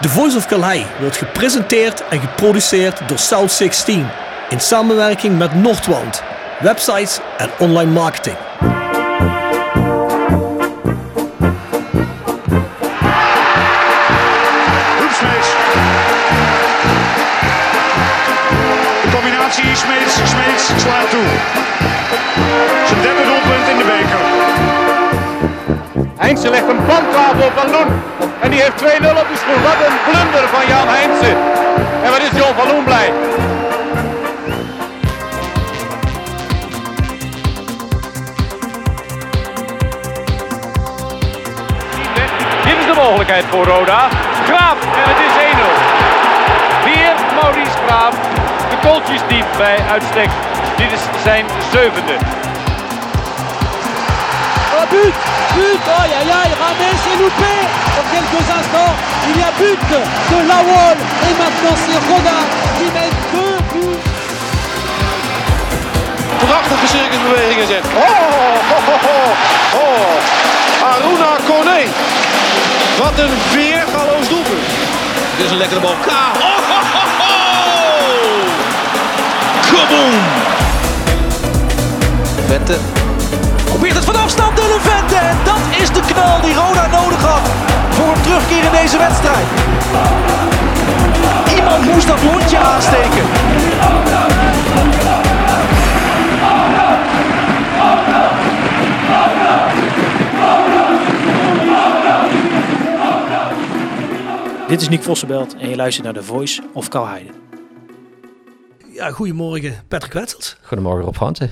The Voice of Calais wordt gepresenteerd en geproduceerd door South 16 in samenwerking met Noordwand, websites en online marketing. Voor Roda. Graaf en het is 1-0. Weer Maurice Graaf. De kooltjes diep bij uitstek. Dit is zijn zevende. Oh but But Aïe aïe aïe Rames est loupé Dans quelques instants, il y a but de Lawol Et maintenant c'est Roda qui met deux buts Prachtige circusbewegingen zet. Oh, oh, oh, oh, oh. Aruna Kone. Wat een weergaloos doelpunt. Dit is een lekkere bal. Ka. Oh, ho, ho, ho. Kaboom. Vente probeert het van afstand Dylan Vente. En dat is de knal die Roda nodig had voor een terugkeer in deze wedstrijd. Iemand moest dat lontje aansteken. Dit is Nick Vossenbelt en je luistert naar The Voice of Kalheide. Ja, goedemorgen Patrick Wetsels. Goedemorgen Rob Fransen.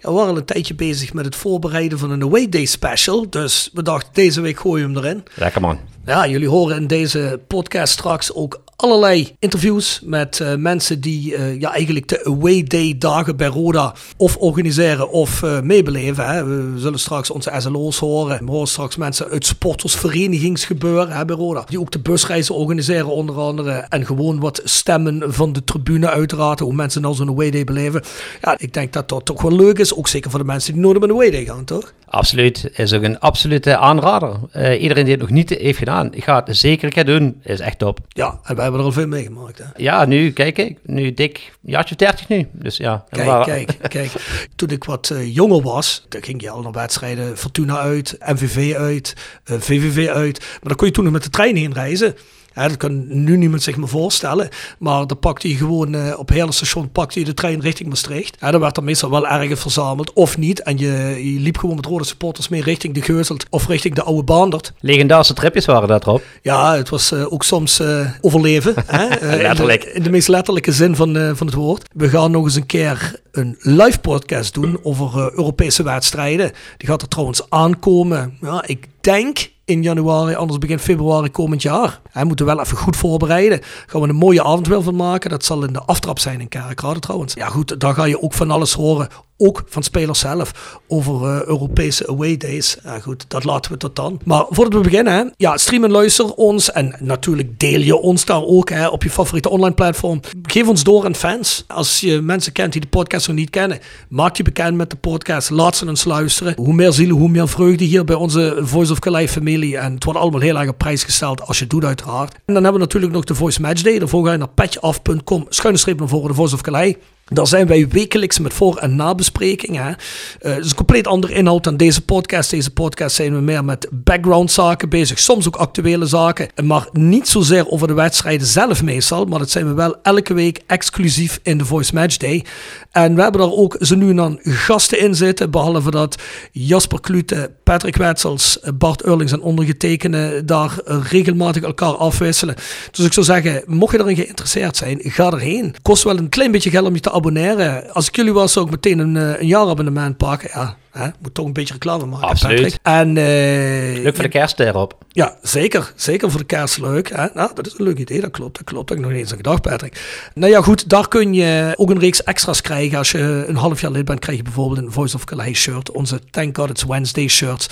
Ja, we waren al een tijdje bezig met het voorbereiden van een Away Day special. Dus we dachten deze week gooien we hem erin. Lekker man. Ja, jullie horen in deze podcast straks ook allerlei interviews met uh, mensen die uh, ja, eigenlijk de Away Day dagen bij Roda of organiseren of uh, meebeleven. Hè. We zullen straks onze SLO's horen. We horen straks mensen uit sportersverenigingsgebeuren hè, bij Roda. Die ook de busreizen organiseren onder andere. En gewoon wat stemmen van de tribune uiteraard. Hoe mensen nou zo'n Away Day beleven. Ja, ik denk dat dat toch wel leuk is. Ook zeker voor de mensen die nooit op een Away Day gaan, toch? Absoluut. Is ook een absolute aanrader. iedereen die het nog niet heeft gedaan, ik ga het zeker gaan doen. Is echt top. Ja, en wij hebben er al veel meegemaakt. Hè? Ja, nu, kijk ik, nu dik, jaartje 30 nu. Dus ja. Kijk, kijk, kijk. Toen ik wat uh, jonger was, dan ging je al naar wedstrijden Fortuna uit, MVV uit, uh, VVV uit. Maar dan kon je toen nog met de trein heen reizen. Dat kan nu niemand zich meer voorstellen. Maar dan pakte je gewoon uh, op hele station pakte je de trein richting Maastricht. Ja, dan werd er meestal wel ergens verzameld. Of niet. En je, je liep gewoon met rode supporters mee richting de Geuzelt of richting de oude Baandert. Legendarische tripjes waren dat erop. Ja, het was uh, ook soms uh, overleven. hè? Letterlijk. In de, in de, meest letterlijke zin van, van het woord. We gaan nog eens een keer een live podcast doen over Europese wedstrijden. Die gaat er trouwens aankomen. Ja, ik denk in januari, anders begin februari komend jaar. Hij moeten wel even goed voorbereiden. Gaan we een mooie avond wel van maken. Dat zal in de aftrap zijn in Kerkrade trouwens. Ja goed, daar ga je ook van alles horen. Ook van spelers zelf over uh, Europese away days. Ja, goed, dat laten we tot dan. Maar voordat we beginnen, ja, stream en luister ons. En natuurlijk deel je ons daar ook hè, op je favoriete online platform. Geef ons door aan fans. Als je mensen kent die de podcast nog niet kennen, maak je bekend met de podcast. Laat ze eens luisteren. Hoe meer zielen, hoe meer vreugde hier bij onze Voice of Calais familie. En het wordt allemaal heel erg op prijs gesteld als je het doet, uiteraard. En dan hebben we natuurlijk nog de Voice Match Day. Daarvoor ga je naar petjeaf.com, schuine streep naar voren, de Voice of Calais. Daar zijn wij wekelijks met voor- en nabesprekingen. Uh, het is een compleet ander inhoud dan deze podcast. Deze podcast zijn we meer met background-zaken bezig, soms ook actuele zaken. Maar niet zozeer over de wedstrijden zelf meestal, maar dat zijn we wel elke week exclusief in de Voice Match Day. En we hebben daar ook zo nu en dan gasten in zitten, behalve dat Jasper Klute, Patrick Wetsels, Bart Eurlings en ondergetekende daar regelmatig elkaar afwisselen. Dus ik zou zeggen, mocht je erin geïnteresseerd zijn, ga erheen. Kost wel een klein beetje geld om je te abonneren. Als ik jullie was, zou ik meteen een, een jaarabonnement pakken. Ja, hè? moet toch een beetje reclame maken. Absoluut. Patrick. En, uh, Leuk voor de kerst erop. Ja, zeker. Zeker voor de kerst leuk. Hè? Nou, dat is een leuk idee, dat klopt. Dat klopt. Dat heb ik nog niet eens aan gedacht, Patrick. Nou ja, goed, daar kun je ook een reeks extra's krijgen. Als je een half jaar lid bent, krijg je bijvoorbeeld een Voice of Calais shirt. Onze Thank God It's Wednesday shirts.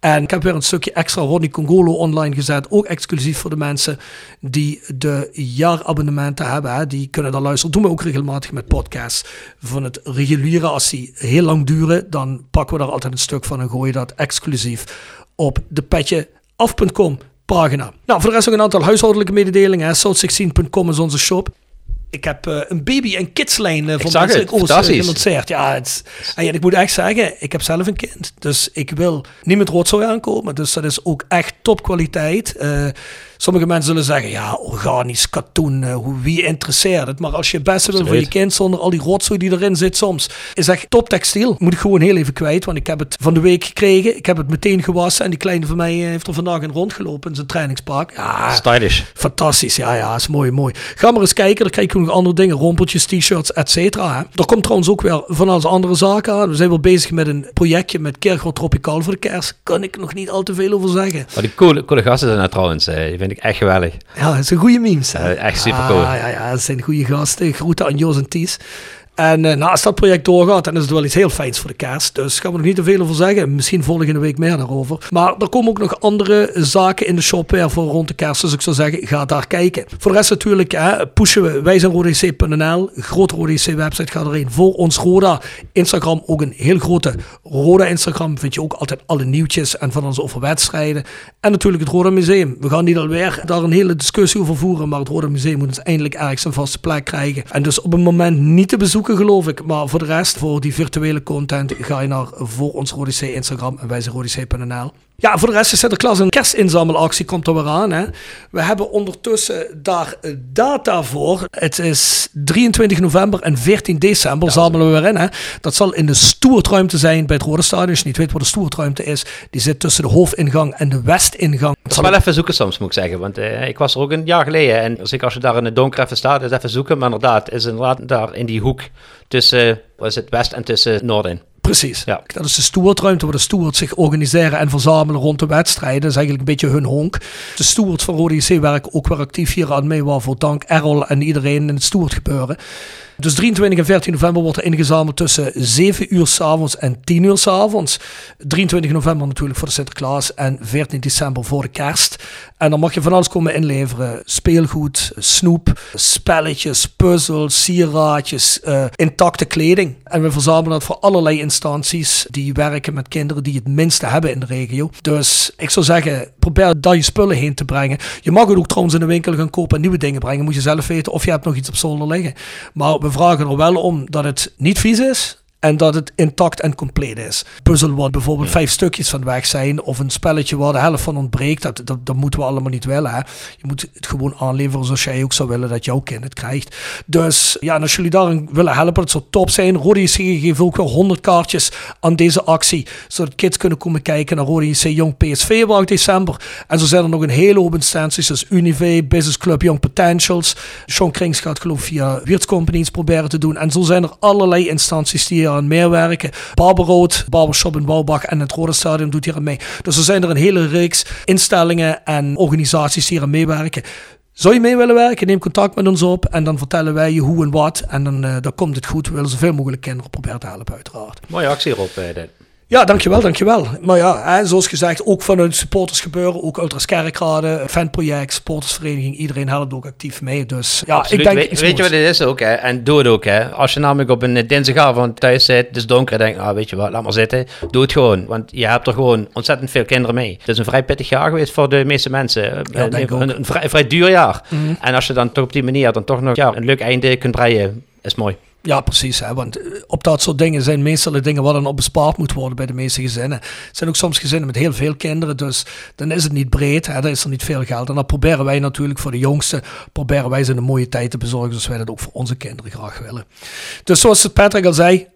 En ik heb weer een stukje extra Ronnie Congolo online gezet. Ook exclusief voor de mensen die de jaarabonnementen hebben. Hè? Die kunnen daar luisteren. Dat doen we ook regelmatig met podcasts. Van het reguliere, als die heel lang duren, dan pakken we daar altijd een stuk van en gooien dat exclusief op de petje af.com pagina. Nou, voor de rest nog een aantal huishoudelijke mededelingen. South16.com is onze shop. Ik heb uh, een baby- en kidslijn uh, van zag het, fantastisch. gelanceerd. Ja, het, en ja, ik moet echt zeggen, ik heb zelf een kind. Dus ik wil niet met rotzooi aankomen. Dus dat is ook echt topkwaliteit. Uh, Sommige mensen zullen zeggen, ja, organisch katoen, uh, wie interesseert het? Maar als je het beste wil voor je kind, zonder al die rotzooi die erin zit soms, is echt top textiel. Moet ik gewoon heel even kwijt, want ik heb het van de week gekregen. Ik heb het meteen gewassen en die kleine van mij heeft er vandaag in rondgelopen in zijn trainingspark. Ja, Stylish. Fantastisch, ja, ja, is mooi, mooi. Ga maar eens kijken, dan krijg je nog andere dingen, rompeltjes, t-shirts, et cetera. Er komt trouwens ook weer van alles andere zaken aan. We zijn wel bezig met een projectje met Kerkhoff Tropical voor de kerst. Kan ik nog niet al te veel over zeggen. Maar die coole, coole gasten zijn er trouwens, eh, vind ik echt geweldig. Ja, het zijn goede memes. Hè? Ja, echt super cool. Ah, ja, ja, zijn goede gasten. Groeten aan Jos en Ties. En uh, nou, als dat project doorgaat, dan is het wel iets heel fijns voor de kerst. Dus gaan we nog niet te veel over zeggen. Misschien volgende week meer daarover. Maar er komen ook nog andere zaken in de shop weer voor rond de kerst. Dus ik zou zeggen, ga daar kijken. Voor de rest natuurlijk hè, pushen we wij zijn. Grote Rodec website gaat erheen voor ons Roda. Instagram ook een heel grote Roda Instagram. Vind je ook altijd alle nieuwtjes en van ons over wedstrijden. En natuurlijk het Roda Museum. We gaan niet alweer daar een hele discussie over voeren. Maar het Roda Museum moet ons eindelijk ergens een vaste plek krijgen. En dus op een moment niet te bezoeken geloof ik. Maar voor de rest, voor die virtuele content, ga je naar voor ons Rodicee Instagram en wij zijn rodicee.nl. Ja, voor de rest is Sinterklaas een kerstinzamelactie, komt er weer aan. Hè. We hebben ondertussen daar data voor. Het is 23 november en 14 december zamelen we weer in. Hè. Dat zal in de stoertruimte zijn bij het Rode Stadion. Als je niet weet wat de stoertruimte is, die zit tussen de hoofdingang en de westingang. Het is wel even zoeken soms, moet ik zeggen. Want uh, ik was er ook een jaar geleden. En zeker als je daar in het donker even staat, is even zoeken. Maar inderdaad, is inderdaad daar in die hoek tussen was het west en tussen noord in. Precies. Ja. Dat is de stewartruimte waar de stewards zich organiseren en verzamelen rond de wedstrijden. Dat is eigenlijk een beetje hun honk. De stewards van Rode IC werken ook weer actief hier aan mee, waarvoor dank Errol en iedereen in het steward gebeuren. Dus 23 en 14 november wordt er ingezameld tussen 7 uur s'avonds en 10 uur s'avonds. 23 november natuurlijk voor de Sinterklaas en 14 december voor de kerst. En dan mag je van alles komen inleveren. Speelgoed, snoep, spelletjes, puzzels, sieraadjes, uh, intacte kleding. En we verzamelen dat voor allerlei instanties die werken met kinderen die het minste hebben in de regio. Dus ik zou zeggen, probeer daar je spullen heen te brengen. Je mag het ook trouwens in de winkel gaan kopen en nieuwe dingen brengen. Moet je zelf weten of je hebt nog iets op zolder liggen. Maar we vragen er wel om dat het niet vies is. En dat het intact en compleet is. Puzzel waar bijvoorbeeld vijf stukjes van weg zijn. Of een spelletje waar de helft van ontbreekt. Dat, dat, dat moeten we allemaal niet willen. Hè. Je moet het gewoon aanleveren zoals jij ook zou willen dat jouw kind het krijgt. Dus ja, en als jullie daarin willen helpen, het zou top zijn. Rode JC geeft ook wel 100 kaartjes aan deze actie. Zodat kids kunnen komen kijken naar Rode JC Jong PSV wacht december. En zo zijn er nog een hele hoop instanties. zoals Unive, Business Club Young Potentials. Sean Krings gaat geloof ik via Weird Companies proberen te doen. En zo zijn er allerlei instanties die aan meewerken. Barberood, Barbershop in Bouwbach en het Rode Stadion doet hier aan mee. Dus er zijn er een hele reeks instellingen en organisaties die hier aan meewerken. Zou je mee willen werken? Neem contact met ons op en dan vertellen wij je hoe en wat. En dan, uh, dan komt het goed. We willen zoveel mogelijk kinderen proberen te helpen, uiteraard. Mooie actie erop, uh, ja, dankjewel, dankjewel. Maar ja, hè, zoals gezegd, ook vanuit supporters gebeuren, ook Ultras Kerkrade, fanproject, supportersvereniging, iedereen helpt ook actief mee. Dus ja, Absoluut. ik denk... We, weet je wat het is ook, hè? En doe het ook, hè? Als je namelijk op een dinsdagavond thuis zit, het is donker, en denkt, ah, weet je wat, laat maar zitten. Doe het gewoon, want je hebt er gewoon ontzettend veel kinderen mee. Het is een vrij pittig jaar geweest voor de meeste mensen. Ja, een, een, een, vrij, vrij duur jaar. Mhm. En als je dan toch op die manier dan toch nog ja, een leuk einde kunt breien, is mooi. Ja, precies. Hè? Want op dat soort dingen zijn meestal de dingen waar dan op bespaard moet worden bij de meeste gezinnen. Het zijn ook soms gezinnen met heel veel kinderen, dus dan is het niet breed, hè? dan is er niet veel geld. En dan proberen wij natuurlijk voor de jongsten, proberen wij ze een mooie tijd te bezorgen, zoals wij dat ook voor onze kinderen graag willen. Dus zoals Patrick al zei,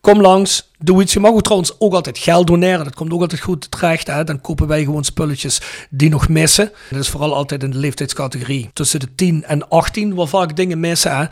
kom langs, doe iets. Je mag ook trouwens ook altijd geld doneren, dat komt ook altijd goed terecht. Hè? Dan kopen wij gewoon spulletjes die nog missen. Dat is vooral altijd in de leeftijdscategorie tussen de 10 en 18, waar vaak dingen missen. Hè?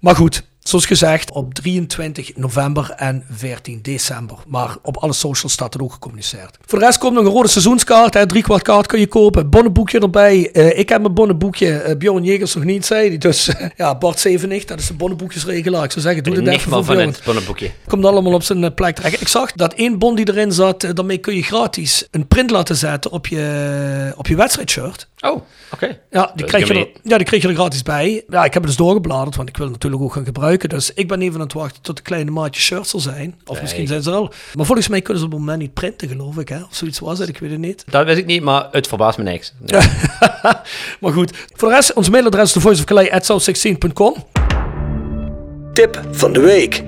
Maar goed, Zoals gezegd, op 23 november en 14 december. Maar op alle socials staat het ook gecommuniceerd. Voor de rest komt nog een rode seizoenskaart. Hè. Drie kwart kaart kun je kopen. Bonnenboekje erbij. Uh, ik heb mijn bonnenboekje. Uh, Bjorn Jegers nog niet, zei hij. Dus uh, ja, Bart Zevenig, dat is de bonnenboekjesregelaar. Ik zou zeggen, doe het even voor van het bonnenboekje. Komt allemaal op zijn plek terecht. Ik zag dat één bon die erin zat, daarmee kun je gratis een print laten zetten op je, op je wedstrijdshirt. Oh, oké. Ja, die krijg, je er, ja, die krijg je er gratis bij. Ja, ik heb het dus doorgebladerd, want ik wil het natuurlijk ook gaan gebruiken. Dus ik ben even aan het wachten tot de kleine maatjes shirts er zijn. Of misschien zijn ze er al. Maar volgens mij kunnen ze op het moment niet printen, geloof ik. Hè? Of zoiets was het, ik weet het niet. Dat wist ik niet, maar het verbaast me niks. Nee. maar goed, voor de rest, ons mailadres is thevoiceofcalais.south16.com. Tip van de week.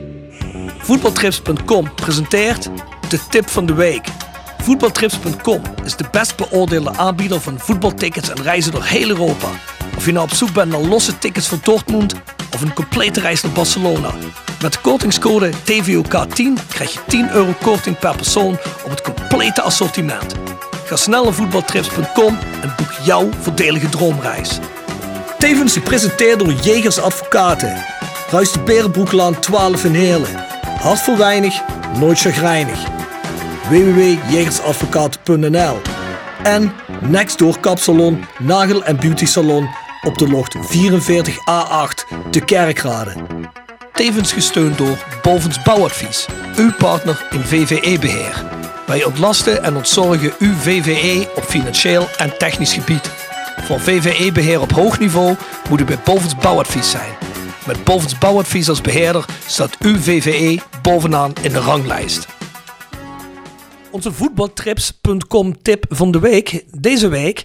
Voetbaltrips.com presenteert de tip van de week. Voetbaltrips.com is de best beoordeelde aanbieder van voetbaltickets en reizen door heel Europa. Of je nou op zoek bent naar losse tickets voor Dortmund of een complete reis naar Barcelona. Met de kortingscode TVOK10 krijg je 10 euro korting per persoon op het complete assortiment. Ga snel naar voetbaltrips.com en boek jouw voordelige droomreis. Tevens gepresenteerd door Jegers Advocaten. Ruist de Berenbroeklaan 12 in Heerlen. Hart voor weinig, nooit chagrijnig. www.jegersadvocaten.nl En Nextdoor Kapsalon, Nagel en Beauty Salon op de locht 44A8 te Kerkrade. Tevens gesteund door Bovens Bouwadvies, uw partner in VVE-beheer. Wij ontlasten en ontzorgen uw VVE op financieel en technisch gebied. Voor VVE-beheer op hoog niveau moet u bij Bovens Bouwadvies zijn. Met Bovens Bouwadvies als beheerder staat uw VVE bovenaan in de ranglijst. Onze voetbaltrips.com tip van de week, deze week,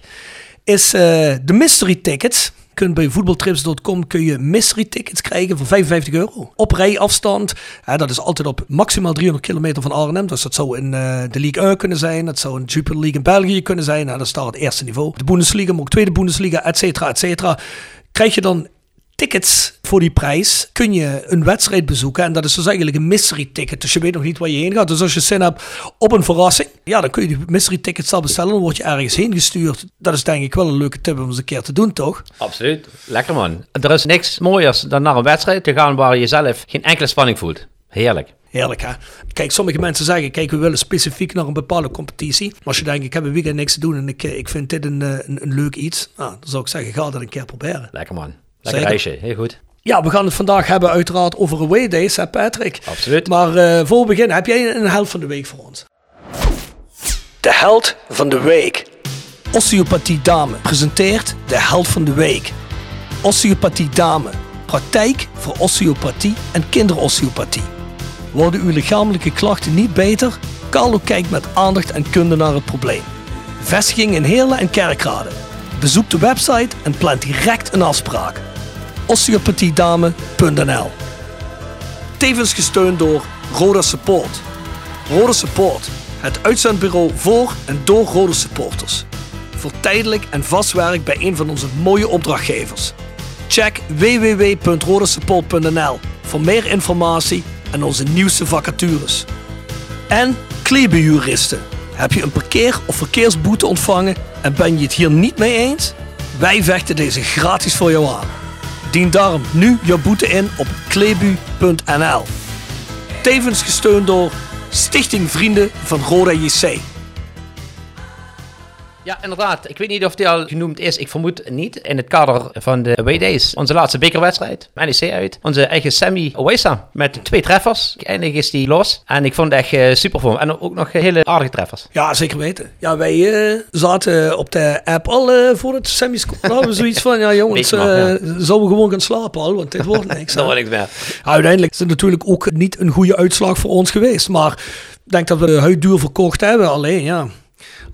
is eh, de mystery tickets. Kunt bij voetbaltrips.com kun je mystery tickets krijgen voor 55 euro. Op rijafstand. Hè, dat is altijd op maximaal 300 kilometer van Arnhem. Dus dat zou in eh, de Ligue 1 kunnen zijn. Dat zou in de Jupiler League in België kunnen zijn. Nou, dat is daar het eerste niveau. De Bundesliga, maar ook tweede Bundesliga, et cetera, et cetera. Krijg je dan tickets voor die prijs kun je een wedstrijd bezoeken. En dat is dus eigenlijk een mystery ticket. Dus je weet nog niet waar je heen gaat. Dus als je zin hebt op een verrassing, ja, dan kun je die mystery tickets al bestellen. Dan word je ergens heen gestuurd. Dat is denk ik wel een leuke tip om eens een keer te doen, toch? Absoluut. Lekker man. Er is niks mooiers dan naar een wedstrijd te gaan waar je zelf geen enkele spanning voelt. Heerlijk. Heerlijk hè. Kijk, sommige mensen zeggen, kijk, we willen specifiek naar een bepaalde competitie. Maar als je denkt, ik heb een weekend niks te doen en ik, eh, ik vind dit een, eh, een, een leuk iets. Nou, dan zou ik zeggen, ga dat een keer proberen. Lekker man. Lekker Zeker. reisje. Heel goed. Ja, we gaan het vandaag hebben uiteraard over away days, hè Patrick? Absoluut. Maar eh, voor we beginnen, heb jij een held van de week voor ons? De held van de week. Osteopathie Dame presenteert de held van de week. Osteopathie Dame. Praktijk voor osteopathie en kinderosteopathie. Worden uw lichamelijke klachten niet beter? Carlo kijkt met aandacht en kunde naar het probleem. Vestiging in Heerlen en Kerkrade. Bezoek de website en plan direct een afspraak. osteopathiedame.nl Tevens gesteund door Roda Support. Roda Support, het uitzendbureau voor en door Roda supporters. Voor tijdelijk en vast werk bij een van onze mooie opdrachtgevers. Check www.rodasupport.nl voor meer informatie en onze nieuwste vacatures. En klebeljuristen. Heb je een parkeer- of verkeersboete ontvangen en ben je het hier niet mee eens? Wij vechten deze gratis voor jou aan. Dien daarom nu jouw boete in op klebu.nl. Tevens gesteund door Stichting Vrienden van Roda JC. Ja, inderdaad. Ik weet niet of die al genoemd is. Ik vermoed niet. In het kader van de away days. Onze laatste bekerwedstrijd. NEC uit. Onze eigen Sammy Owesa. Met twee treffers. Eindelijk is die los. En ik vond het echt eh, super voor hem. En ook nog hele aardige treffers. Ja, zeker weten. Ja, wij eh, zaten op de app al eh, voor het semi-score. hadden we zoiets van, ja jongens, ja. eh, zouden we gewoon gaan slapen al, want dit wordt niks. Dat wordt niks meer. Uiteindelijk is het natuurlijk ook niet een goede uitslag voor ons geweest. Maar ik denk dat we de huid duur verkocht hebben. Alleen ja,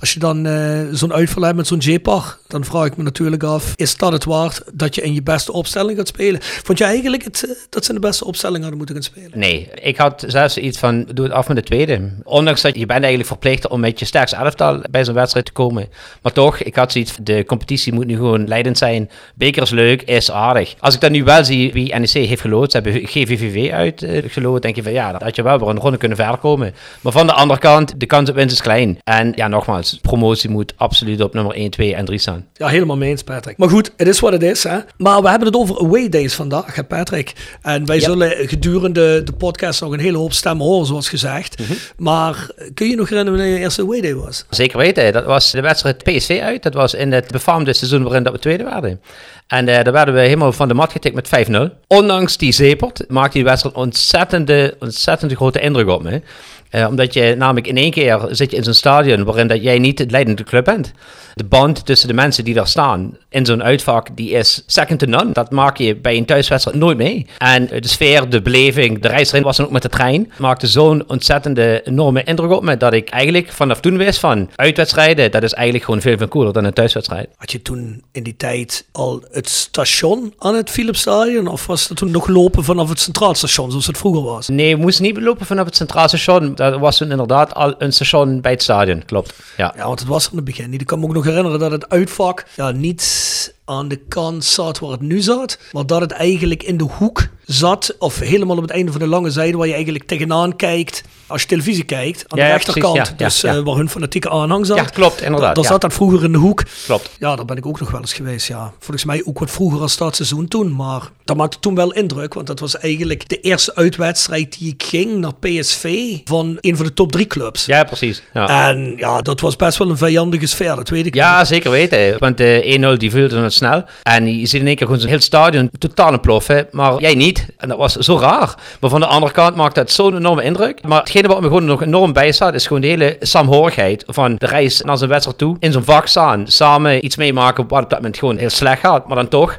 als je dan eh, zo'n uitval hebt met zo'n J-par, dan vraag ik me natuurlijk af, is dat het waard dat je in je beste opstelling gaat spelen? Vond je eigenlijk het, eh, dat ze in de beste opstelling hadden moeten gaan spelen? Nee, ik had zelfs iets van, doe het af met de tweede. Ondanks dat je bent eigenlijk verplicht om met je sterkste elftal bij zo'n wedstrijd te komen. Maar toch, ik had zoiets, de competitie moet nu gewoon leidend zijn. Beker is leuk, is aardig. Als ik dan nu wel zie wie NEC heeft gelood, ze hebben GVVV uitgelood, denk je van ja, dat had je wel weer een ronde kunnen verder komen. Maar van de andere kant, de kans op winst is klein. En ja, nogmaals, promotie moet absoluut op nummer 1, 2 en 3 staan. Ja, helemaal mee eens, Patrick. Maar goed, het is wat het is. Hè? Maar we hebben het over away days vandaag, hè, Patrick. En wij zullen gedurende de podcast nog een hele hoop stemmen horen, zoals gezegd. Maar kun je nog herinneren wanneer je eerste away day was? Zeker weten. Dat was de wedstrijd PSV uit. Dat was in het befaamde seizoen waarin dat we tweede werden. En eh, daar werden we helemaal van de mat getikt met 5-0. Ondanks die Zepert maakte die wedstrijd ontzettende, ontzettende grote indruk op me. Uh, omdat je namelijk in één keer zit je in zo'n stadion waarin dat jij niet het leidende club bent. De band tussen de mensen die daar staan in zo'n uitvak, die is second to none. Dat maak je bij een thuiswedstrijd nooit mee. En de sfeer, de beleving, de reis erin was dan ook met de trein, maakte zo'n ontzettende enorme indruk op me dat ik eigenlijk vanaf toen wist van uitwedstrijden, dat is eigenlijk gewoon veel veel cooler dan een thuiswedstrijd. Had je toen in die tijd al het station aan het Philipsstadion of was het toen nog lopen vanaf het Centraal Station zoals het vroeger was? Nee, we moesten niet lopen vanaf het Centraal Station. Dat was inderdaad al een station bij het stadion, klopt. Ja, ja want het was in het begin. Ik kan me ook nog herinneren dat het uitvak ja, niet aan de kant zat waar het nu zat, maar dat het eigenlijk in de hoek zat, of helemaal op het einde van de lange zijde, waar je eigenlijk tegenaan kijkt als je televisie kijkt, aan de rechterkant, dus uh, waar hun fanatieke aanhang zat. Ja, klopt, inderdaad. Daar zat dat vroeger in de hoek. Klopt. Ja, daar ben ik ook nog wel eens geweest, ja. Volgens mij ook wat vroeger als dat seizoen toen, maar dat maakte toen wel indruk, want dat was eigenlijk de eerste uitwedstrijd die ik ging naar PSV van een van de top drie clubs. Ja, precies. Ja. En ja, dat was best wel een vijandige sfeer, dat weet ik Ja, zeker weten, want de 1-0 die vulde het snel en je ziet in één keer gewoon zo'n heel stadion totaal ploffen, maar jij niet. En dat was zo raar. Maar van de andere kant maakt dat zo'n enorme indruk. Maar hetgene wat me gewoon nog enorm bij staat, is gewoon de hele saamhorigheid van de reis naar zijn wedstrijd toe. In zo'n vak staan, samen iets meemaken wat op dat moment gewoon heel slecht gaat, maar dan toch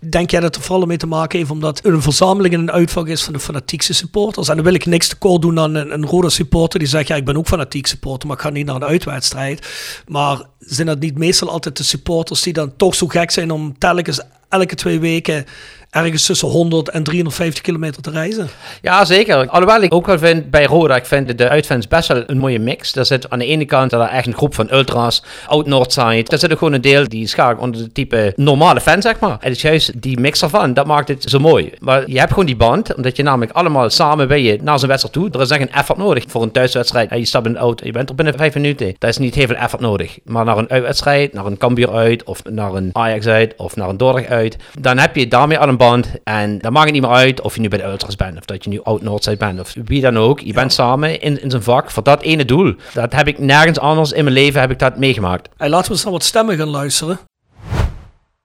Denk jij dat er vooral mee te maken heeft omdat een verzameling en een uitvak is van de fanatiekste supporters? En dan wil ik niks tekort doen aan een, een rode supporter die zegt, ja ik ben ook fanatiek supporter, maar ik ga niet naar een uitwedstrijd. Maar zijn dat niet meestal altijd de supporters die dan toch zo gek zijn om telkens elke twee weken ergens tussen 100 en 350 kilometer te reizen. Ja, zeker. Alhoewel ik ook wel vind bij Roda, ik vind de uitfans best wel een mooie mix. Daar zit aan de ene kant er echt een groep van ultras, oud Noordside. Daar zit ook gewoon een deel die schaak onder de type normale fan, zeg maar. En het is juist die mix ervan, dat maakt het zo mooi. Maar je hebt gewoon die band, omdat je namelijk allemaal samen ben je naar zo'n wedstrijd toe. Er is echt een effort nodig voor een thuiswedstrijd. Je stapt in de auto, je bent er binnen vijf minuten. Daar is niet heel veel effort nodig. Maar naar een uitwedstrijd, naar een Cambuur uit, of naar een Ajax uit, of naar een Dordrecht uit, dan heb je daarmee al een en dan maakt het niet meer uit of je nu bij de Ultras bent, of dat je nu oud-Noordzijde bent, of wie dan ook. Je bent samen in, in zijn vak voor dat ene doel. Dat heb ik nergens anders in mijn leven heb ik dat meegemaakt. Hey, laten we eens naar wat stemmen gaan luisteren.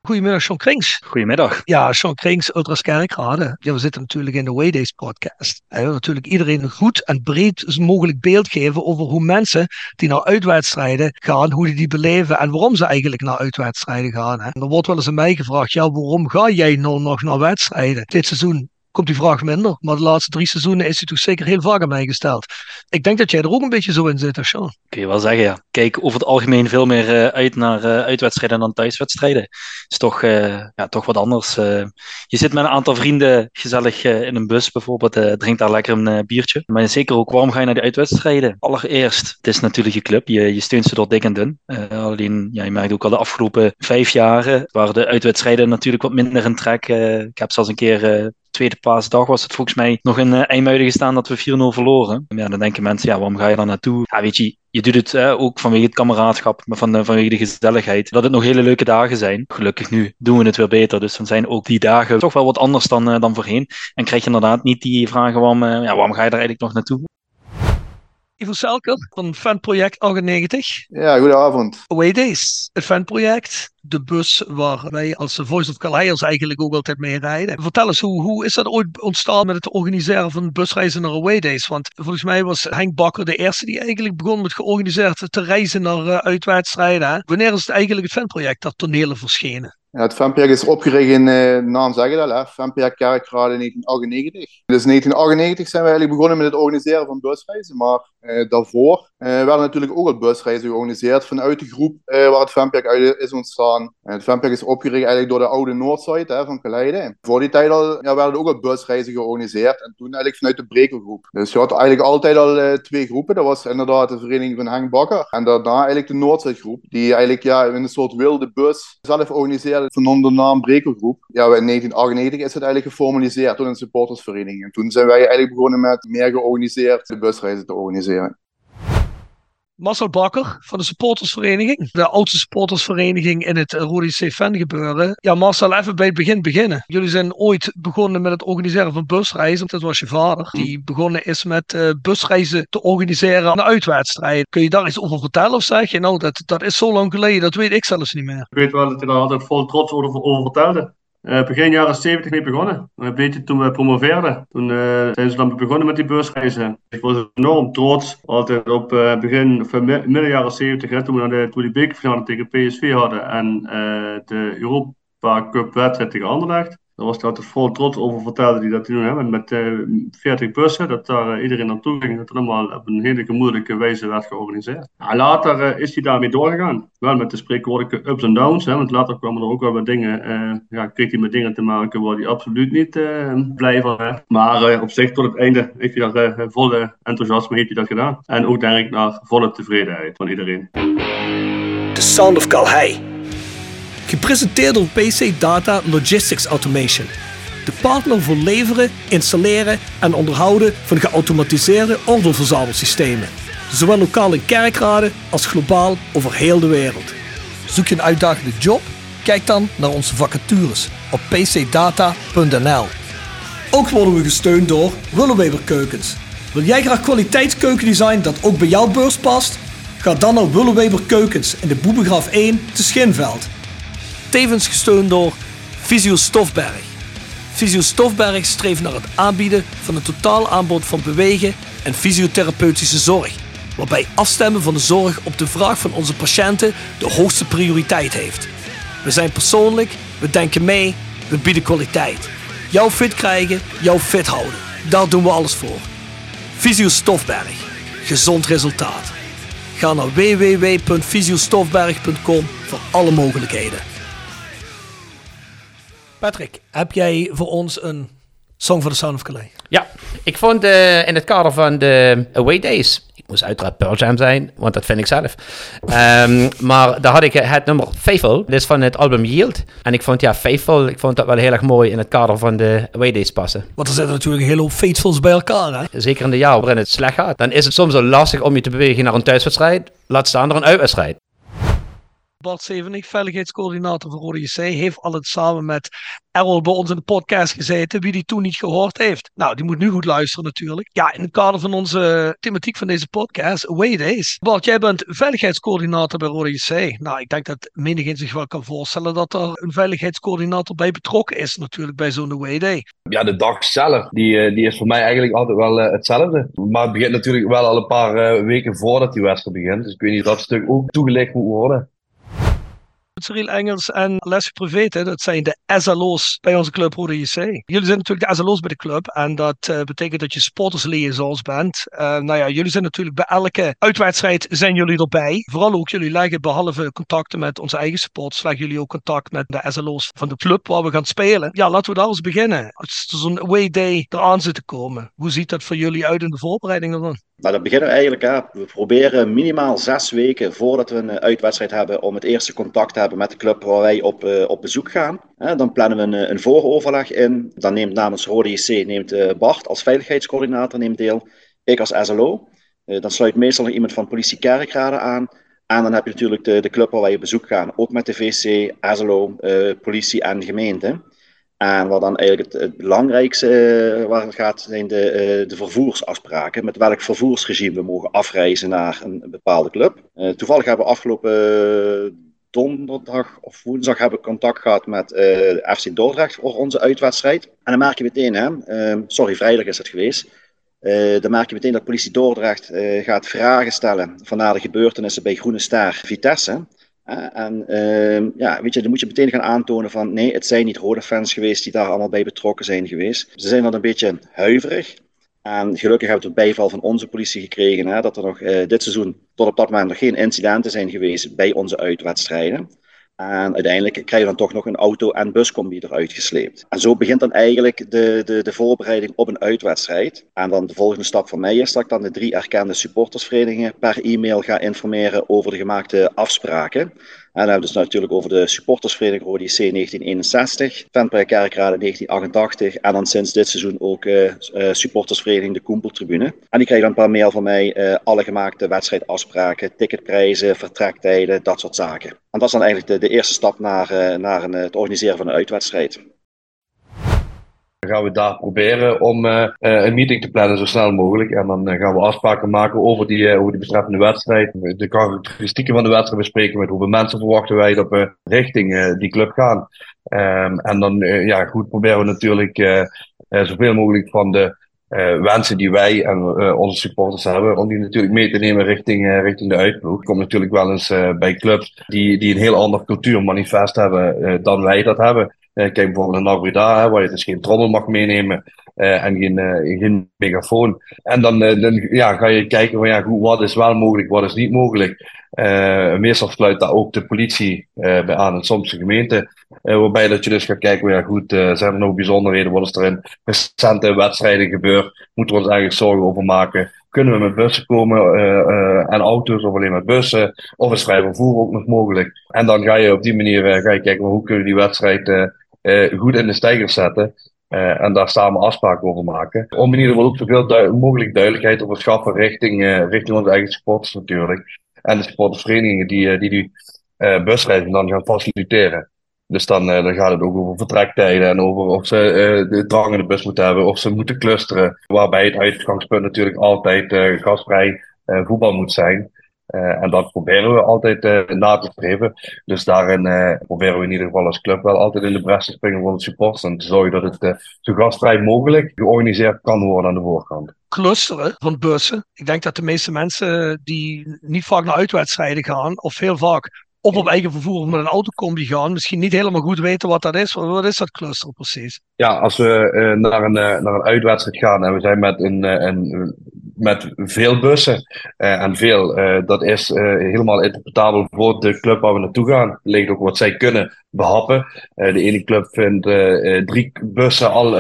Goedemiddag, Sean Krings. Goedemiddag. Ja, Sean Krings, Ultras Kerkrade. Ja, we zitten natuurlijk in de Waydays podcast. En we natuurlijk iedereen een goed en breed mogelijk beeld geven over hoe mensen die naar uitwedstrijden gaan, hoe die die beleven en waarom ze eigenlijk naar uitwedstrijden gaan. En er wordt wel eens aan mij gevraagd, ja, waarom ga jij nou nog naar wedstrijden? Dit seizoen komt die vraag minder. Maar de laatste drie seizoenen is hij toch zeker heel vaak aan mij gesteld. Ik denk dat jij er ook een beetje zo in zit, Sean. Kun je wel zeggen, ja. Kijk over het algemeen veel meer uh, uit naar uh, uitwedstrijden dan thuiswedstrijden. Is toch, uh, ja, toch wat anders. je zit met een aantal vrienden gezellig in een bus bijvoorbeeld, drinkt daar lekker een biertje. Maar zeker ook, waarom ga je naar die uitwedstrijden? Allereerst, het is natuurlijk je club. Je, je steunt ze door dik en dun. alleen, ja, je merkt ook al de afgelopen vijf jaren, waren de uitwedstrijden natuurlijk wat minder in trek. ik heb zelfs een keer tweede paasdag was het volgens mij nog in uh, IJmuiden gestaan dat we 4-0 verloren. Ja, dan denken mensen, ja, waarom ga je dan naartoe? Ja, weet je, je doet het uh, ook vanwege het kameraadschap, maar van, vanwege de gezelligheid. Dat het nog hele leuke dagen zijn. Gelukkig nu doen we het weer beter, dus dan zijn ook die dagen toch wel wat anders dan, dan voorheen. En krijg je inderdaad niet die vragen, waarom, ja, waarom ga je daar eigenlijk nog naartoe? Ivo Selker van Fanproject 98. Ja, goedenavond. Away Days, het fanproject. De bus waar wij als Voice of Calais eigenlijk ook altijd mee rijden. Vertel eens, hoe, hoe is dat ooit ontstaan met het organiseren van busreizen naar Away Days? Want volgens mij was Henk Bakker de eerste die eigenlijk begon met georganiseerd te reizen naar uh, uitwedstrijden. Wanneer is het eigenlijk het fanproject dat tonelen verschenen? Ja, het FMPR is opgericht in, uh, naam zeg je dat, hè? Kerkrade in 1998. Dus in 1998 zijn we eigenlijk begonnen met het organiseren van busreizen, maar daarvoor uh, werden natuurlijk ook al busreizen georganiseerd vanuit de groep waar het FMPR uit is ontstaan. het FMPR is opgericht eigenlijk door de oude Noordzijde van Kaleide. Voor die tijd al, ja, werden ook al busreizen georganiseerd en toen eigenlijk vanuit de Brekelgroep. Dus je had eigenlijk altijd al twee groepen. Dat was inderdaad de vereniging van Henk Bakker en daarna eigenlijk de Noordzijdgroep, die eigenlijk ja, in een soort wilde bus zelf organiseerde van de naam Brekelgroep. Ja, in 1998 is het eigenlijk geformaliseerd door een supportersvereniging. En toen zijn wij eigenlijk begonnen met meer georganiseerd de busreizen te organiseren. Marcel Bakker van de supportersvereniging. De oudste supportersvereniging in het Rodi C-fan gebeuren. Ja, Marcel, even bij het begin beginnen. Jullie zijn ooit begonnen met het organiseren van busreizen. Dat was je vader. Die begonnen is met uh, busreizen te organiseren aan uitwedstrijden. Kun je daar iets over vertellen of zeg je nou, dat, dat is zo lang geleden, dat weet ik zelfs niet meer. Ik weet wel dat hij daar altijd vol trots over, over vertelde. Uh, begin jaren 70 mee begonnen. Een beetje toen we promoveerden. Toen uh, zijn ze dan begonnen met die beursreizen. Ik was enorm trots altijd op uh, begin, of midden jaren 70, hè, toen we de, toen die tegen PSV hadden en de Europa Cup wedstrijd tegen Anderlecht. Daar was hij altijd vol trots over vertelde hij dat hij nu hebben met uh, 40 bussen, dat daar uh, iedereen naartoe ging, dat het allemaal op een hele gemoedelijke wijze werd georganiseerd. Ja, later uh, is hij daarmee doorgegaan. Wel met de spreekwoordelijke ups en downs, hè, want later kwamen er ook wel wat dingen, ja, kreeg hij met dingen te maken waar hij absoluut niet blij van werd. Maar op zich tot het einde heeft hij daar volle enthousiasme heeft hij dat gedaan. En ook denk ik naar volle tevredenheid van iedereen. The Sound of Calhei. Gepresenteerd door PC Data Logistics Automation. De partner voor leveren, installeren en onderhouden van geautomatiseerde ordeelverzamelsystemen. Zowel lokaal in kerkraden als globaal over heel de wereld. Zoek je een uitdagende job? Kijk dan naar onze vacatures op pcdata.nl. Ook worden we gesteund door Willeweber Keukens. Wil jij graag kwaliteitskeukendesign dat ook bij jouw beurs past? Ga dan naar Willeweber Keukens in de Boebegraaf 1 te Schinveld. Tevens gesteund door Visio Stofberg. Visio Stofberg streeft naar het aanbieden van een totaal aanbod van bewegen en fysiotherapeutische zorg. Waarbij afstemmen van de zorg op de vraag van onze patiënten de hoogste prioriteit heeft. We zijn persoonlijk, we denken mee, we bieden kwaliteit. Jou fit krijgen, jou fit houden. Daar doen we alles voor. Visio Stofberg. Gezond resultaat. Ga naar www.visiostofberg.com voor alle mogelijkheden. Patrick, heb jij voor ons een Song for the Sound of Calais? Ja, ik vond uh, in het kader van de Away Days, ik moest uiteraard Pearl Jam zijn, want dat vind ik zelf. Um, maar daar had ik het nummer Faithful, dit is van het album Yield. En ik vond ja, Faithful, ik vond dat wel heel erg mooi in het kader van de Away Days passen. Want er zitten natuurlijk een hele hoop Faithfuls bij elkaar, hè? Zeker in de jaren waarin het slecht gaat. Dan is het soms zo lastig om je te bewegen naar een thuiswedstrijd, laat staan naar een uitwedstrijd. Bart Zevenig, veiligheidscoördinator van Rode heeft altijd samen met Errol bij ons in de podcast gezeten, wie die toen niet gehoord heeft. Nou, die moet nu goed luisteren natuurlijk. Ja, in het kader van onze thematiek van deze podcast, Away Days. Bart, jij bent veiligheidscoördinator bij Rode. Nou, ik denk dat menigeen zich wel kan voorstellen dat er een veiligheidscoördinator bij betrokken is natuurlijk bij zo'n Away Day. Ja, de dag zelf, die, eh, die is voor mij eigenlijk altijd wel uh, hetzelfde. Maar het begint natuurlijk wel al een paar weken voordat die wedstrijd begint. Dus ik weet niet of dat stuk ook toegelicht moet worden. Cyril Engels en Leslie Prevete, dat zijn de SLO's bij onze club Rode JC. Jullie zijn natuurlijk de SLO's bij de club en dat uh, betekent dat je supportersliaisons bent. Uh, nou ja, jullie zijn natuurlijk bij elke uitwedstrijd zijn jullie erbij. Vooral ook jullie leggen behalve contacten met onze eigen supporters, leggen jullie ook contact met de SLO's van de club waar we gaan spelen. Ja, laten we daar eens beginnen. Als zo'n away day eraan zit te komen, hoe ziet dat voor jullie uit in de voorbereidingen dan? Nou, dan beginnen we eigenlijk. We proberen minimaal zes weken voordat we een uitwedstrijd hebben om het eerste contact te hebben met de club waar wij op, uh, op bezoek gaan. dan plannen we een, een vooroverleg in. Dan neemt namens Rode neemt, Bart als veiligheidscoördinator deel. Ik als SLO. Dan sluit meestal iemand van politie Kerkrade aan. En dan heb je natuurlijk de, de club waar wij op bezoek gaan. Ook met de VC, SLO, politie en gemeente. En wat dan eigenlijk het, belangrijkste uh, waar het gaat, zijn de, uh, de vervoersafspraken. Met welk vervoersregime we mogen afreizen naar een, bepaalde club. Uh, toevallig hebben we afgelopen donderdag of woensdag hebben contact gehad met FC Dordrecht voor onze uitwedstrijd. En dan merk je meteen, hè, sorry, vrijdag is het geweest. dan merk je meteen dat politie Dordrecht gaat vragen stellen van na de gebeurtenissen bij Groene Ster Vitesse. En uh, ja, weet je, dan moet je meteen gaan aantonen van nee, het zijn niet rode fans geweest die daar allemaal bij betrokken zijn geweest. Ze zijn dan een beetje huiverig. En gelukkig hebben we het bijval van onze politie gekregen hè, dat er nog uh, dit seizoen tot op dat moment nog geen incidenten zijn geweest bij onze uitwedstrijden. En uiteindelijk krijg je dan toch nog een auto- en buscombi eruit gesleept. En zo begint dan eigenlijk de, de, de voorbereiding op een uitwedstrijd. En dan de volgende stap van mij is dat ik dan de drie erkende supportersverenigingen per e-mail ga informeren over de gemaakte afspraken. En dan hebben we dus natuurlijk over de supportersvereniging Rodi C 1961, Ventbrei Kerkrade 1988 en dan sinds dit seizoen ook uh, uh, supportersvereniging de Koempeltribune. En die krijgen dan per mail van mij uh, alle gemaakte wedstrijdafspraken, ticketprijzen, vertrektijden, dat soort zaken. En dat is dan eigenlijk de, de eerste stap naar, naar een, het organiseren van een uitwedstrijd. Dan gaan we daar proberen om uh, een meeting te plannen zo snel mogelijk. En dan gaan we afspraken maken over die, over die betreffende wedstrijd. De karakteristieken van de wedstrijd bespreken. Met hoeveel mensen verwachten wij dat we richting die club gaan. Um, en dan ja, goed proberen we natuurlijk zoveel mogelijk van de wensen die wij en onze supporters hebben, om die natuurlijk mee te nemen richting, richting de uitploeg. Komt natuurlijk wel eens bij clubs die, die een heel ander cultuurmanifest hebben dan wij dat hebben. Kijk bijvoorbeeld naar Nabrida, waar je dus geen trommel mag meenemen en geen, geen megafoon. En dan, dan ja, ga je kijken van ja, goed, wat is wel mogelijk, wat is niet mogelijk. meestal sluit daar ook de politie bij aan en soms de gemeente. Uh, waarbij dat je dus gaat kijken, ja goed, zijn er nog bijzonderheden? Wat is er in recente wedstrijden gebeurd? Moeten we ons eigenlijk zorgen over maken? Kunnen we met bussen komen en auto's of alleen met bussen? Of is vrij vervoer ook nog mogelijk? En dan ga je op die manier ga je kijken, hoe kunnen we die wedstrijd goed in de stijgers zetten? en daar samen afspraken over maken. Om in ieder geval ook zoveel mogelijk duidelijkheid te verschaffen richting, richting onze eigen supporters natuurlijk. En de supportersverenigingen die die, die busreizen dan gaan faciliteren. Dus dan, dan gaat het ook over vertrektijden en over of ze de drang in de bus moeten hebben, of ze moeten clusteren. Waarbij het uitgangspunt natuurlijk altijd gastvrij voetbal moet zijn. En dat proberen we altijd na te streven. Dus daarin proberen we in ieder geval als club wel altijd in de bres te springen voor de supporters. En te zorgen dat het zo gastvrij mogelijk georganiseerd kan worden aan de voorkant clusteren van bussen. Ik denk dat de meeste mensen die niet vaak naar uitwedstrijden gaan, of heel vaak of op eigen vervoer met een autocombi gaan, misschien niet helemaal goed weten wat dat is. Wat is dat cluster precies? Ja, als we uh, naar, een, uh, naar een uitwedstrijd gaan en we zijn met, een, uh, een met veel bussen en veel, dat is helemaal interpretabel voor de club waar we naartoe gaan. Ligt ook wat zij kunnen behappen. de ene club vindt drie bussen al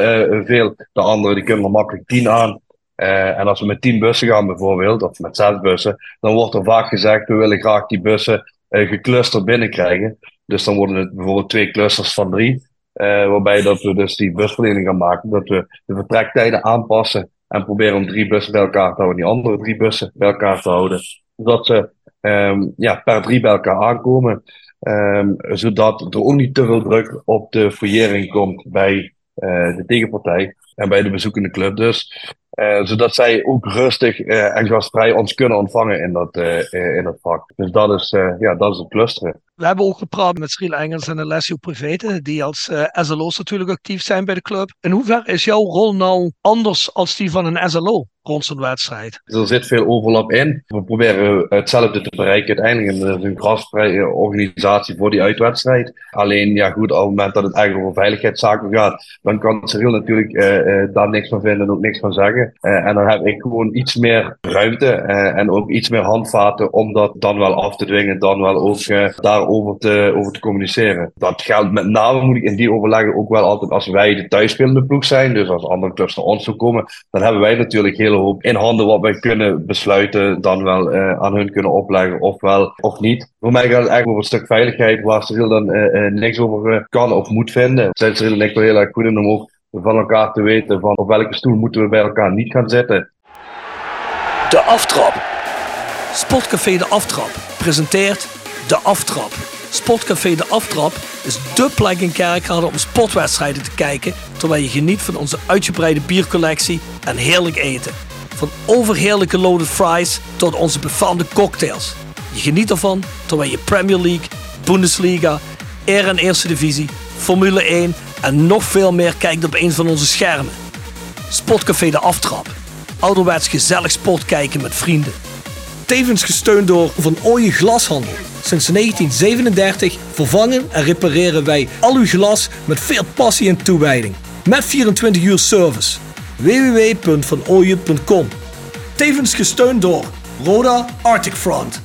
veel, de andere die kunnen er makkelijk tien aan. en als we met tien bussen gaan bijvoorbeeld, of met zes bussen, dan wordt er vaak gezegd, we willen graag die bussen geclusterd binnenkrijgen. Dus dan worden het bijvoorbeeld twee clusters van drie. Waarbij dat we dus die busverdeling gaan maken. Dat we de vertrektijden aanpassen. En proberen om drie bussen bij elkaar te houden. Die andere drie bussen bij elkaar te houden. Zodat ze um, ja, per drie bij elkaar aankomen. Um, zodat er ook niet te veel druk op de fouillering komt bij uh, de tegenpartij. En bij de bezoekende club dus. Uh, zodat zij ook rustig uh, en gastvrij ons kunnen ontvangen in dat, in dat vak. Dus dat is, ja, dat is het clusteren. We hebben ook gepraat met Sriel Engels en Alessio Prevete, die als SLO's natuurlijk actief zijn bij de club. In hoeverre is jouw rol nou anders als die van een SLO? Zo'n wedstrijd. Er zit veel overlap in. We proberen hetzelfde te bereiken uiteindelijk. En een grasvrije organisatie voor die uitwedstrijd. Alleen, ja goed, op het moment dat het eigenlijk over veiligheidszaken gaat, dan kan Cyril natuurlijk uh, uh, daar niks van vinden en ook niks van zeggen. Uh, en dan heb ik gewoon iets meer ruimte en ook iets meer handvaten om dat dan wel af te dwingen, dan wel ook daarover te, over te communiceren. Dat geldt met name, moet ik in die overleggen ook wel altijd als wij de thuisspelende ploeg zijn. Dus als andere clubs naar ons toe komen, dan hebben wij natuurlijk heel in handen wat wij kunnen besluiten, dan wel uh, aan hun kunnen opleggen, of wel of niet. Voor mij gaat het eigenlijk over een stuk veiligheid, waar Cyril dan uh, uh, niks over kan of moet vinden. Zijn Cyril en ik wel heel erg goed om ook van elkaar te weten van op welke stoel moeten we bij elkaar niet gaan zitten. De aftrap. Sportcafé De Aftrap presenteert De Aftrap. Sportcafé De Aftrap is dé plek in Kerkrade om sportwedstrijden te kijken terwijl je geniet van onze uitgebreide biercollectie en heerlijk eten. Van overheerlijke loaded fries tot onze befaamde cocktails. Je geniet ervan terwijl je Premier League, Bundesliga, Air en Eerste Divisie, Formule 1 en nog veel meer kijkt op een van onze schermen. Sportcafé De Aftrap. Ouderwets gezellig sport kijken met vrienden. Tevens gesteund door Van Ooyen Glashandel. Sinds 1937 vervangen en repareren wij al uw glas met veel passie en toewijding. Met 24 uur service. www.vanooyen.com Tevens gesteund door Roda Arctic Front.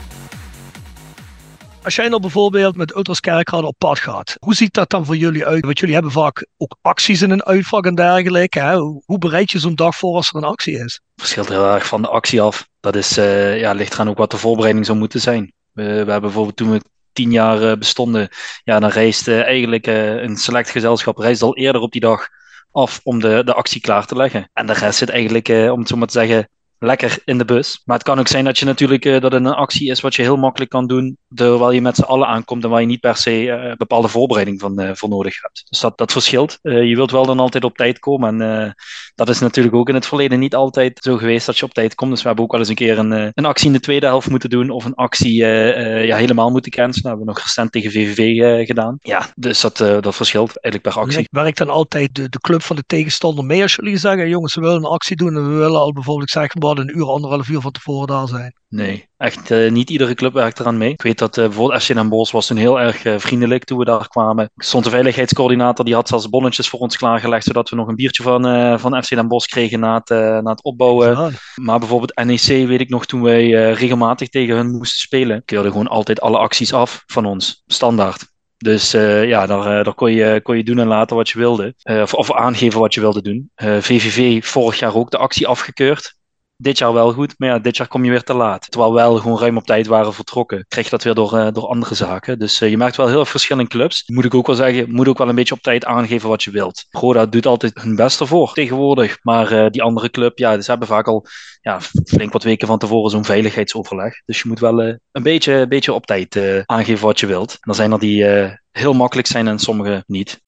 Als jij nou bijvoorbeeld met Ultras Kerkrade op pad gaat, hoe ziet dat dan voor jullie uit? Want jullie hebben vaak ook acties in een uitvak en dergelijke. Hè? Hoe bereid je zo'n dag voor als er een actie is? Verschilt heel erg van de actie af. Dat is, uh, ja, ligt eraan ook wat de voorbereiding zou moeten zijn. We, hebben bijvoorbeeld toen we tien jaar uh, bestonden, ja, dan reist eigenlijk een select gezelschap reist al eerder op die dag af om de, de actie klaar te leggen. En de rest zit eigenlijk, om het zo maar te zeggen, lekker in de bus. Maar het kan ook zijn dat je natuurlijk uh, dat een actie is wat je heel makkelijk kan doen, terwijl je met z'n allen aankomt en waar je niet per se uh, bepaalde voorbereiding van uh, voor nodig hebt. Dus dat, dat verschilt. je wilt wel dan altijd op tijd komen en dat is natuurlijk ook in het verleden niet altijd zo geweest dat je op tijd komt. Dus we hebben ook wel eens een keer een, een actie in de tweede helft moeten doen of een actie ja, helemaal moeten cancelen. Dat hebben we nog recent tegen VVV gedaan. Ja, dus dat, dat verschilt eigenlijk per actie. Werkt dan altijd de, de club van de tegenstander mee als jullie zeggen, jongens, we willen een actie doen en we willen al bijvoorbeeld zeggen, we een uur, anderhalf uur van tevoren daar zijn. Nee, echt uh, niet iedere club werkt eraan mee. Ik weet dat uh, bijvoorbeeld FC Den Bosch was toen heel erg uh, vriendelijk toen we daar kwamen. Stond de veiligheidscoördinator, die had zelfs bonnetjes voor ons klaargelegd, zodat we nog een biertje van, van FC Den Bosch kregen na het, na het opbouwen. Maar bijvoorbeeld NEC weet ik nog, toen wij regelmatig tegen hun moesten spelen, keurden gewoon altijd alle acties af van ons, standaard. Dus uh, ja, daar, uh, daar kon, je, kon je doen en laten wat je wilde. Uh, of, of, aangeven wat je wilde doen. VVV vorig jaar ook de actie afgekeurd dit jaar wel goed, maar ja, dit jaar kom je weer te laat. Terwijl we wel gewoon ruim op tijd waren vertrokken, kreeg je dat weer door, uh, door andere zaken. Dus uh, je merkt wel heel veel verschil clubs. Moet ik ook wel zeggen, moet ook wel een beetje op tijd aangeven wat je wilt. Roda doet altijd hun best ervoor tegenwoordig, maar uh, die andere club, ja, ze hebben vaak al ja, flink wat weken van tevoren zo'n veiligheidsoverleg. Dus je moet wel een, beetje, beetje op tijd aangeven wat je wilt. En dan zijn er die heel makkelijk zijn en sommige niet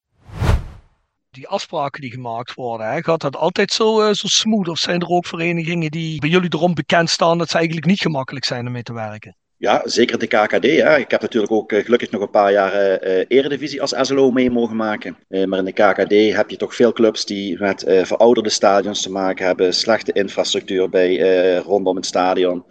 die afspraken die gemaakt worden, hè, gaat dat altijd zo, uh, zo smooth? Of zijn er ook verenigingen die bij jullie erom bekend staan dat ze eigenlijk niet gemakkelijk zijn om mee te werken? Ja, zeker de KKD. Ik heb natuurlijk ook uh, gelukkig nog een paar jaar uh, Eredivisie als SLO mee mogen maken. Maar in de KKD heb je toch veel clubs die met verouderde stadions te maken hebben, slechte infrastructuur bij, rondom het stadion.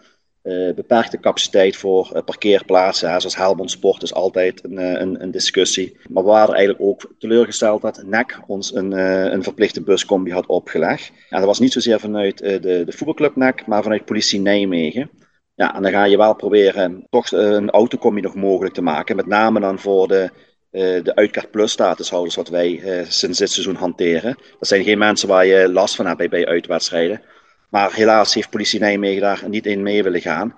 Uh, beperkte capaciteit voor uh, parkeerplaatsen. Zoals Helmond Sport is altijd een, uh, een, een, discussie. Maar we waren eigenlijk ook teleurgesteld dat NEC ons een, een verplichte buscombi had opgelegd. En dat was niet zozeer vanuit de, de voetbalclub NEC, maar vanuit politie Nijmegen. Ja, en dan ga je wel proberen toch een autocombi nog mogelijk te maken. Met name dan voor de, de uitkaart plus statushouders wat wij sinds dit seizoen hanteren. Dat zijn geen mensen waar je last van hebt bij, bij uitwedstrijden. Maar helaas heeft politie Nijmegen daar niet in mee willen gaan.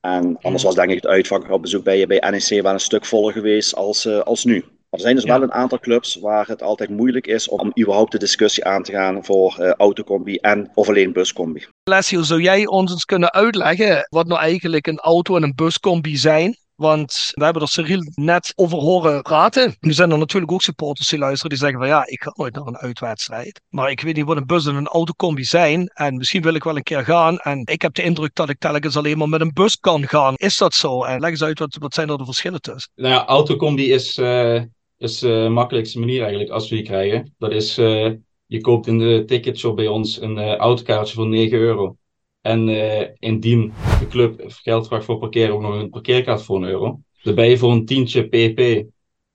En anders was denk ik het uitvak op bezoek bij, bij NEC wel een stuk voller geweest als, uh, als nu. Maar er zijn dus wel een aantal clubs waar het altijd moeilijk is om, überhaupt de discussie aan te gaan voor uh, autocombi en of alleen buscombi. Leslie, zou jij ons eens kunnen uitleggen wat nou eigenlijk een auto- en een buscombi zijn? Want we hebben er Cyril net over horen praten. Nu zijn er natuurlijk ook supporters die luisteren die zeggen van ja, ik ga nooit naar een uitwedstrijd. Maar ik weet niet wat een bus en een autocombi zijn. En misschien wil ik wel een keer gaan. En ik heb de indruk dat ik telkens alleen maar met een bus kan gaan. Is dat zo? En leg eens uit, wat, wat zijn er de verschillen tussen? Nou ja, autocombi is, uh, is de makkelijkste manier eigenlijk als we die krijgen. Dat is, uh, je koopt in de ticketshop bij ons een autokaartje voor 9 euro. En uh, indien de club geld vraagt voor parkeren, ook nog een parkeerkaart voor een euro. Je voor een tientje pp.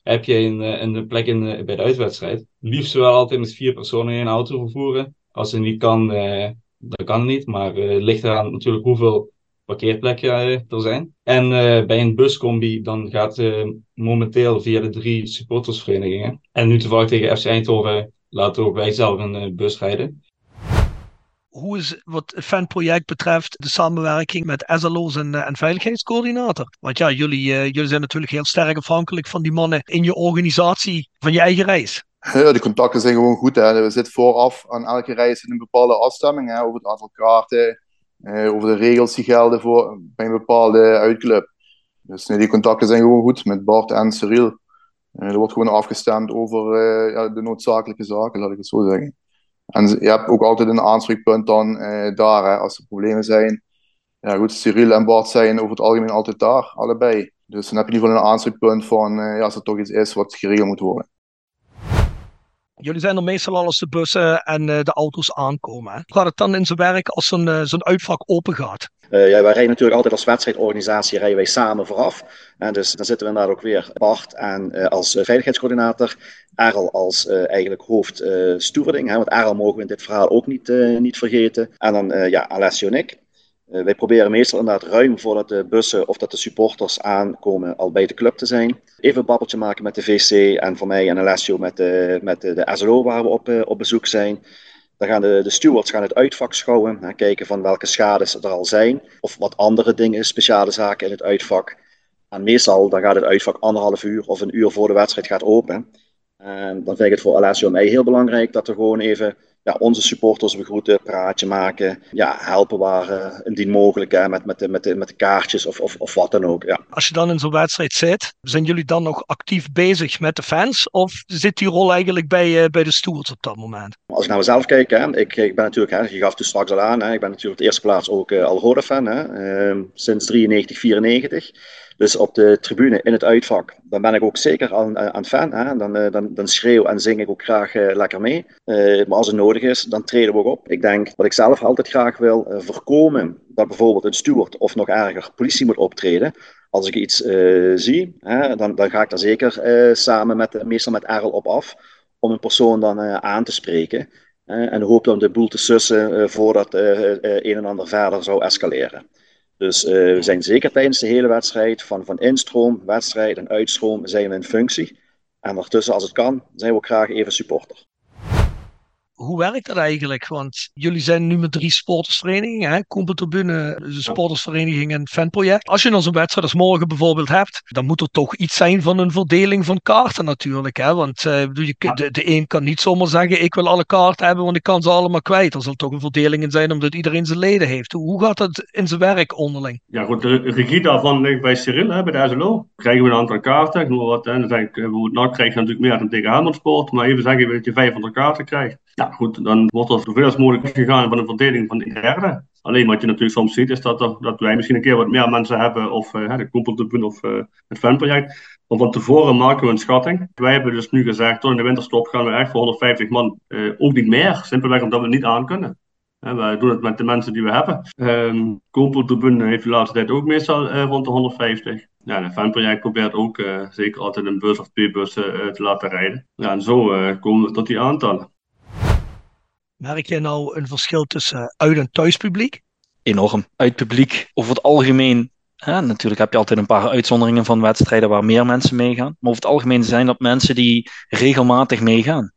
Heb je een, eh, een plek in, uh, bij de uitwedstrijd. Liefst wel altijd met vier personen in een auto vervoeren. Als het niet kan, uh, dan kan niet. Maar het ligt eraan natuurlijk hoeveel parkeerplekken er zijn. En bij een buscombi, dan gaat momenteel via de drie supportersverenigingen. En nu toevallig tegen FC Eindhoven laten ook wij zelf een bus rijden hoe is wat het fanproject betreft de samenwerking met SLO's en, uh, en veiligheidscoördinator? Want ja, jullie, uh, jullie zijn natuurlijk heel sterk afhankelijk van die mannen in je organisatie van je eigen reis. Ja, de contacten zijn gewoon goed. Hè. We zitten vooraf aan elke reis in een bepaalde afstemming hè, over het aantal kaarten, eh, over de regels die gelden voor, bij een bepaalde uitclub. Dus nee, die contacten zijn gewoon goed met Bart en Cyril. er wordt gewoon afgestemd over de noodzakelijke zaken, laat ik het zo zeggen. En je hebt ook altijd een aanspreekpunt dan uh, daar, als er problemen zijn. Ja goed, Cyril en Bart zijn over het algemeen altijd daar, allebei. Dus dan heb je in ieder geval een aanspreekpunt van uh, ja, als er toch iets is wat geregeld moet worden. Jullie zijn er meestal al als de bussen en uh, de auto's aankomen. Hè? Gaat het dan in zijn werk als zo'n zo'n uitvak open gaat? Uh, ja, wij rijden natuurlijk altijd als wedstrijdorganisatie rijden wij samen vooraf. En dus dan zitten we inderdaad ook weer Bart en als veiligheidscoördinator Errol als uh, eigenlijk hoofd want Errol mogen we in dit verhaal ook niet, niet vergeten. En dan ja, Alessio en ik. Wij proberen meestal inderdaad ruim voordat de bussen of dat de supporters aankomen al bij de club te zijn. Even een babbeltje maken met de VC en voor mij en Alessio met de, met de, SLO waar we op, op bezoek zijn. Dan gaan de, de stewards gaan het uitvak schouwen. Hè, kijken van welke schades er al zijn. Of wat andere dingen, speciale zaken in het uitvak. En meestal dan gaat het uitvak anderhalf uur of een uur voor de wedstrijd gaat open. En dan vind ik het voor Alessio en mij heel belangrijk dat er gewoon even ja, onze supporters begroeten, praatje maken, ja, helpen waar uh, indien mogelijk hè, met, met, de, met, de, met de kaartjes of, of, of wat dan ook. Ja. Als je dan in zo'n wedstrijd zit, zijn jullie dan nog actief bezig met de fans of zit die rol eigenlijk bij, uh, bij de stewards op dat moment? Als ik naar mezelf kijk, hè, ik, ik ben natuurlijk, hè, je gaf het straks al aan, hè, ik ben natuurlijk op de eerste plaats ook uh, al Rode-fan, uh, sinds 93, 94. Dus op de tribune in het uitvak, dan ben ik ook zeker aan, aan fan. Hè? Dan, dan, dan schreeuw en zing ik ook graag uh, lekker mee. Uh, maar als het nodig is, dan treden we ook op. Ik denk wat ik zelf altijd graag wil voorkomen dat bijvoorbeeld een steward of nog erger politie moet optreden. Als ik iets zie, hè, dan, dan ga ik daar zeker samen met, meestal met Errol op af, om een persoon dan aan te spreken. en hoop dan de boel te sussen voordat een en ander verder zou escaleren. Dus uh, we zijn zeker tijdens de hele wedstrijd, van, van instroom, wedstrijd en uitstroom, zijn we in functie. En daartussen, als het kan, zijn we ook graag even supporter hoe werkt dat eigenlijk? Want jullie zijn nu met drie sportersverenigingen, hè? Kumpeltribune, de sportersvereniging en fanproject. Als je dan zo'n wedstrijd als morgen bijvoorbeeld hebt, dan moet er toch iets zijn van een verdeling van kaarten natuurlijk. Hè? Want uh, je, de, de een kan niet zomaar zeggen, ik wil alle kaarten hebben, want ik kan ze allemaal kwijt. Er zal toch een verdeling in zijn, omdat iedereen zijn leden heeft. Hoe gaat dat in zijn werk onderling? Ja goed, de regie daarvan ligt bij Cyril, hè, bij de SLO. Krijgen we een aantal kaarten, ik noem wat, en dan zeg ik, nou krijg je natuurlijk meer dan tegen Helmond Sport, maar even zeggen dat je 500 kaarten krijgt. Goed, dan wordt er zoveel als mogelijk gegaan van een verdeling van de derde. Alleen wat je natuurlijk soms ziet, is dat, dat wij misschien een keer wat meer mensen hebben, of uh, de Koepeltubun of uh, het fanproject. Want van tevoren maken we een schatting. Wij hebben dus nu gezegd, tot in de winterstop gaan we echt voor 150 man, uh, ook niet meer. Simpelweg omdat we het niet aan kunnen. wij doen het met de mensen die we hebben. Um, Koepeltubun heeft de laatste tijd ook meestal rond de 150. Ja, het fanproject probeert ook zeker altijd een bus of twee bussen te laten rijden. Ja, en zo komen we tot die aantallen. Merk je nou een verschil tussen uit- en thuispubliek? Enorm. Uitpubliek over het algemeen. Hè, natuurlijk heb je altijd een paar uitzonderingen van wedstrijden waar meer mensen meegaan. Maar over het algemeen zijn dat mensen die regelmatig meegaan.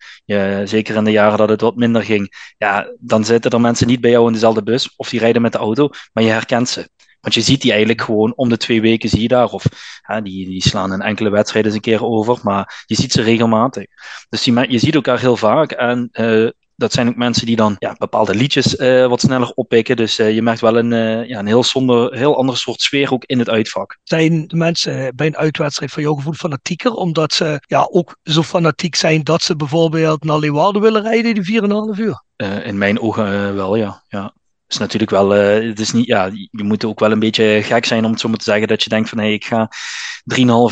Zeker in de jaren dat het wat minder ging. Ja, dan zitten er mensen niet bij jou in dezelfde bus. Of die rijden met de auto, maar je herkent ze. Want je ziet die eigenlijk gewoon om de twee weken zie je daar. Of hè, die, die slaan een enkele wedstrijd eens een keer over. Maar je ziet ze regelmatig. Dus je ziet elkaar heel vaak. En uh, dat zijn ook mensen die dan ja, bepaalde liedjes uh, wat sneller oppikken. Dus uh, je merkt wel een, uh, ja, een heel, zonder, heel ander soort sfeer ook in het uitvak. Zijn de mensen bij een uitwedstrijd van jouw gevoel fanatieker? Omdat ze ja, ook zo fanatiek zijn dat ze bijvoorbeeld naar Leeuwarden willen rijden, die 4,5 uur? in mijn ogen wel, ja. ja is natuurlijk wel, uh, het is niet, ja, je moet ook wel een beetje gek zijn om het zo maar te zeggen dat je denkt van hé, hey, ik ga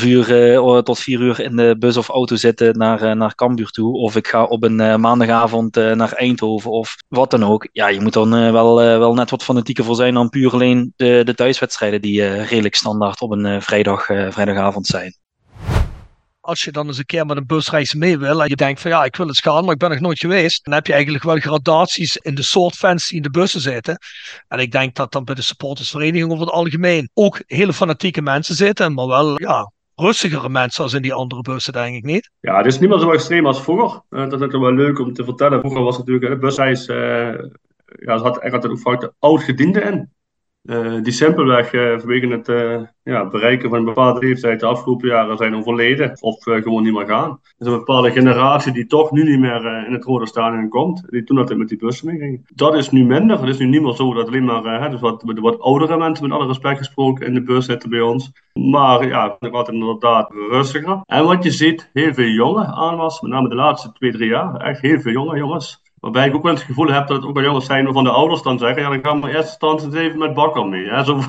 3,5 uur uh, tot 4 uur in de bus of auto zitten naar, uh, naar Cambuur toe. Of ik ga op een maandagavond naar Eindhoven of wat dan ook. Ja, je moet dan wel, wel net wat fanatieker voor zijn dan puur alleen de, de thuiswedstrijden die redelijk standaard op een vrijdag, vrijdagavond zijn als je dan eens een keer met een busreis mee wil en je denkt van ja, ik wil eens gaan, maar ik ben nog nooit geweest, dan heb je eigenlijk wel gradaties in de soort fans die in de bussen zitten. En ik denk dat dan bij de supportersvereniging over het algemeen ook hele fanatieke mensen zitten, maar wel ja, rustigere mensen als in die andere bussen, denk ik niet. Ja, het is niet meer zo extreem als vroeger. Uh, dat is ook wel leuk om te vertellen. Vroeger was natuurlijk de busreis, ja, ze had altijd ook vaak de oud-gedienden in. Uh, die simpelweg uh, vanwege het uh, ja, bereiken van een bepaalde leeftijd de afgelopen jaren zijn overleden of gewoon niet meer gaan. Is een bepaalde generatie die toch nu niet meer in het rode stadion komt, die toen altijd met die bussen mee ging. Dat is nu minder. Het is nu niet meer zo dat alleen maar dus wat, wat oudere mensen, met alle respect gesproken, in de bus zitten bij ons. Maar ja, nog altijd inderdaad rustiger. En wat je ziet, heel veel jonge aanwas, met name de laatste twee, drie jaar, echt heel veel jonge jongens. Waarbij ik ook wel het gevoel heb dat het ook wel jongens zijn waarvan de ouders dan zeggen: ja, dan gaan we eerst stand even met bakker mee. Hè? Zo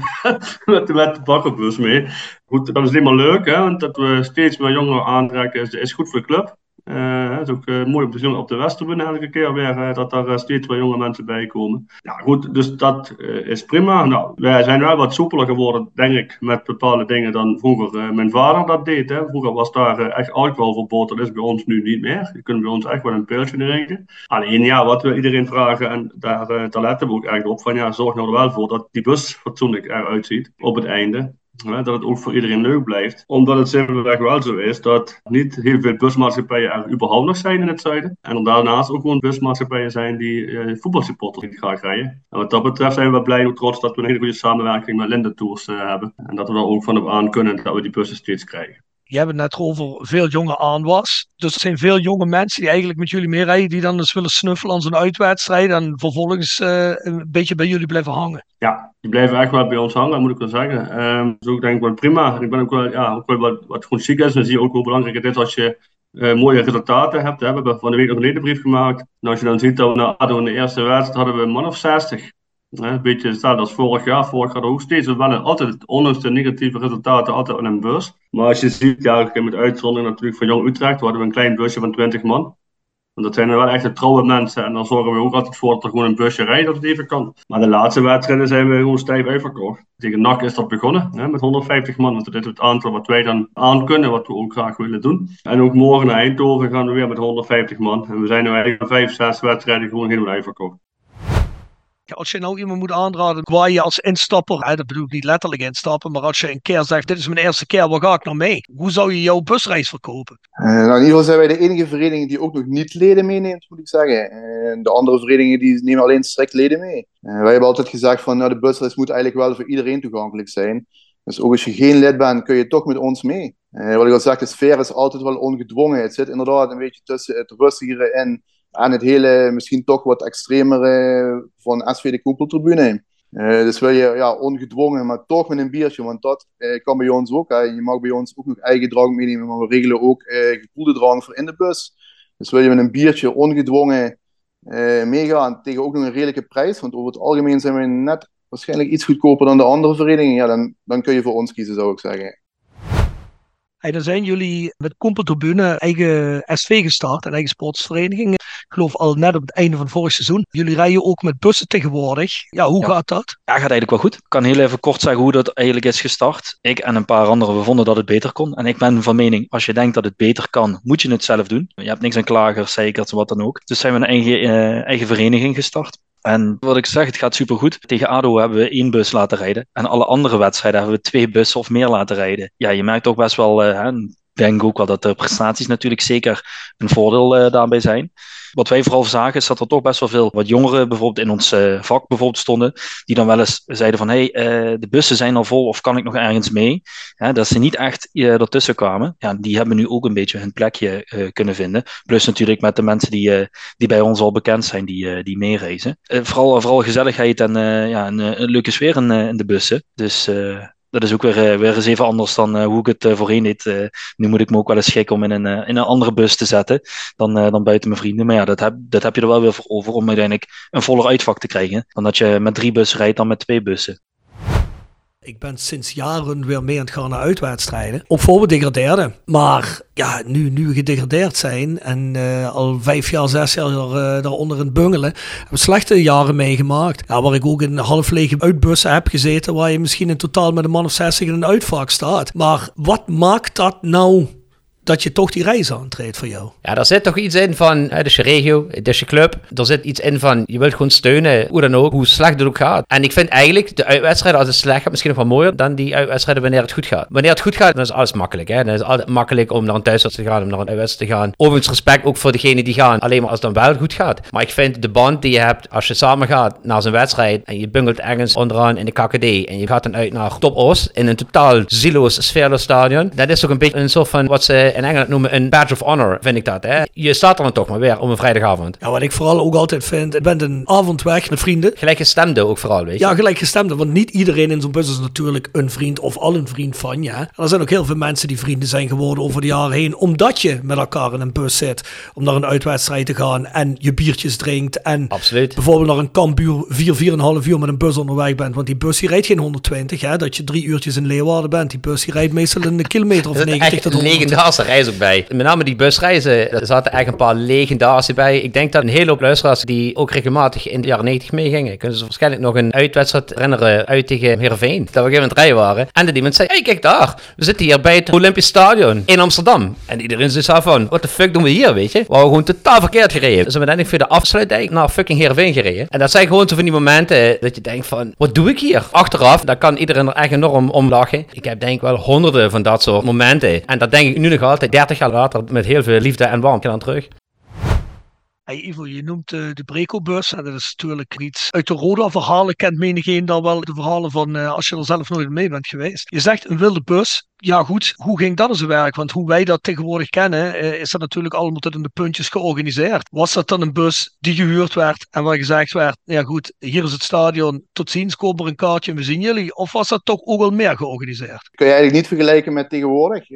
met, met de bakkerbus mee. Goed, dat is helemaal leuk, hè? want dat we steeds meer jongeren aantrekken is, is goed voor de club. Uh, het is ook uh, mooi om te zien op de Westerbun elke keer weer uh, dat er steeds weer jonge mensen bij komen. Ja, goed, dus dat is prima. Nou, wij zijn wel wat soepeler geworden, denk ik, met bepaalde dingen dan vroeger mijn vader dat deed. Hè. Vroeger was daar echt alcoholverbod, dat is bij ons nu niet meer. Je kunt bij ons echt wel een pilsje drinken. Alleen ja, wat we iedereen vragen, en daar, daar letten we ook echt op, van ja, zorg nou er wel voor dat die bus fatsoenlijk eruit ziet op het einde dat het ook voor iedereen leuk blijft. Omdat het simpelweg wel zo is dat niet heel veel busmaatschappijen er überhaupt nog zijn in het zuiden. En daarnaast ook gewoon busmaatschappijen zijn die eh, voetbalsupporters niet graag rijden. En wat dat betreft zijn we blij en trots dat we een hele goede samenwerking met Linde Tours uh, hebben. En dat we er ook van op aan kunnen dat we die bussen steeds krijgen. Je hebt het net over veel jonge aanwas. Dus er zijn veel jonge mensen die eigenlijk met jullie meerijden, die dan eens willen snuffelen aan zo'n uitwedstrijd en vervolgens uh, een beetje bij jullie blijven hangen. Ja, die blijven echt wel bij ons hangen, moet ik wel zeggen. Um, is ook denk ik wel prima. Ik ben ook wel, ja, ook wel wat, wat gewoon ziek is. Dan zie je ook hoe belangrijk het is als je uh, mooie resultaten hebt. We hebben van de week nog een ledenbrief gemaakt. En als je dan ziet dat we na de eerste wedstrijd hadden we een man of 60. Een beetje hetzelfde als vorig jaar. Vorig jaar ook steeds wel altijd, ondanks de negatieve resultaten, altijd een bus. Maar als je ziet, ja, met uitzondering natuurlijk van Jong Utrecht, hadden we een klein busje van 20 man. En dat zijn er wel echt trouwe mensen. En dan zorgen we ook altijd voor dat er gewoon een busje rijdt dat het even kan. Maar de laatste wedstrijden zijn we gewoon stijf uitverkocht. Tegen NAC is dat begonnen hè, met 150 man. Want dat is het aantal wat wij dan aan kunnen, wat we ook graag willen doen. En ook morgen naar Eindhoven gaan we weer met 150 man. En we zijn nu eigenlijk vijf, zes wedstrijden gewoon helemaal uitverkocht. Als je nou iemand moet aanraden waar je als instapper, dat bedoel ik niet letterlijk instappen, maar als je een keer zegt, dit is mijn eerste keer, waar ga ik nou mee? Hoe zou je jouw busreis verkopen? Uh, nou, in ieder geval zijn wij de enige vereniging die ook nog niet leden meeneemt, moet ik zeggen. De andere verenigingen die nemen alleen strikt leden mee. Uh, wij hebben altijd gezegd van, nou, de busreis moet eigenlijk wel voor iedereen toegankelijk zijn. Dus ook als je geen lid bent, kun je toch met ons mee. wat ik al zeg, de sfeer is altijd wel ongedwongen. Het zit inderdaad een beetje tussen het rustigere en aan het hele misschien toch wat extremere van SV de Koepeltribune. Uh, dus wil je ja, ongedwongen, maar toch met een biertje, want dat uh, kan bij ons ook. Hè. Je mag bij ons ook nog eigen drank meenemen, maar we regelen ook uh, gekoelde drank voor in de bus. Dus wil je met een biertje ongedwongen meegaan tegen ook nog een redelijke prijs, want over het algemeen zijn we net waarschijnlijk iets goedkoper dan de andere verenigingen, ja, dan, dan kun je voor ons kiezen, zou ik zeggen. Hey, dan zijn jullie met Kompeltribune eigen SV gestart, een eigen sportsvereniging. Ik geloof al net op het einde van vorig seizoen. Jullie rijden ook met bussen tegenwoordig. Ja, hoe gaat dat? Ja, gaat eigenlijk wel goed. Ik kan heel even kort zeggen hoe dat eigenlijk is gestart. Ik en een paar anderen, we vonden dat het beter kon. En ik ben van mening, als je denkt dat het beter kan, moet je het zelf doen. Je hebt niks aan klagers, zeikers, wat dan ook. Dus zijn we een eigen, uh, eigen vereniging gestart. En wat ik zeg, het gaat supergoed. Tegen ADO hebben we één bus laten rijden. En alle andere wedstrijden hebben we twee bussen of meer laten rijden. Ja, je merkt ook best wel, ik denk ook wel dat de prestaties natuurlijk zeker een voordeel uh, daarbij zijn. Wat wij vooral zagen is dat er toch best wel veel wat jongeren bijvoorbeeld in ons uh, vak bijvoorbeeld stonden, die dan wel eens zeiden van hé, hey, uh, de bussen zijn al vol of kan ik nog ergens mee? Dat ze niet echt ertussen kwamen. Ja, die hebben nu ook een beetje hun plekje kunnen vinden. Plus natuurlijk met de mensen die, die bij ons al bekend zijn, die, die meereizen. vooral, vooral gezelligheid en ja, een, een, leuke sfeer in, in de bussen. Dus dat is ook weer, eh, weer eens even anders dan uh, hoe ik het uh, voorheen deed. Nu moet ik me ook wel eens schikken om in een, in een andere bus te zetten dan, dan buiten mijn vrienden. Maar ja, dat heb, dat heb je er wel weer voor over om uiteindelijk een voller uitvak te krijgen. Dan dat je met drie bussen rijdt dan met twee bussen. Ik ben sinds jaren weer mee aan het gaan naar uitwedstrijden. Ook voor we degradeerden. Maar ja, nu, nu we gedegradeerd zijn en uh, al vijf jaar, zes jaar uh, daaronder in het bungelen, hebben we slechte jaren meegemaakt. Ja, waar ik ook in half lege uitbussen heb gezeten, waar je misschien in totaal met een man of 60 in een uitvak staat. Maar wat maakt dat nou dat je toch die reis aantreedt voor jou. Ja, daar zit toch iets in van, het is je regio, het is je club. Er zit iets in van, je wilt gewoon steunen, hoe dan ook, hoe slecht het ook gaat. En ik vind eigenlijk de uitwedstrijden als het slecht gaat misschien nog wel mooier dan die uitwedstrijden wanneer het goed gaat. Wanneer het goed gaat, dan is alles makkelijk. Hè? Dan is het altijd makkelijk om naar een thuiswedstrijd te gaan, om naar een uitwedstrijd te gaan. Overigens respect ook voor degenen die gaan, alleen maar als het dan wel goed gaat. Maar ik vind de band die je hebt als je samen gaat naar zo'n wedstrijd en je bungelt ergens onderaan in de KKD en je gaat dan uit naar Top Os in een totaal zieloos, sfeerloos stadion. Dat is toch een beetje een soort van wat ze in Engeland noemen een badge of honor, vind ik dat. Hè? Je staat er dan toch maar weer om een vrijdagavond. Ja, wat ik vooral ook altijd vind, ik ben een avond weg met vrienden. Gelijkgestemde ook vooral, weet je. Ja, gelijkgestemde, want niet iedereen in zo'n bus is natuurlijk een vriend of al een vriend van je. En er zijn ook heel veel mensen die vrienden zijn geworden over de jaren heen, omdat je met elkaar in een bus zit, om naar een uitwedstrijd te gaan en je biertjes drinkt en Absoluut. bijvoorbeeld naar een kampioen 4, 4,5 uur met een bus onderweg bent, want die bus die rijdt geen 120, hè, dat je drie uurtjes in Leeuwarden bent. Die bus die rijdt meestal een kilometer of 90 tot 100. Reis ook bij. Met name die busreizen, er zaten echt een paar legendarische bij. Ik denk dat een hele hoop luisteraars die ook regelmatig in de jaren 90 meegingen, kunnen ze waarschijnlijk nog een uitwedstrijd herinneren uit tegen Heerenveen. Dat we een gegeven rijden waren. En dat iemand zei, hey kijk daar, we zitten hier bij het Olympisch Stadion in Amsterdam. En iedereen zei van, what the fuck doen we hier, weet je? We waren gewoon totaal verkeerd gereden. Dus we zijn uiteindelijk voor de afsluitdijk naar fucking Heerenveen gereden. En dat zijn gewoon zo van die momenten dat je denkt van, wat doe ik hier? Achteraf, daar kan iedereen er echt enorm om lachen. Ik heb denk wel honderden van dat soort momenten. En dat denk ik nu nog altijd, 30 jaar later, met heel veel liefde en warmte aan terug. Hey Ivo, je noemt uh, de Breco-bus. En dat is natuurlijk iets uit de Roda-verhalen. Kent menigeen dan wel de verhalen van uh, als je er zelf nooit mee bent geweest. Je zegt een wilde bus. Ja goed, hoe ging dat in zijn werk? Want hoe wij dat tegenwoordig kennen, uh, is dat natuurlijk allemaal tot in de puntjes georganiseerd. Was dat dan een bus die gehuurd werd en waar gezegd werd, ja goed, hier is het stadion, tot ziens, koop er een kaartje en we zien jullie? Of was dat toch ook wel meer georganiseerd? Kun je eigenlijk niet vergelijken met tegenwoordig.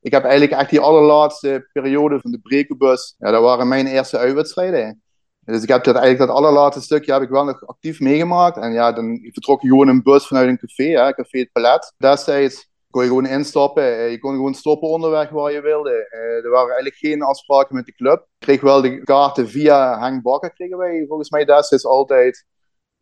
Ik heb eigenlijk echt die allerlaatste periode van de Brekobus, ja, dat waren mijn eerste uitwedstrijden. Dus ik heb dat, eigenlijk dat allerlaatste stukje heb ik wel nog actief meegemaakt. En ja, dan vertrok je gewoon een bus vanuit een café, Café het Palet. Destijds kon je gewoon instappen. Eh, je kon gewoon stoppen onderweg waar je wilde. Eh, er waren eigenlijk geen afspraken met de club. Ik kreeg wel de kaarten via Henk Bakker, kregen wij volgens mij destijds altijd.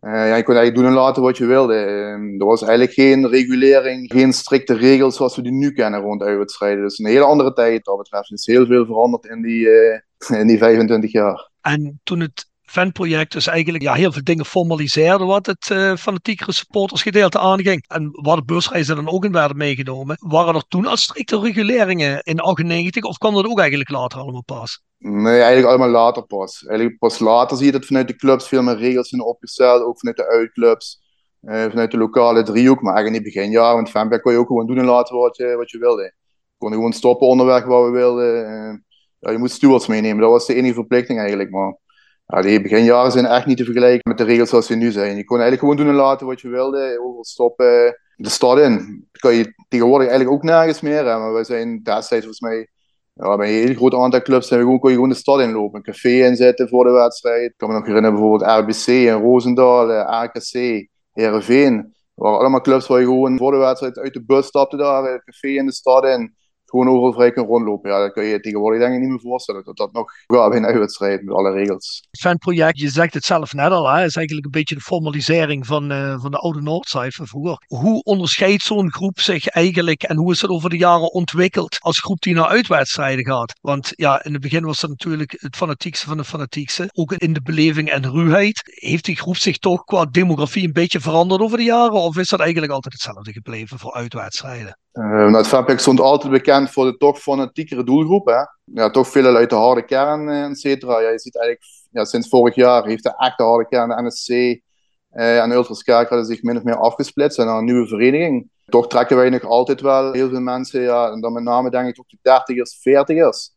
Uh, ja, je kon eigenlijk doen en laten wat je wilde. Uh, er was eigenlijk geen regulering, geen strikte regels zoals we die nu kennen rond uitwedstrijden. Dus een hele andere tijd wat betreft. Er is heel veel veranderd in die, uh, in die 25 jaar. En toen het fanproject dus eigenlijk ja, heel veel dingen formaliseerde wat het uh, fanatiekere supportersgedeelte aanging. En waar de busreizen dan ook in werden meegenomen. Waren er toen al strikte reguleringen in 98 of kwam dat ook eigenlijk later allemaal pas? Nee, eigenlijk allemaal later pas. Eigenlijk pas later zie je dat vanuit de clubs veel meer regels zijn opgesteld, ook vanuit de uitclubs. Uh, vanuit de lokale driehoek, maar eigenlijk in die beginjaren, want fanback kon je ook gewoon doen en laten wat je, wat je wilde. Je kon gewoon stoppen onderweg waar we wilden. Uh, ja, je moest stewards meenemen, dat was de enige verplichting eigenlijk. Maar die beginjaren zijn echt niet te vergelijken met de regels zoals ze nu zijn. Je kon eigenlijk gewoon doen en laten wat je wilde, overal stoppen. De stad in. Dat kan je tegenwoordig eigenlijk ook nergens meer. Maar we zijn destijds volgens mij ja, bij een heel groot aantal clubs we gewoon, kon je gewoon de stad inlopen. Een café inzetten voor de wedstrijd. Ik kan me nog herinneren bijvoorbeeld RBC en Roosendaal, AKC, Heerenveen. Dat waren allemaal clubs waar je gewoon voor de wedstrijd uit de bus stapte daar, het café in de stad in gewoon overal vrij kan rondlopen. Ja, dat kun je tegenwoordig denk ik niet meer voorstellen. Dat dat nog ja, bij een uitwedstrijd met alle regels. Het fanproject, je zegt het zelf net al, hè, is eigenlijk een beetje de formalisering van, uh, van de oude Noordzijde vroeger. Hoe onderscheidt zo'n groep zich eigenlijk en hoe is het over de jaren ontwikkeld als groep die naar uitwedstrijden gaat? Want ja, in het begin was dat natuurlijk het fanatiekste van de fanatiekste. Ook in de beleving en ruwheid. Heeft die groep zich toch qua demografie een beetje veranderd over de jaren? Of is dat eigenlijk altijd hetzelfde gebleven voor uitwedstrijden? Uh, nou, het Fanpack stond altijd bekend voor de toch fanatiekere doelgroep. Hè? Ja, toch veel uit de harde kern, uh, et cetera. Ja, je ziet eigenlijk, ja, sinds vorig jaar heeft de echte harde kern, de NSC uh, en Ultras Kerkrade zich min of meer afgesplitst naar een nieuwe vereniging. Toch trekken wij nog altijd wel heel veel mensen, ja, en dan met name denk ik toch de dertigers, veertigers.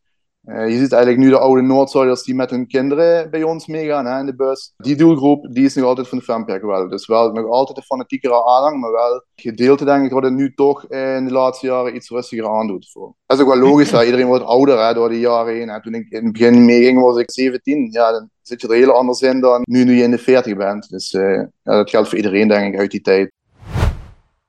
Uh, je ziet eigenlijk nu de oude Noordzuiders die met hun kinderen bij ons meegaan in de bus. Die doelgroep die is nog altijd van de fanpack wel. Dus wel nog altijd een fanatiekere aanhang, maar wel gedeelte denk ik wat het nu toch in de laatste jaren iets rustiger aandoet. Voor. Dat is ook wel logisch, hè. iedereen wordt ouder hè, door die jaren heen. Hè. Toen ik in het begin meeging was ik 17. Ja, dan zit je er heel anders in dan nu, nu je in de 40 bent. Dus ja, dat geldt voor iedereen denk ik uit die tijd.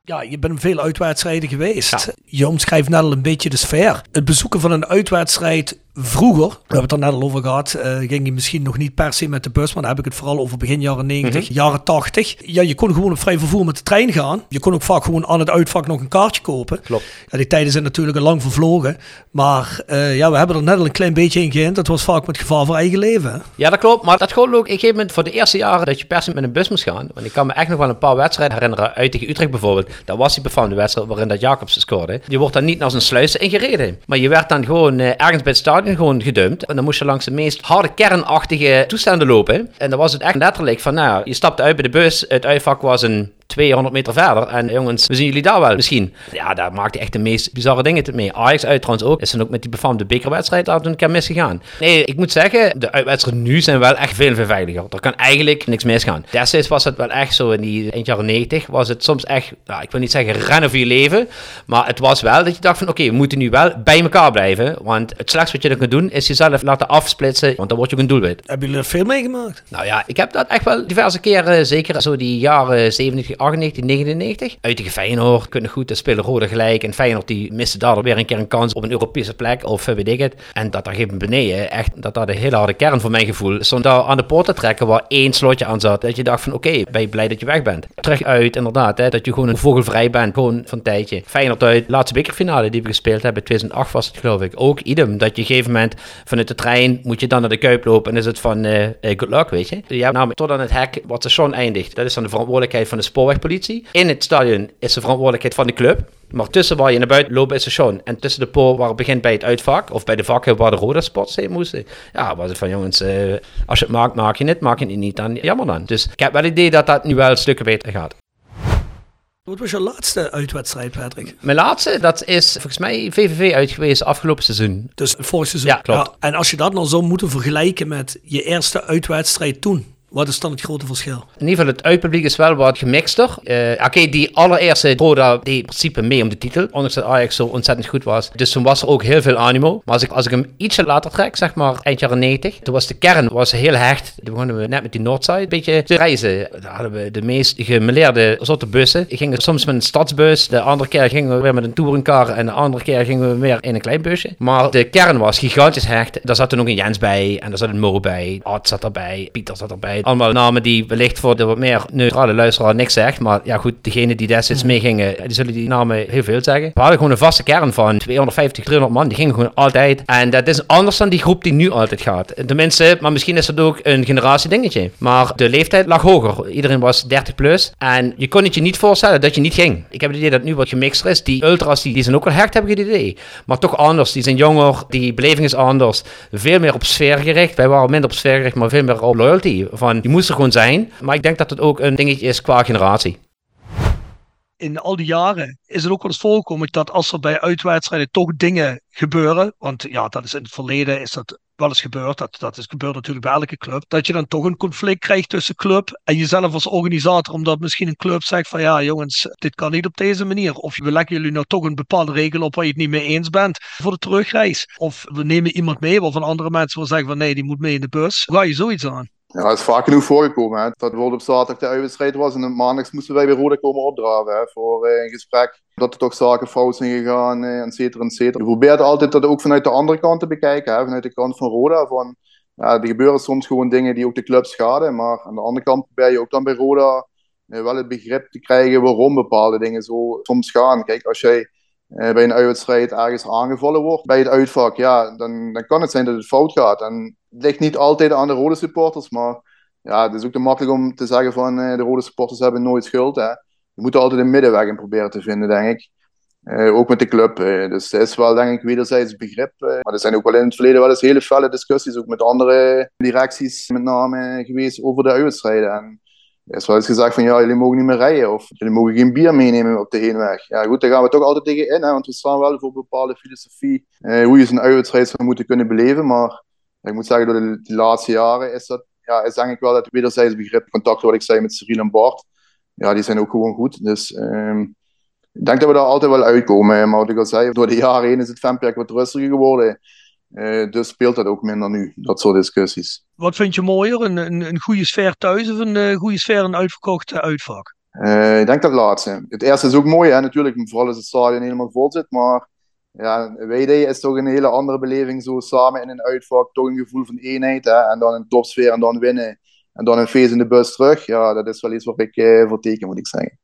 Ja, je bent veel uitwedstrijden geweest. Ja. Je omschrijft net al een beetje de sfeer. Het bezoeken van een uitwedstrijd vroeger, we hebben het er net al over gehad, uh, ging je misschien nog niet per se met de bus, maar dan heb ik het vooral over begin jaren 90, mm -hmm. jaren 80. Ja, je kon gewoon op vrij vervoer met de trein gaan. Je kon ook vaak gewoon aan het uitvak nog een kaartje kopen. Klopt. Ja, die tijden zijn natuurlijk al lang vervlogen, maar uh, ja, we hebben er net al een klein beetje in geïnd. Dat was vaak met gevaar voor eigen leven. Ja, dat klopt, maar dat gewoon ook op een gegeven moment voor de eerste jaren dat je per se met een bus moest gaan. Want ik kan me echt nog wel een paar wedstrijden herinneren, uit tegen Utrecht bijvoorbeeld. Dat was die befaamde wedstrijd waarin dat Jacobs scoorde. Je wordt dan niet als een sluis ingereden, maar je werd dan gewoon uh, ergens bij het stadion gewoon gedumpt. En dan moest je langs de meest harde kernachtige toestanden lopen. En dan was het echt letterlijk van, nou, je stapte uit bij de bus. Het uitvak was een 200 meter verder. En jongens, we zien jullie daar wel misschien. Ja, daar maakte echt de meest bizarre dingen mee. Ajax uit trouwens ook. Is dan ook met die befaamde bekerwedstrijd daar een keer misgegaan. Nee, ik moet zeggen, de uitwedstrijden nu zijn wel echt veel, veel veiliger. Er kan eigenlijk niks misgaan. Destijds was het wel echt zo in die eind jaren 90. Was het soms echt, nou, ik wil niet zeggen rennen voor je leven. Maar het was wel dat je dacht van, oké, we moeten nu wel bij elkaar blijven. Want het slechtste wat je dan kunt doen, is jezelf laten afsplitsen. Want dan word je ook een doelwit. Hebben jullie er veel meegemaakt? Nou ja, ik heb dat echt wel diverse keren, zeker zo die jaren 70, 98, 99. Uit tegen Feyenoord, kunnen goed, de spelen rode gelijk. En Feyenoord die miste daar weer een keer een kans op een Europese plek. Of weet ik het. En dat daar gegeven beneden, echt, dat daar de hele harde kern voor mijn gevoel, stond daar aan de poort te trekken waar één slotje aan zat. Dat je dacht van, oké, ben je blij dat je weg bent. Terug uit, inderdaad, hè, dat je gewoon een vogelvrij bent, gewoon van een tijdje. Feyenoord uit, laatste bekerfinale die we gespeeld hebben, 2008 was het geloof ik. Ook idem, dat je op een gegeven moment vanuit de trein moet je dan naar de Kuip lopen en is het van, uh, good luck, weet je. Ja, nou, tot aan het hek wat station eindigt. Dat is dan de verantwoordelijkheid van de sport spoorwegpolitie. In het stadion is de verantwoordelijkheid van de club. Maar tussen waar je naar buiten loopt is het station. En tussen de poort waar het begint bij het uitvak. Of bij de vakken waar de Roda spots heen moesten. Ja, was het van jongens, uh, als je het maakt, maak je het. Maak je het niet, dan jammer dan. Dus ik heb wel het idee dat dat nu wel stukken beter gaat. Wat was je laatste uitwedstrijd, Patrick? Mijn laatste, dat is volgens mij VVV uit geweest afgelopen seizoen. Dus vorig seizoen? Ja, klopt. Ja, en als je dat nou zou moeten vergelijken met je eerste uitwedstrijd toen, wat is dan het grote verschil? In ieder geval, het uitpubliek is wel wat gemixter. Uh, Oké, die allereerste Roda deed in principe mee om de titel. Ondanks dat Ajax zo ontzettend goed was. Dus toen was er ook heel veel animo. Maar als ik, als ik hem ietsje later trek, zeg maar eind jaren 90. Toen was de kern was heel hecht. Toen begonnen we net met die Noordside een beetje te reizen. Daar hadden we de meest gemeleerde soorten bussen. Ik ging soms met een stadsbus. De andere keer gingen we weer met een touringcar. En de andere keer gingen we weer in een klein busje. Maar de kern was gigantisch hecht. Daar zat er nog een Jens bij. En daar zat een Mo bij. Art zat erbij. Pieter zat erbij allemaal namen die wellicht voor de wat meer neutrale luisteraar niks zegt. Maar ja, goed, degene die destijds meegingen, die zullen die namen heel veel zeggen. We hadden gewoon een vaste kern van 250, 300 man. Die gingen gewoon altijd. En dat is anders dan die groep die nu altijd gaat. Tenminste, maar misschien is dat ook een generatiedingetje. Maar de leeftijd lag hoger. Iedereen was 30 plus. En je kon het je niet voorstellen dat je niet ging. Ik heb het idee dat nu wat gemixter is. Die ultras, die, die zijn ook wel hecht, heb ik het idee. Maar toch anders. Die zijn jonger. Die beleving is anders. Veel meer op sfeer gericht. Wij waren minder op sfeer gericht, maar veel meer op loyalty. Van, je moest er gewoon zijn. Maar ik denk dat het ook een dingetje is qua generatie. In al die jaren is het ook wel eens voorgekomen dat als er bij uitwedstrijden toch dingen gebeuren, want ja, dat is in het verleden is dat wel eens gebeurd, dat, dat is gebeurd natuurlijk bij elke club, dat je dan toch een conflict krijgt tussen club en jezelf als organisator, omdat misschien een club zegt van ja jongens, dit kan niet op deze manier. Of we leggen jullie nou toch een bepaalde regel op waar je het niet mee eens bent voor de terugreis. Of we nemen iemand mee waarvan andere mensen wel zeggen van nee, die moet mee in de bus. Ga je zoiets aan? Ja, dat is vaak genoeg voorgekomen. Hè. Dat bijvoorbeeld op zaterdag de uitwedstrijd was en maandags moesten wij weer Roda komen opdraven hè, voor uh, een gesprek. Dat er toch zaken fout zijn gegaan, uh, et cetera, et cetera. Je probeert altijd dat ook vanuit de andere kant te bekijken, hè, vanuit de kant van Roda. Van, ja, er gebeuren soms gewoon dingen die ook de club schaden, maar aan de andere kant probeer je ook dan bij Roda uh, wel het begrip te krijgen waarom bepaalde dingen zo soms gaan. Kijk, als jij bij een uitwedstrijd ergens aangevallen wordt bij het uitvak, ja, dan, dan kan het zijn dat het fout gaat. En het ligt niet altijd aan de rode supporters, maar ja, het is ook te makkelijk om te zeggen van uh, de rode supporters hebben nooit schuld. Hè. Je moet altijd een middenweg in proberen te vinden, denk ik. Uh, ook met de club. Dus het is wel, denk ik, wederzijds begrip. maar er zijn ook wel in het verleden wel eens hele felle discussies, ook met andere directies met name geweest over de uitwedstrijden. En er is wel eens gezegd van ja, jullie mogen niet meer rijden of jullie mogen geen bier meenemen op de heenweg. Ja goed, daar gaan we toch altijd tegen in, want we staan wel voor bepaalde filosofie hoe je zo'n uitwedstrijd zou moeten kunnen beleven. Maar ik moet zeggen, door de, laatste jaren is dat ja, is denk wel het wederzijds begrip. Contacten wat ik zei met Cyril en Bart, ja, die zijn ook gewoon goed. Dus um, ik denk dat we daar altijd wel uitkomen. Maar wat ik al zei, door de jaren heen is het fanperk wat rustiger geworden. Uh, dus speelt dat ook minder nu, dat soort discussies. Wat vind je mooier, een, een, een goede sfeer thuis of een uh, goede sfeer een uitverkocht uitvak? Uh, ik denk dat laatste. Het eerste is ook mooi, hè, natuurlijk, vooral als het stadion helemaal vol zit. Maar ja, WD is toch een hele andere beleving. Zo samen in een uitvak, toch een gevoel van eenheid. Hè? En dan een topsfeer en dan winnen. En dan een feest in de bus terug. Ja, dat is wel iets wat ik eh, voor teken, moet ik zeggen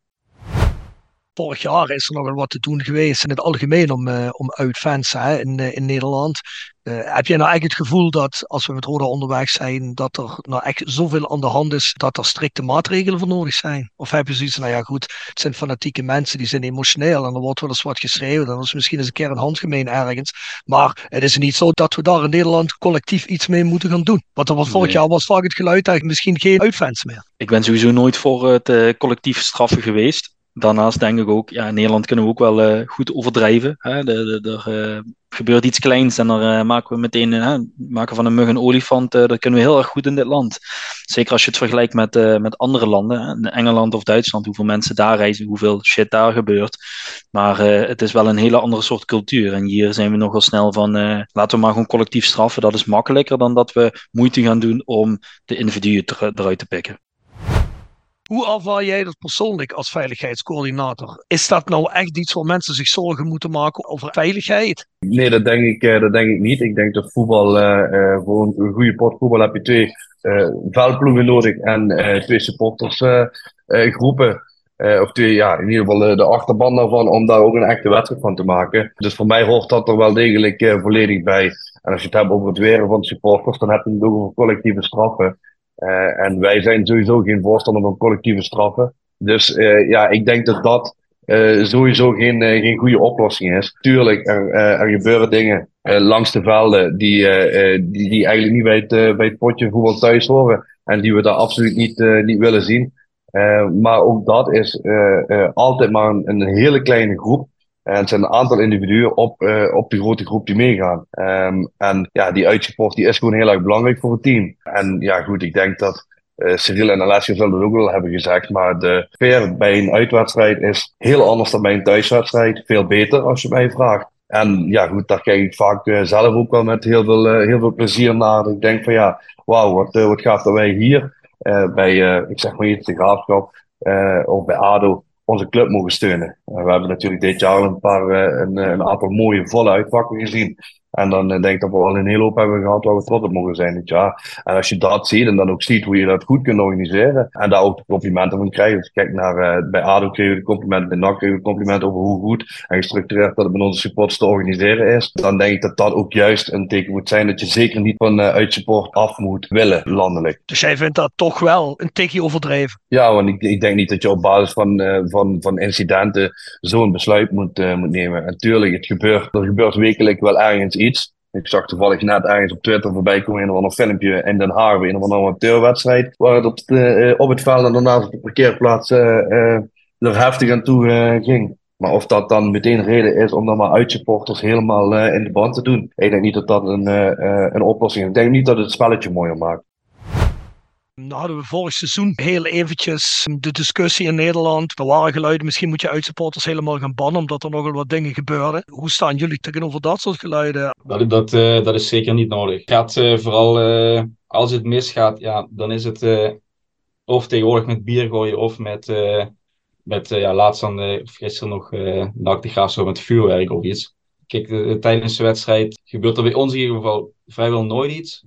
vorig jaar is er nogal wat te doen geweest in het algemeen om, uh, om uitfans hè, in, uh, in Nederland. Uh, heb jij nou eigenlijk het gevoel dat als we met Roda onderweg zijn, dat er nou echt zoveel aan de hand is dat er strikte maatregelen voor nodig zijn? Of heb je zoiets, nou ja goed, het zijn fanatieke mensen, die zijn emotioneel en er wordt wel eens wat geschreven, dan is misschien eens een keer een handgemeen ergens. Maar het is niet zo dat we daar in Nederland collectief iets mee moeten gaan doen. Want er was vorig jaar was vaak het geluid eigenlijk misschien geen uitfans meer. Ik ben sowieso nooit voor het collectief straffen geweest daarnaast denk ik ook, ja, in Nederland kunnen we ook wel uh, goed overdrijven. Hè? Er uh, gebeurt iets kleins en dan uh, maken we meteen maken van een mug een olifant. dat kunnen we heel erg goed in dit land. Zeker als je het vergelijkt met, met andere landen, Engeland of Duitsland, hoeveel mensen daar reizen, hoeveel shit daar gebeurt. Maar het is wel een hele andere soort cultuur. En hier zijn we nogal snel van, laten we maar gewoon collectief straffen. Dat is makkelijker dan dat we moeite gaan doen om de individuen eruit te pikken. Hoe ervaar jij dat persoonlijk als veiligheidscoördinator? Is dat nou echt iets waar mensen zich zorgen moeten maken over veiligheid? Nee, dat denk ik, eh, dat denk ik niet. Ik denk dat voetbal, uh, voor een, goede potvoetbal heb je twee uh, nodig en twee supportersgroepen. of twee, ja, in ieder geval de achterban daarvan, om daar ook een echte wedstrijd van te maken. Dus voor mij hoort dat er wel degelijk volledig bij. En als je het hebt over het weren van supporters, dan heb je het ook over collectieve straffen. Uh, en wij zijn sowieso geen voorstander van collectieve straffen. Dus uh, ja, ik denk dat dat uh, sowieso geen, geen goede oplossing is. Tuurlijk, er, er gebeuren dingen langs de velden die, die, die eigenlijk niet bij het, potje voetbal thuis horen. En die we daar absoluut niet, niet willen zien. maar ook dat is altijd maar een hele kleine groep. En het zijn een aantal individuen op, uh, op de grote groep die meegaan. Um, en ja, die uitsupport die is gewoon heel erg belangrijk voor het team. En ja, goed, ik denk dat uh, Cyril en Alessio zullen het ook wel hebben gezegd. Maar de sfeer bij een uitwedstrijd is heel anders dan bij een thuiswedstrijd. Veel beter als je mij vraagt. En ja, goed, daar kijk ik vaak uh, zelf ook wel met heel veel, heel veel plezier naar. Ik denk van ja, wauw, wat, wat gaat er wij hier bij, ik zeg maar iets, de graafschap of bij ADO onze club mogen steunen. we hebben natuurlijk dit jaar een, paar, een, een aantal mooie volle uitpakken gezien. En dan denk ik dat we al een hele hoop hebben gehad waar we trots op mogen zijn dit jaar. En als je dat ziet en dan ook ziet hoe je dat goed kunt organiseren. En daar ook de complimenten van krijgt. Als je kijkt naar, uh, bij ADO kregen we de complimenten, bij NAC kregen we de complimenten over hoe goed en gestructureerd dat het met onze supporters te organiseren is. Dan denk ik dat dat ook juist een teken moet zijn dat je zeker niet van uh, uitsupport af moet willen landelijk. Dus jij vindt dat toch wel een tikje overdreven? Ja, want ik, ik denk niet dat je op basis van, uh, van, van incidenten zo'n besluit moet, moet nemen. En tuurlijk, het gebeurt, er gebeurt wekelijk wel ergens Ik zag toevallig net ergens op Twitter voorbij komen een of ander filmpje in Den Haag bij een amateurwedstrijd. Waar het op, de, uh, op het veld en daarnaast op de parkeerplaats uh, er heftig aan toe ging. Maar of dat dan meteen reden is om dan maar uitsupporters helemaal in de band te doen. Ik denk niet dat dat een, een oplossing is. Ik denk niet dat het spelletje mooier maakt. Nou hadden we vorig seizoen heel eventjes de discussie in Nederland. Er waren geluiden, misschien moet je uitsupporters helemaal gaan bannen, omdat er nogal wat dingen gebeurden. Hoe staan jullie tegenover dat soort geluiden? Dat, dat, uh, dat is zeker niet nodig. Het gaat uh, vooral, uh, als het misgaat, ja, dan is het of tegenwoordig met bier gooien of met, met ja, laatst dan, gisteren nog, uh, de zo met vuurwerk of iets. Kijk, tijdens de wedstrijd gebeurt er bij ons in ieder geval vrijwel nooit iets.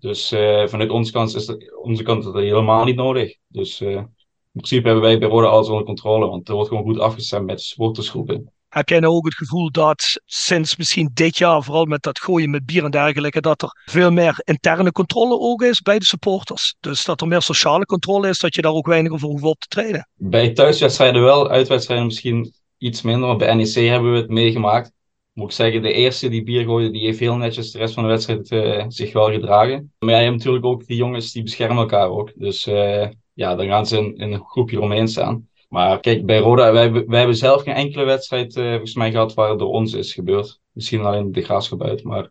Dus uh, vanuit onze kant is dat, onze kant is dat helemaal niet nodig. Dus uh, in principe hebben wij bij Rode alles onder controle, want er wordt gewoon goed afgestemd met supportersgroepen. Heb jij nou ook het gevoel dat sinds misschien dit jaar, vooral met dat gooien met bier en dergelijke, dat er veel meer interne controle ook is bij de supporters? Dus dat er meer sociale controle is, dat je daar ook weinig over hoeft op te treden? Bij thuiswedstrijden wel, uitwedstrijden misschien iets minder. Maar bij NEC hebben we het meegemaakt moet ik zeggen, de eerste die bier gooide, die heeft heel netjes de rest van de wedstrijd uh, zich wel gedragen. Maar ja, je hebt natuurlijk ook die jongens die beschermen elkaar ook. Dus uh, ja, dan gaan ze in, in, een groepje omheen staan. Maar kijk, bij Roda, wij, wij hebben zelf geen enkele wedstrijd uh, volgens mij gehad waar het door ons is gebeurd. Misschien alleen de graafschap uit, maar...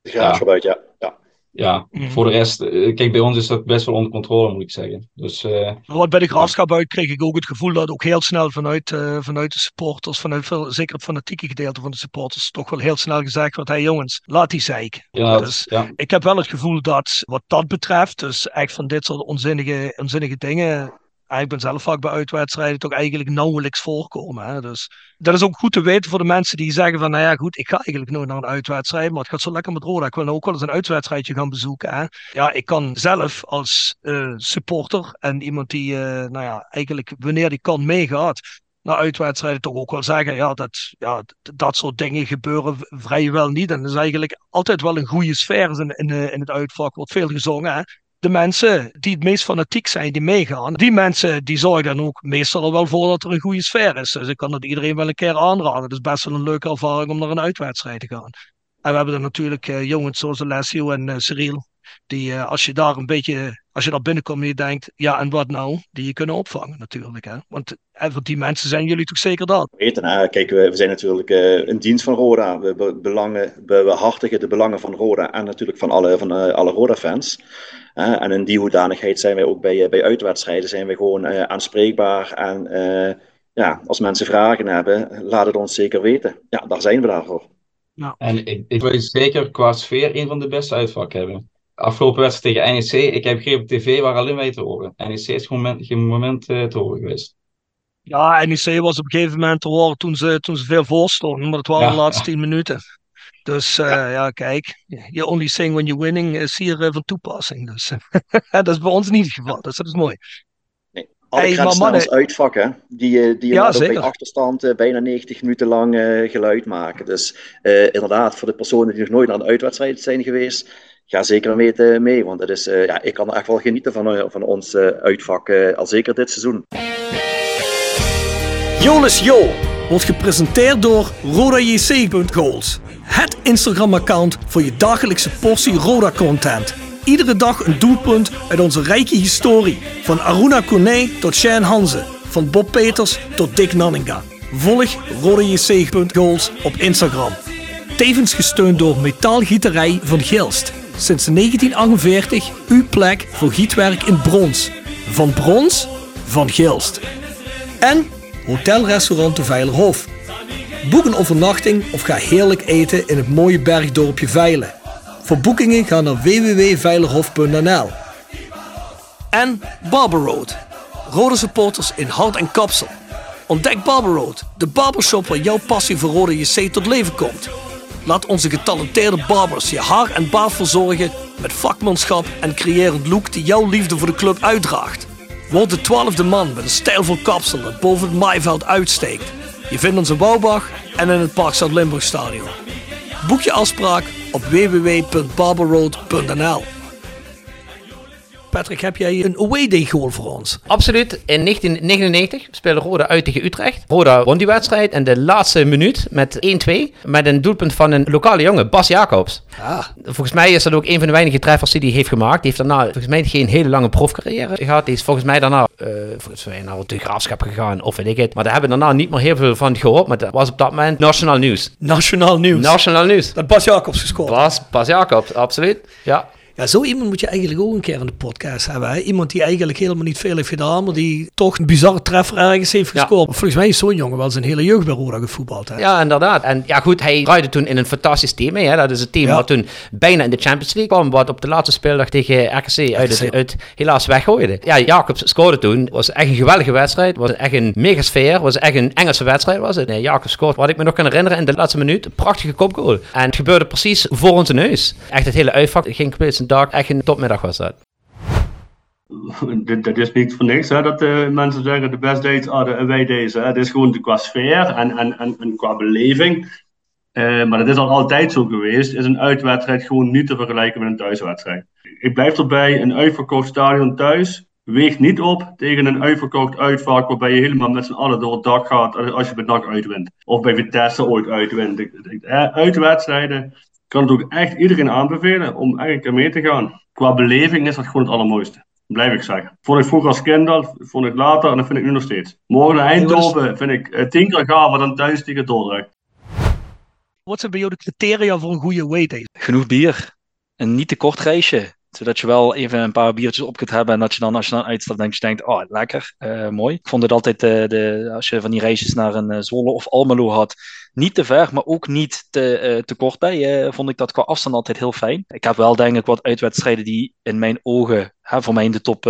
De graafschap uit, ja. ja ja, mhm. voor de rest, eh, kijk, bij ons is dat best wel onder controle, moet ik zeggen. Dus, uh, Wat bij de graafschap uit kreeg ik ook het gevoel dat ook heel snel vanuit, uh, vanuit de supporters, vanuit veel, zeker het fanatieke gedeelte van de supporters, toch wel heel snel gezegd wordt: hé hey, jongens, laat die zeik. Ja, dus ja. ik heb wel het gevoel dat wat dat betreft, dus echt van dit soort onzinnige, onzinnige dingen, ik ben zelf vaak bij uitwedstrijden toch eigenlijk nauwelijks voorkomen. Hè? Dus dat is ook goed te weten voor de mensen die zeggen van, nou ja goed, ik ga eigenlijk nooit naar een uitwedstrijd, maar het gaat zo lekker met Roda. Ik wil ook wel eens een uitwedstrijdje gaan bezoeken. Hè? Ja, ik kan zelf als uh, supporter en iemand die, uh, nou ja, eigenlijk wanneer die kan meegaat, naar uitwedstrijden toch ook wel zeggen, ja, dat, ja, dat soort dingen gebeuren vrijwel niet. En dat is eigenlijk altijd wel een goede sfeer in, in, eh, in het uitvak, wordt veel gezongen. Hè? De mensen die het meest fanatiek zijn, die meegaan, die mensen die zorgen dan ook meestal er wel voor dat er een goede sfeer is. Dus ik kan dat iedereen wel een keer aanraden. Het is best wel een leuke ervaring om naar een uitwedstrijd te gaan. En we hebben dan natuurlijk uh, jongens zoals Alessio en uh, Cyril, die uh, als je daar een beetje, als je daar binnenkomt en je denkt, ja en wat nou, die je kunnen opvangen natuurlijk. Hè? Want voor die mensen zijn jullie toch zeker dat? Weten, hè? kijk, we, we zijn natuurlijk in dienst van Roda. We, be belangen, we behartigen de belangen van Roda en natuurlijk van alle, van, alle Roda-fans en in die hoedanigheid zijn wij ook bij, eh, bij uitwedstrijden zijn wij gewoon uh, aanspreekbaar. En uh, ja, als mensen vragen hebben, laat het ons zeker weten. Ja, daar zijn we daarvoor. Nou. En ik, ik wil zeker qua sfeer een van de beste uitvakken hebben. Afgelopen wedstrijd tegen NEC, ik heb begrepen op tv waar alleen wij te horen. NEC is geen moment, geen moment uh, te horen geweest. Ja, NEC was op een gegeven moment te horen toen ze, toen ze veel voorstonden, maar het waren ja, de laatste tien minuten. Dus uh, ja. ja. kijk, you only sing when you're winning is hier uh, van toepassing. Dus dat is bij ons niet het geval, dus dat is mooi. Nee. Alle hey, maar mannen... uitvak, hè? Die, eh, die ja, bij achterstand uh, bijna 90 minuten lang uh, geluid maken. Dus inderdaad, voor de personen die nog nooit naar een uitwedstrijd zijn geweest, ga zeker een weten mee. Want het is, ja, ik kan er echt wel genieten van, van ons uitvak, al zeker dit seizoen. Jolis Jo wordt gepresenteerd door RodaJC.goals. Het Instagram-account voor je dagelijkse portie Roda-content. Iedere dag een doelpunt uit onze rijke historie. Van Aruna Kone tot Shane Hanze. Van Bob Peters tot Dick Nanninga. Volg RodaJC.goals op Instagram. Tevens gesteund door Metaalgieterij van Gilst. Sinds 1948 uw plek voor gietwerk in brons. Van brons, van Gilst. En Hotelrestaurant de Veilerhof. Boek een overnachting of ga heerlijk eten in het mooie bergdorpje Veilen. Voor boekingen ga naar www.veilerhof.nl. En Barber Road. Rode supporters in hart en kapsel. Ontdek Barber Road, de barbershop waar jouw passie voor rode JC tot leven komt. Laat onze getalenteerde barbers je haar en baard verzorgen met vakmanschap en creërend look die jouw liefde voor de club uitdraagt. Word de twaalfde man met een stijlvol kapsel dat boven het maaiveld uitsteekt. Je vindt ons in Bouwbach en in het Park Zuid-Limburg Stadion. Boek je afspraak op www.barberroad.nl Patrick, heb jij een away day goal voor ons? Absoluut. In 1999 speelde Roda uit tegen Utrecht. Roda won die wedstrijd in de laatste minuut met 1-2. Met een doelpunt van een lokale jongen, Bas Jacobs. Ah. Volgens mij is dat ook een van de weinige treffers die hij heeft gemaakt. Die heeft daarna volgens mij geen hele lange profcarrière gehad. Die is volgens mij daarna uh, volgens mij naar de graafschap gegaan of weet ik het. Maar daar hebben we daarna niet meer heel veel van gehoord. Maar dat was op dat moment nationaal nieuws. Nationaal nieuws? Nationaal nieuws. Dat Bas Jacobs gescoord. Bas, Bas Jacobs, absoluut. Ja. Ja, zo iemand moet je eigenlijk ook een keer in de podcast hebben. Hè? Iemand die eigenlijk helemaal niet veel heeft gedaan, maar die toch een bizarre treffer ergens heeft gescoord. Volgens mij is zo'n jongen wel zijn hele jeugd bij Roda gevoetbald. Hè? Ja, inderdaad. En ja, goed, hij draaide toen in een fantastisch team mee. Hè? Dat is het team wat toen bijna in de Champions League kwam, wat op de laatste speeldag tegen RKC uit, helaas weggooide. Ja, Jacobs scoorde toen. was echt een geweldige wedstrijd. was echt een mega sfeer. was echt een Engelse wedstrijd. Was het. Nee, Jacobs scoort, wat ik me nog kan herinneren, in de laatste minuut. prachtige kopgoal. En het gebeurde precies voor onze neus. Echt het hele uitvak ging compleet zijn dak. Echt een top middag was dat. Dat is niet voor niks hè, dat uh, mensen zeggen de best dates are the away days. Hè. Het is gewoon qua sfeer en, en, en, qua beleving. Uh, maar dat is al altijd zo geweest. Is een uitwedstrijd gewoon niet te vergelijken met een thuiswedstrijd. Ik blijf erbij, een uitverkocht stadion thuis weegt niet op tegen een uitverkocht uitvak waarbij je helemaal met z'n allen door het dak gaat als je met NAC uitwint. Of bij Vitesse ooit uitwint. Uitwedstrijden kan het ook echt iedereen aanbevelen om eigenlijk mee te gaan. Qua beleving is dat gewoon het allermooiste. Blijf ik zeggen. Vond ik vroeger als kind al, vond ik later en dat vind ik nu nog steeds. Morgen naar Eindhoven vind ik uh, tien keer gaver dan thuis tegen Dordrecht. Wat zijn bij jou de criteria voor een goede wayday? Genoeg bier. Een niet te kort reisje zodat je wel even een paar biertjes op kunt hebben. En dat je dan, als je dan uitstapt, denk je denkt, oh, lekker, uh, mooi. Ik vond het altijd, uh, de, als je van die reisjes naar een uh, Zwolle of Almelo had, niet te ver, maar ook niet te, te kort bij. vond ik dat qua afstand altijd heel fijn. Ik heb wel, denk ik, wat uitwedstrijden die in mijn ogen hè, voor mij in de top,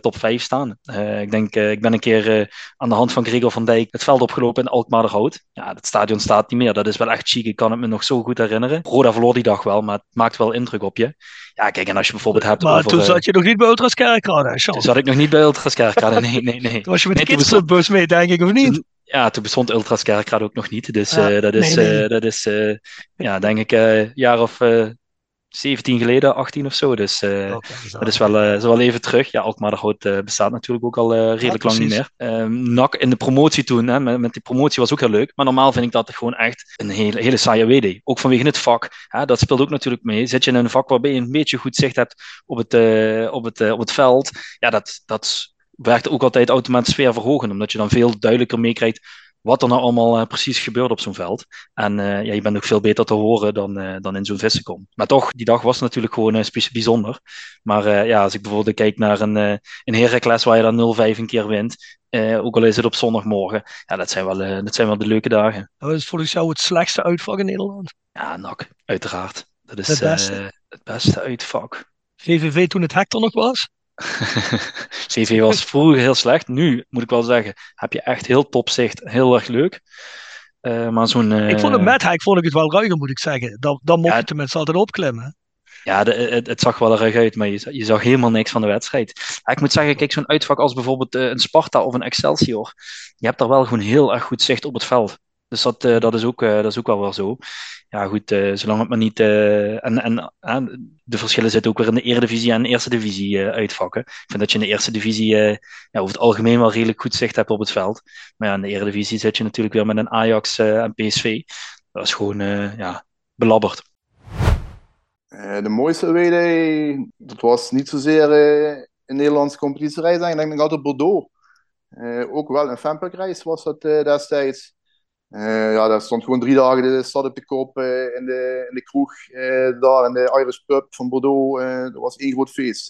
top 5 staan. ik denk, ik ben een keer aan de hand van Gregor van Dijk het veld opgelopen in Alkmaarderhout. Ja, het stadion staat niet meer. Dat is wel echt chic. Ik kan het me nog zo goed herinneren. Roda verloor die dag wel, maar het maakt wel indruk op je. Ja, kijk, en als je bijvoorbeeld hebt maar over... toen zat je nog niet bij Ultras Kerkrade, Toen zat ik nog niet bij Ultras Kerkrade, nee, nee, nee. Toen was je met de kidsbus mee, denk ik, of niet? Ja, toen bestond Ultras Kerkrade ook nog niet. Dus uh, dat is, nee, nee. Uh, dat is uh, ja, denk ik, een jaar of 17 geleden, 18 of zo. Dus dat is wel, is wel even terug. Ja, Alkmaar de Hout bestaat natuurlijk ook al redelijk ja, lang niet meer. Um, NAC in de promotie toen, hè, met, met, die promotie was ook heel leuk. Maar normaal vind ik dat gewoon echt een hele, hele saaie WD. Ook vanwege het vak. Hè, dat speelt ook natuurlijk mee. Zit je in een vak waarbij je een beetje goed zicht hebt op het, op het, op het veld. Ja, dat, dat werkt ook altijd automatisch sfeer verhogen. Omdat je dan veel duidelijker meekrijgt wat er nou allemaal uh, precies gebeurt op zo'n veld. En uh, ja, je bent ook veel beter te horen dan, uh, dan in zo'n vissenkom. Maar toch, die dag was natuurlijk gewoon bijzonder. Maar ja, als ik bijvoorbeeld kijk naar een, een Heracles waar je dan 0-5 een keer wint, ook al is het op zondagmorgen, ja, dat zijn wel, dat zijn wel de leuke dagen. Wat is volgens jou het slechtste uitvak in Nederland? Ja, NAC, uiteraard. Dat is het beste, het beste uitvak. VVV toen het Hector nog was? CV was vroeger heel slecht. Nu, moet ik wel zeggen, heb je echt heel top zicht. Heel erg leuk. Uh, maar zo'n... Uh... Ik vond het met Hek vond ik het wel ruiger, moet ik zeggen. Dan, dan mocht ja, je tenminste altijd opklimmen. Ja, de, het, het, zag wel er ruig uit, maar je, je, zag helemaal niks van de wedstrijd. Ja, ik moet zeggen, kijk, zo'n uitvak als bijvoorbeeld uh, een Sparta of een Excelsior. Je hebt daar wel gewoon heel erg goed zicht op het veld. Dus dat, dat, is ook, dat is ook wel wel zo. Ja, goed, zolang het maar niet. en en de verschillen zitten ook weer in de Eredivisie en de Eerste Divisie uitvakken. Ik vind dat je in de Eerste Divisie ja, over het algemeen wel redelijk goed zicht hebt op het veld. Maar ja, in de Eredivisie zit je natuurlijk weer met een Ajax en PSV. Dat is gewoon ja, belabberd. de mooiste WD, dat was niet zozeer een Nederlandse competitiereis. Ik denk altijd Bordeaux. ook wel een fanpackreis was dat destijds. Uh, ja, daar stond gewoon drie dagen de stad op de kop uh, in, de, in de kroeg, uh, daar in de Irish Pub van Bordeaux. dat was één groot feest.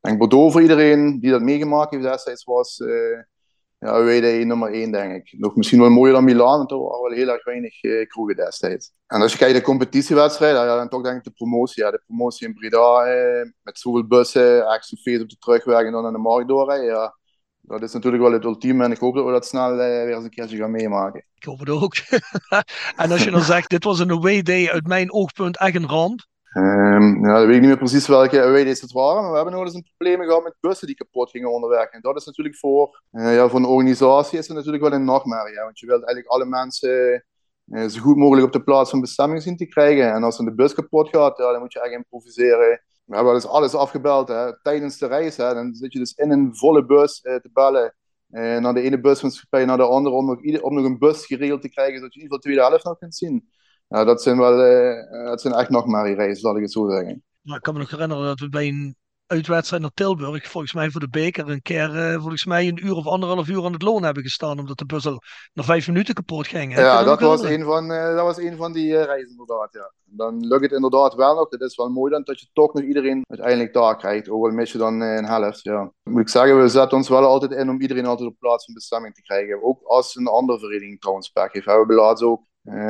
denk Bordeaux voor iedereen die dat meegemaakt heeft destijds was ja, WD nummer één, denk ik. Nog misschien wel mooier dan Milaan, want er waren wel heel erg weinig kroegen destijds. En als je kijkt naar de competitiewedstrijden, ja, dan toch denk ik de promotie. Ja, de promotie in Breda met zoveel bussen, echt zo'n feest op de terugweg en dan naar de markt doorrijden. Ja dat is natuurlijk wel het ultieme en ik hoop dat we dat snel uh, weer eens een keertje gaan meemaken. Ik hoop het ook. en als je dan zegt, dit was een away day uit mijn oogpunt echt een ramp. Um, ja, weet ik niet meer precies welke away days het waren, maar we hebben nog eens een probleem gehad met bussen die kapot gingen onderweg. En dat is natuurlijk voor, uh, ja, voor een organisatie is het natuurlijk wel een nachtmerrie. want je wilt eigenlijk alle mensen uh, zo goed mogelijk op de plaats van bestemming zien te krijgen. En als dan de bus kapot gaat, ja, dan moet je echt improviseren we hebben dus alles afgebeld hè, tijdens de reis. Hè. Dan zit je dus in een volle bus eh, te bellen. Uh, naar de ene busmaatschappij naar de andere om nog, om nog een bus geregeld te krijgen, zodat je in ieder geval de tweede helft nog kunt zien. Ja, dat zijn wel, uh, dat zijn echt nog maar die reizen, zal ik het zo zeggen. Nou, ik kan me nog herinneren dat we bij een uitwedstrijd naar Tilburg, volgens mij voor de beker, een keer uh, volgens mij een uur of anderhalf uur aan het loon hebben gestaan, omdat de bus al na vijf minuten kapot ging. Ja, dat was, een van, uh, dat was een van die uh, reizen inderdaad, ja. Dan lukt het inderdaad wel nog, dat is wel mooi dan, dat je toch nog iedereen uiteindelijk daar krijgt, ook al mis je dan een helft, ja. Moet ik zeggen, we zetten ons wel altijd in om iedereen altijd op plaats van bestemming te krijgen. Ook als een andere vereniging trouwens pech heeft. We hebben laatst ook,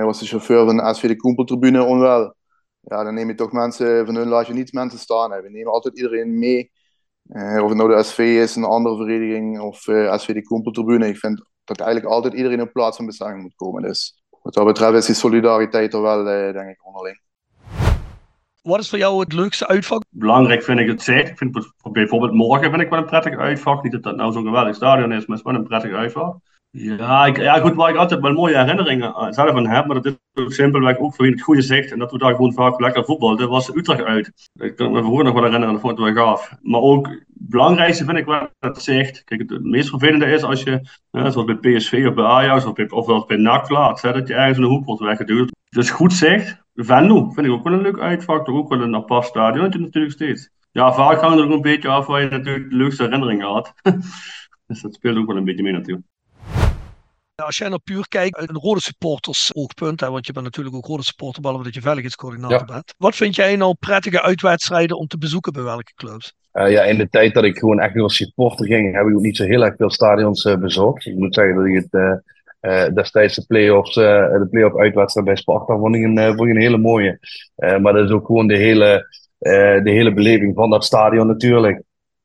was de chauffeur van de SV de Koempeltribune onwel ja, dan neem je toch mensen, van hun laat je niet mensen staan. We nemen altijd iedereen mee. Uh, of het nou de SV is, een andere vereniging of uh, SV de Koempeltribune. Ik vind dat eigenlijk altijd iedereen op plaats van bestemming moet komen. Dus wat dat betreft is die solidariteit er wel, uh, denk ik, onderling. Wat is voor jou het leukste uitvak? Belangrijk vind ik het zicht. Ik vind bijvoorbeeld morgen vind ik wel een prettig uitvak. Niet dat dat nou zo'n geweldig stadion is, maar het is wel een prettig uitvak. Ja, ja, goed, waar ik altijd wel mooie herinneringen zelf aan heb, maar dat is simpelweg ook voor het goede zicht en dat we daar gewoon vaak lekker voetbal. Dat was Utrecht uit. Ik kan me vroeger nog wel herinneren, dat vond ik wel gaaf. Maar ook het belangrijkste vind ik wel het zicht. Kijk, het, meest vervelende is als je, zoals bij PSV of bij Ajax of, bij, of bij NAC hè, dat je ergens in de hoek wordt weggeduwd. Dus goed zicht. Venlo vind ik ook wel een leuk uitfactor, ook wel een apart stadion natuurlijk steeds. Ja, vaak hangt er ook een beetje af waar je natuurlijk de leukste herinneringen had. dus dat speelt ook wel een beetje mee natuurlijk. Als jij nou puur kijkt uit een rode supporters oogpunt, hè, want je bent natuurlijk ook rode supporter, behalve dat je veiligheidscoördinator bent. Wat vind jij nou prettige uitwedstrijden om te bezoeken bij welke clubs? Uh, ja, in de tijd dat ik gewoon echt als supporter ging, heb ik ook niet zo heel erg veel stadions uh, bezocht. Ik moet zeggen dat ik het uh, destijds de play-offs, de play-off uitwedstrijd bij Sparta vond ik een, vond ik een hele mooie. maar dat is ook gewoon de hele, de hele beleving van dat stadion natuurlijk.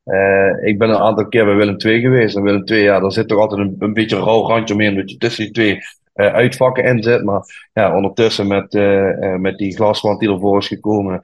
Uh, ik ben een aantal keer bij Willem II geweest. En Willem II, ja, daar zit toch altijd een, een beetje een rauw randje omheen, dat je tussen die twee uh, uitvakken in zit. Maar ja, ondertussen met, uh, met die glaswand die ervoor is gekomen,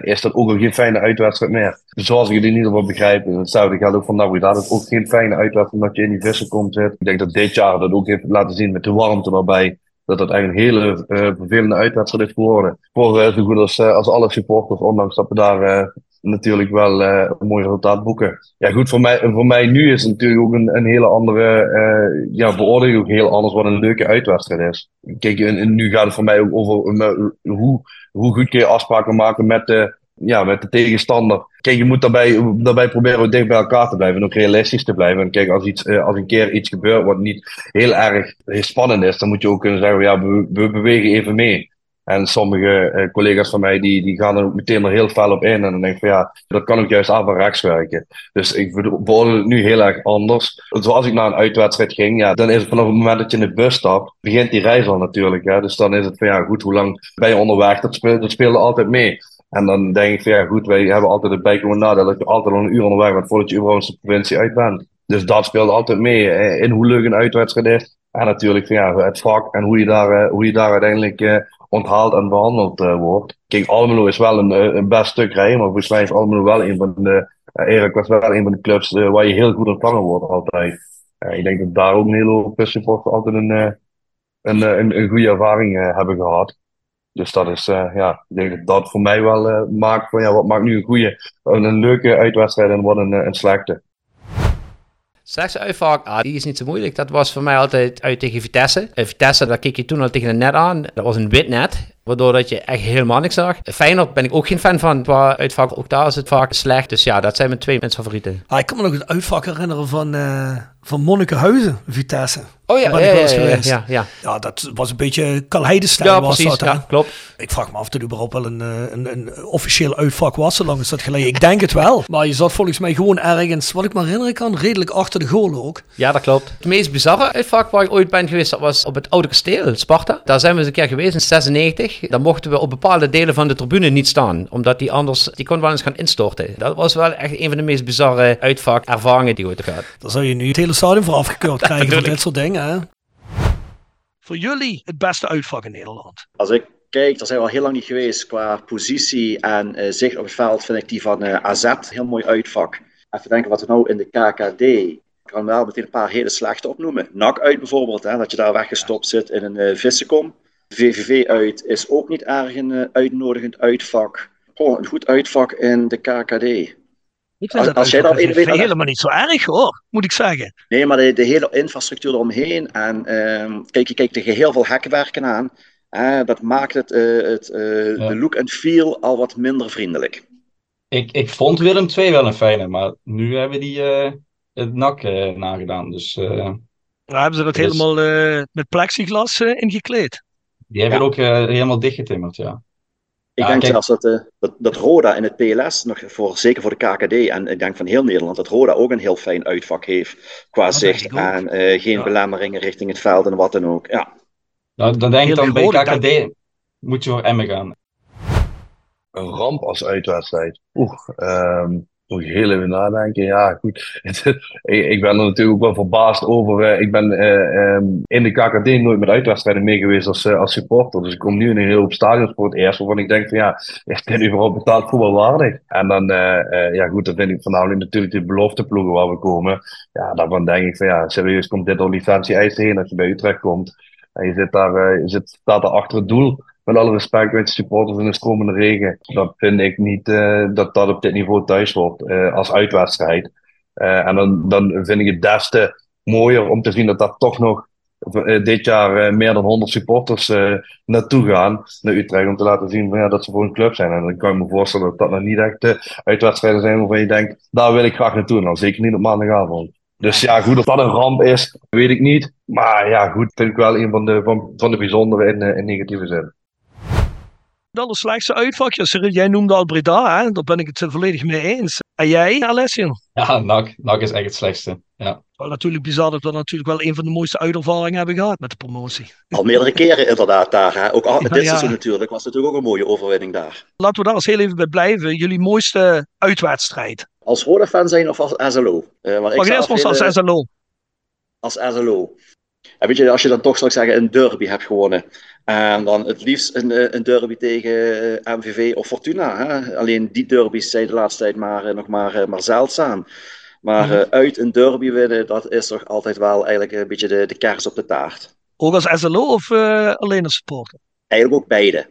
is dat ook geen fijne uitwedstrijd meer. Zoals ik het in ieder geval begrijp. Hetzelfde geldt ook van Navidad. Het is ook geen fijne uitwedstrijd omdat je in die vissen komt zit. Ik denk dat dit jaar dat ook heeft laten zien met de warmte erbij dat het eigenlijk een hele vervelende uitwedstrijd is geworden. Voor uh, zo goed als, als alle supporters, ondanks dat we daar natuurlijk wel uh, een mooi resultaat boeken. Ja, goed, voor mij, voor mij nu is het natuurlijk ook een, een hele andere uh, ja, beoordeling, ook heel anders wat een leuke uitwedstrijd is. Kijk, en, nu gaat het voor mij ook over uh, hoe, hoe goed kun je afspraken maken met de, ja, met de tegenstander. Kijk, je moet daarbij, daarbij proberen dicht bij elkaar te blijven en ook realistisch te blijven. En kijk, als, iets, als een keer iets gebeurt wat niet heel erg spannend is, dan moet je ook kunnen zeggen, ja, we, we bewegen even mee. En sommige uh, collega's van mij die, die gaan er ook meteen er heel fel op in. En dan denk ik van ja, dat kan ook juist averechts werken. Dus ik beoordeel het nu heel erg anders. Zoals ik naar een uitwedstrijd ging, ja, dan is het vanaf het moment dat je in de bus stapt, begint die reis al natuurlijk. Hè. Dus dan is het van ja, goed, hoe lang ben je onderweg? Dat dat speelde altijd mee. En dan denk ik van ja, goed, wij hebben altijd het bijkomende nadeel dat je altijd al een uur onderweg bent voordat je überhaupt de provincie uit bent. Dus dat speelt altijd mee in hoe leuk een uitwedstrijd is. En natuurlijk van ja, het vak en hoe je daar, eh, hoe je daar uiteindelijk eh, onthaald en behandeld uh, wordt. Kijk, Almelo is wel een, eh, een best stuk rijden, maar volgens mij is Almelo wel een van de, uh, Erik was wel een van de clubs waar je heel goed ontvangen wordt altijd. ik denk dat daar ook een hele hoop altijd een, een, een, een, goede ervaring hebben gehad. Dus dat is, ja, ik denk dat dat voor mij wel maakt van ja, wat maakt nu een goede, een leuke uitwedstrijd en wat een, een slechte. Slechtste uitvak, ah, die is niet zo moeilijk. Dat was voor mij altijd uit tegen Vitesse. Vitesse, daar keek je toen al tegen een net aan. Dat was een wit net, waardoor dat je echt helemaal niks zag. Feyenoord ben ik ook geen fan van. Qua uitvak, ook daar is het vaak slecht. Dus ja, dat zijn mijn twee mensen favorieten. Ah, ik kan me nog het uitvak herinneren van, uh, van Monnikenhuizen, Vitesse. Oh ja, ja, ja, ja, ja, ja, ja. dat was een beetje Kalheidestijl. Ja, was precies, dat, ja, klopt. Ik vraag me af of er überhaupt wel een, een, een officieel uitvak was, zolang is dat geleden. Ik denk het wel. Maar je zat volgens mij gewoon ergens, wat ik me herinneren kan, redelijk achter de goal ook. Ja, dat klopt. Het meest bizarre uitvak waar ik ooit ben geweest, dat was op het Oude Kasteel, Sparta. Daar zijn we eens een keer geweest in 96. Dan mochten we op bepaalde delen van de tribune niet staan, omdat die anders, die kon wel eens gaan instorten. Dat was wel echt een van de meest bizarre uitvakervaringen die ooit gehad. Dan zou je nu het hele stadion voor afgekeurd krijgen voor dit soort dingen, hè? Voor jullie het beste uitvak in Nederland? Als ik kijk, daar zijn we al heel lang niet geweest. Qua positie en uh, zicht op het veld vind ik die van uh, AZ heel mooi uitvak. Even denken wat we nou in de KKD. Ik kan wel meteen een paar hele slechte opnoemen. NAC uit bijvoorbeeld, hè, dat je daar weggestopt zit in een uh, vissenkom. VVV uit is ook niet erg een uitnodigend uitvak. Oh, een goed uitvak in de KKD. Ik vind als, dat als jij dan weet, helemaal niet zo erg hoor, moet ik zeggen. Nee, maar de, de hele infrastructuur eromheen. En uh, kijk, je kijkt tegen heel veel hekwerken aan. Uh, dat maakt het, uh, het uh, ja. de look en feel al wat minder vriendelijk. Ik, ik vond Willem II wel een fijne, maar nu hebben die het nak nagedaan. Dus, nou, hebben ze dat dus... helemaal met plexiglas ingekleed? Die hebben ja. ook helemaal dichtgetimmerd, ja. Ik Ja, denk kijk- zelfs dat, eh, dat, dat Roda in het PLS, nog voor, zeker voor de KKD en ik denk van heel Nederland, dat Roda ook een heel fijn uitvak heeft qua zicht en eh, geen belemmeringen richting het veld en wat dan ook. Ja. Nou, dan denk ik dan bij KKD moet je voor Emmen gaan. Een ramp als uitwedstrijd. Oeh, ehm moet je heel even nadenken. Ja, goed. ik, ben er natuurlijk ook wel verbaasd over. eh, ik ben eh, ehm, in de KKD nooit met uitwedstrijden mee geweest als, eh, als supporter. Dus ik kom nu in een heel op stadions voor het eerst. Waarvan ik denk van ja, is dit überhaupt betaald voetbal waardig? En dan, eh, ja goed, dan vind ik voornamelijk natuurlijk de belofteploegen waar we komen. Ja, daarvan denk ik van ja, serieus komt dit door licentie eisen heen als je bij Utrecht komt. En je zit daar, je zit, staat daar achter het doel. Met alle respect met supporters in de stromende regen. Dat vind ik niet eh, dat dat op dit niveau thuis hoort eh, als uitwedstrijd. Eh, en dan, vind ik het des te mooier om te zien dat daar toch nog dit jaar meer dan 100 supporters naartoe gaan naar Utrecht. Om te laten zien ja, dat ze voor een club zijn. En dan kan ik me voorstellen dat dat nog niet echt uitwedstrijden zijn waarvan je denkt, daar wil ik graag naartoe. En dan zeker niet op maandagavond. Dus ja, goed, of dat een ramp is, weet ik niet. Maar ja, goed, vind ik wel een van de, van, van de bijzondere in, in negatieve zin. Het allerslechtste uitvak, ja, Cyril, jij noemde al Breda, hè? daar ben ik het volledig mee eens. En jij, Alessio? Ja, NAC, NAC is echt het slechtste. Ja. Wel natuurlijk bizar dat we natuurlijk wel een van de mooiste uitervaringen hebben gehad met de promotie. Al meerdere keren inderdaad daar. Hè. Ook al, Ja, dit ja. seizoen natuurlijk was natuurlijk ook een mooie overwinning daar. Laten we daar eens heel even bij blijven. Jullie mooiste uitwedstrijd. Als Roda-fan zijn of als SLO? Eh, want ik eerst hele- als SLO? als SLO. En weet je, als je dan toch zou ik zeggen een derby hebt gewonnen. En dan het liefst een, eh, een derby tegen eh, MVV of Fortuna. Hè? Alleen die derbies zijn de laatste tijd maar, eh, nog maar, maar zeldzaam. Maar eh, uit een derby winnen, dat is toch altijd wel eigenlijk een beetje de, de kers op de taart. Ook als SLO of alleen als supporter? Eigenlijk ook beide.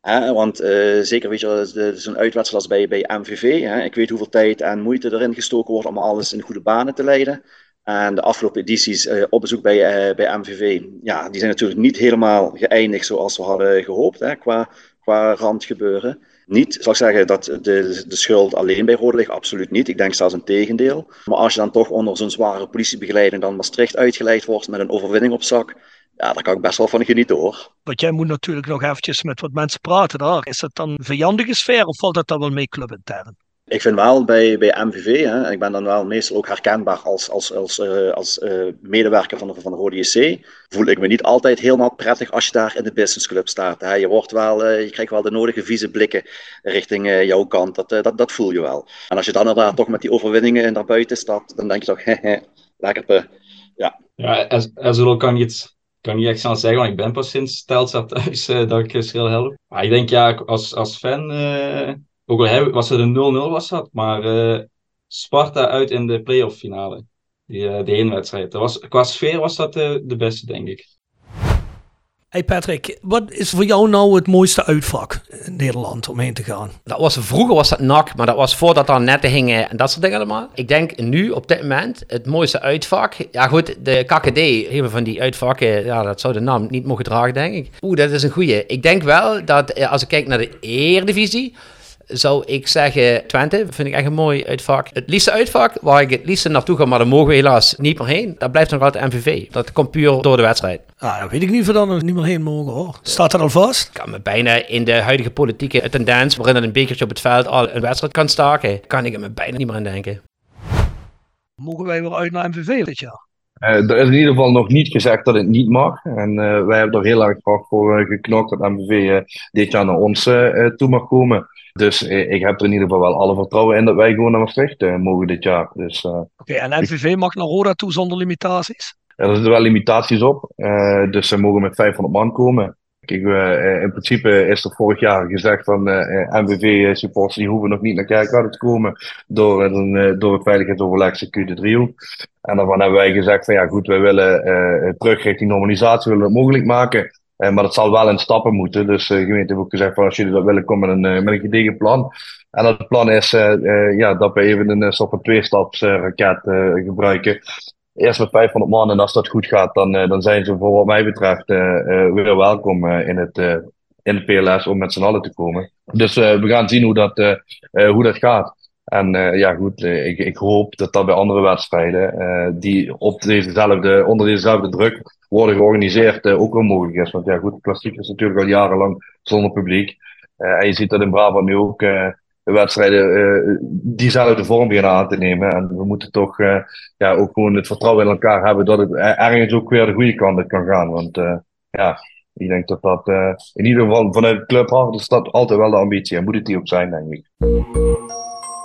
Hè, want zeker weet je, zo'n uitwedstrijd als bij, bij MVV. Hè, ik weet hoeveel tijd en moeite erin gestoken wordt om alles in goede banen te leiden. En de afgelopen edities eh, op bezoek bij, eh, bij MVV, ja, die zijn natuurlijk niet helemaal geëindigd zoals we hadden gehoopt hè, qua, qua randgebeuren. Niet, zal ik zeggen, dat de, de schuld alleen bij Rode ligt, absoluut niet. Ik denk zelfs een tegendeel. Maar als je dan toch onder zo'n zware politiebegeleiding dan Maastricht uitgeleid wordt met een overwinning op zak, ja, daar kan ik best wel van genieten hoor. Want jij moet natuurlijk nog eventjes met wat mensen praten daar. Is dat dan een vijandige sfeer of valt dat dan wel mee clubintern? Ik vind wel bij, bij MVV, hè, ik ben dan wel meestal ook herkenbaar als, als, als, eh, als eh, medewerker van de, van de Rode. Voel ik me niet altijd helemaal prettig als je daar in de businessclub staat. Hè. Je, wordt wel, eh, je krijgt wel de nodige vieze blikken richting jouw kant. Dat, dat, dat voel je wel. En als je dan inderdaad toch met die overwinningen naar buiten stapt, dan denk je toch, hehe, lekker. Ja. Ja, SLO kan niet, kan niet echt snel zeggen, want ik ben pas sinds Telstra thuis eh, dat ik uh, help. Maar ik denk ja, als, als fan, ook al hebben- was het een 0-0 was dat, maar eh, Sparta uit in de playoff finale. Die, eh, die heenwedstrijd. Dat was, qua sfeer was dat eh, de beste, denk ik. Hey Patrick, wat is voor jou nou het mooiste uitvak in Nederland om heen te gaan? Dat was, vroeger was dat NAC, maar dat was voordat er netten hingen en dat soort dingen allemaal. Ik denk nu op dit moment het mooiste uitvak. Ja goed, de KKD, een van die uitvakken, ja, dat zou de naam niet mogen dragen denk ik. Oeh, dat is een goeie. Ik denk wel dat als ik kijk naar de Eredivisie zou ik zeggen Twente. Vind ik echt een mooi uitvak. Het liefste uitvak waar ik het liefste naartoe ga, maar daar mogen we helaas niet meer heen. Dat blijft nog altijd MVV. Dat komt puur door de wedstrijd. Ah, dat weet ik niet of we dan nog niet meer heen mogen hoor. Staat dat al vast? Ik kan me bijna in de huidige politieke tendens, waarin er een bekertje op het veld al een wedstrijd kan staken, kan ik er me bijna niet meer aan denken. Mogen wij weer uit naar MVV dit jaar? Uh, er is in ieder geval nog niet gezegd dat het niet mag. En uh, wij hebben er heel erg hard voor uh, geknokt dat MVV dit jaar naar ons toe mag komen. Dus ik heb er in ieder geval wel alle vertrouwen in dat wij gewoon naar Maastricht mogen dit jaar. Dus, Oké, en MVV mag naar Roda toe zonder limitaties? Ja, er zitten wel limitaties op. dus ze mogen met 500 man komen. Kijk, in principe is er vorig jaar gezegd van MVV-supporters die hoeven nog niet naar Kerkrade te komen door, door het veiligheidsoverleg de driehoek. En daarvan hebben wij gezegd van ja goed, wij willen uh, terug richting normalisatie, willen het mogelijk maken. Uh, maar dat zal wel in stappen moeten. Dus de gemeente heeft ook gezegd van als jullie dat willen, kom met een, met een gedegen plan. En dat plan is ja, dat we even een soort van tweestapsraket gebruiken. Eerst met 500 man en als dat goed gaat, dan, dan zijn ze voor wat mij betreft weer welkom in het in de PLS om met z'n allen te komen. Dus we gaan zien hoe dat, hoe dat gaat. En uh, ja, goed, uh, ik, ik, hoop dat dat bij andere wedstrijden, uh, die op dezezelfde, onder dezezelfde druk worden georganiseerd, ook wel mogelijk is. Want ja, goed, klassiek is natuurlijk al jarenlang zonder publiek. en je ziet dat in Brabant nu ook de wedstrijden diezelfde vorm beginnen aan te nemen. En we moeten toch ja, ook gewoon het vertrouwen in elkaar hebben dat het ergens ook weer de goede kant kan gaan. Want ja, ik denk dat dat in ieder geval vanuit het clubhart is dat altijd wel de ambitie en moet het die ook zijn, denk ik.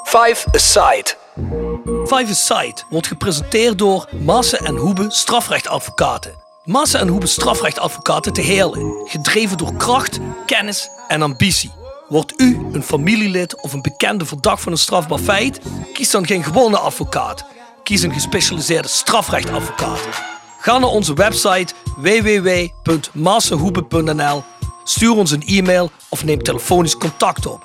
Five Aside. Five Aside wordt gepresenteerd door Maassen en Hoebe strafrechtadvocaten. Maassen en Hoebe strafrechtadvocaten te Heerlen. Gedreven door kracht, kennis en ambitie. Wordt u een familielid of een bekende verdacht van een strafbaar feit? Kies dan geen gewone advocaat. Kies een gespecialiseerde strafrechtadvocaat. Ga naar onze website www.massenhoebe.nl, stuur ons een e-mail of neem telefonisch contact op.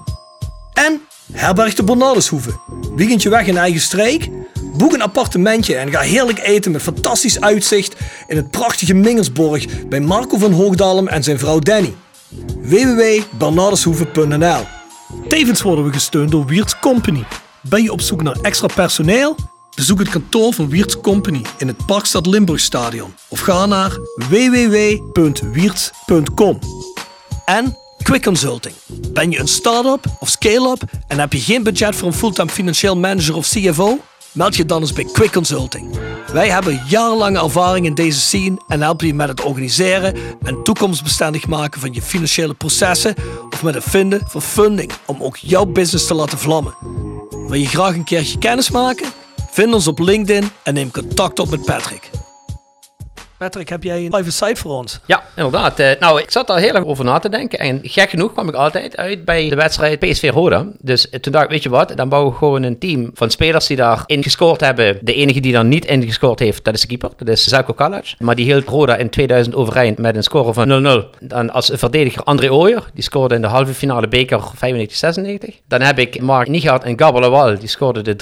En Herberg de Bernardeshoeve. Weekendje weg in eigen streek? Boek een appartementje en ga heerlijk eten met fantastisch uitzicht in het prachtige Mingersborg bij Marco van Hoogdalem en zijn vrouw Danny. www.bernardeshoeve.nl Tevens worden we gesteund door Wiert's Company. Ben je op zoek naar extra personeel? Bezoek het kantoor van Wiert's Company in het Parkstad Limburgstadion of ga naar www.wierts.com. En Quick Consulting. Ben je een start-up of scale-up en heb je geen budget voor een fulltime financieel manager of CFO? Meld je dan eens bij Quick Consulting. Wij hebben jarenlange ervaring in deze scene en helpen je met het organiseren en toekomstbestendig maken van je financiële processen of met het vinden van funding om ook jouw business te laten vlammen. Wil je graag een keertje kennis maken? Vind ons op LinkedIn en neem contact op met Patrick. Patrick, heb jij een private site voor ons? Ja, inderdaad. Uh, nou, ik zat daar heel erg over na te denken. En gek genoeg kwam ik altijd uit bij de wedstrijd PSV Roda. Dus uh, toen dacht ik, weet je wat, dan bouwen we gewoon een team van spelers die daar ingescoord hebben. De enige die daar niet ingescoord heeft, dat is de keeper. Dat is Zelko Kalac. Maar die hield Roda in 2000 overeind met een score van 0-0. Dan als verdediger André Ooyer. Die scoorde in de halve finale beker 95-96. Dan heb ik Mark Nigard en Gabber Lawal. Die scoorden de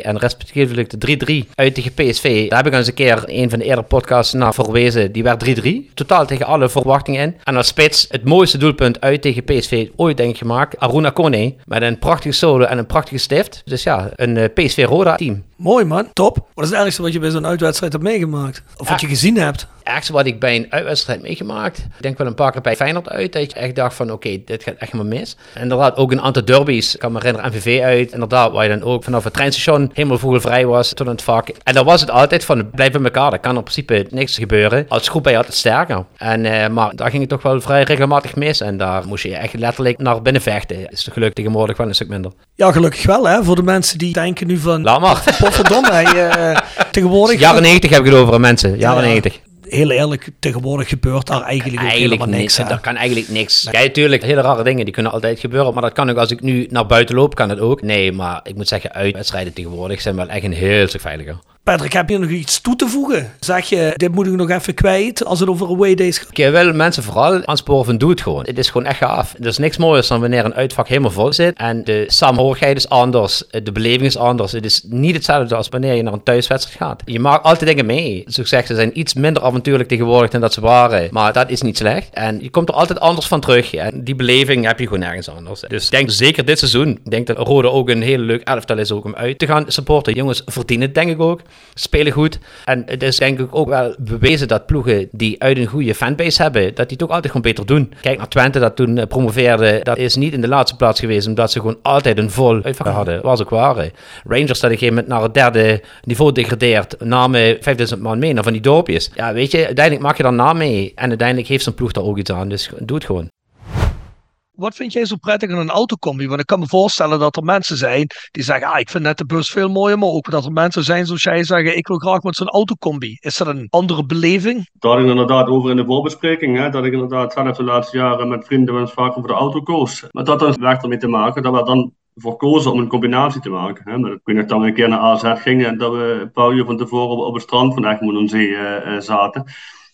3-2 en respectievelijk de 3-3 uit tegen PSV. Daar heb ik eens een keer een van de eerdere podcasts naar voorwezen. Die werd 3-3. Totaal tegen alle verwachtingen in. En als spits het mooiste doelpunt uit tegen PSV ooit denk ik gemaakt. Aruna Kone. Met een prachtige solo en een prachtige stift. Dus ja, een uh, PSV Roda team. Mooi man, top. Wat is het ergste wat je bij zo'n uitwedstrijd hebt meegemaakt? Of wat je gezien hebt? Ergste wat ik bij een uitwedstrijd meegemaakt. Ik denk wel een paar keer bij Feyenoord uit. Dat je echt dacht van oké, okay, dit gaat echt maar mis. En inderdaad ook een aantal derbies. Ik kan me herinneren MVV uit. Inderdaad, waar je dan ook vanaf het treinstation helemaal vogelvrij was tot het vak. En dan was het altijd van blijf bij elkaar. Er kan in principe niks gebeuren. Als groep ben je altijd sterker. En, uh, maar daar ging het toch wel vrij regelmatig mis. En daar moest je echt letterlijk naar binnen vechten. Is de geluk tegenwoordig wel een stuk minder. Ja, gelukkig wel hè. Voor de mensen die denken nu van... Laat maar. Potverdomme, hij, uh, tegenwoordig... Jaren 90 heb ik het over mensen. Jaren ja, 90 heel eerlijk, tegenwoordig gebeurt daar eigenlijk, ook eigenlijk helemaal niks. Er kan eigenlijk niks. Ja, natuurlijk, hele rare dingen die kunnen altijd gebeuren. Maar dat kan ook als ik nu naar buiten loop, kan het ook. Nee, maar ik moet zeggen, uitwedstrijden tegenwoordig zijn wel echt een heel stuk veiliger. Patrick, heb je nog iets toe te voegen? Zeg je, dit moet ik nog even kwijt als het over away days gaat? Ik wil mensen vooral aansporen van doe het gewoon. Het is gewoon echt gaaf. Er is niks moois dan wanneer een uitvak helemaal vol zit. En de samenhorigheid is anders. De beleving is anders. Het is niet hetzelfde als wanneer je naar een thuiswedstrijd gaat. Je maakt altijd dingen mee. Zoals ik zeg, ze zijn iets minder avontuurlijk tegenwoordig dan dat ze waren. Maar dat is niet slecht. En je komt er altijd anders van terug. En die beleving heb je gewoon nergens anders. Dus ik denk zeker dit seizoen. Ik denk dat Rode ook een hele leuk elftal is ook om uit te gaan supporten. Jongens verdienen het denk ik ook. Spelen goed. En het is denk ik ook wel bewezen dat ploegen die uit een goede fanbase hebben, dat die het ook altijd gewoon beter doen. Kijk naar Twente dat toen eh, promoveerde. Dat is niet in de laatste plaats geweest omdat ze gewoon altijd een vol uitvak hadden. Was ook waar. Rangers dat op een gegeven moment naar het derde niveau degradeert. Namen 5000 man mee naar van die dorpjes. Ja, weet je, uiteindelijk maak je dan na mee. En uiteindelijk heeft zijn ploeg daar ook iets aan. Dus doe het gewoon. Wat vind jij zo prettig aan een autocombi? Want ik kan me voorstellen dat er mensen zijn die zeggen, ah, ik vind net de bus veel mooier, maar ook dat er mensen zijn zoals jij zeggen, ik wil graag met zo'n autocombi. Is dat een andere beleving? Had ik inderdaad over in de voorbespreking, hè, dat ik inderdaad zelf de laatste jaren met vrienden wel vaak over de auto koos. Maar dat had ermee te maken dat we dan voor kozen om een combinatie te maken. Hè. Maar ik weet nog een keer naar AZ gingen en dat we een paar uur van tevoren op, het strand van Egmond aan Zee uh, zaten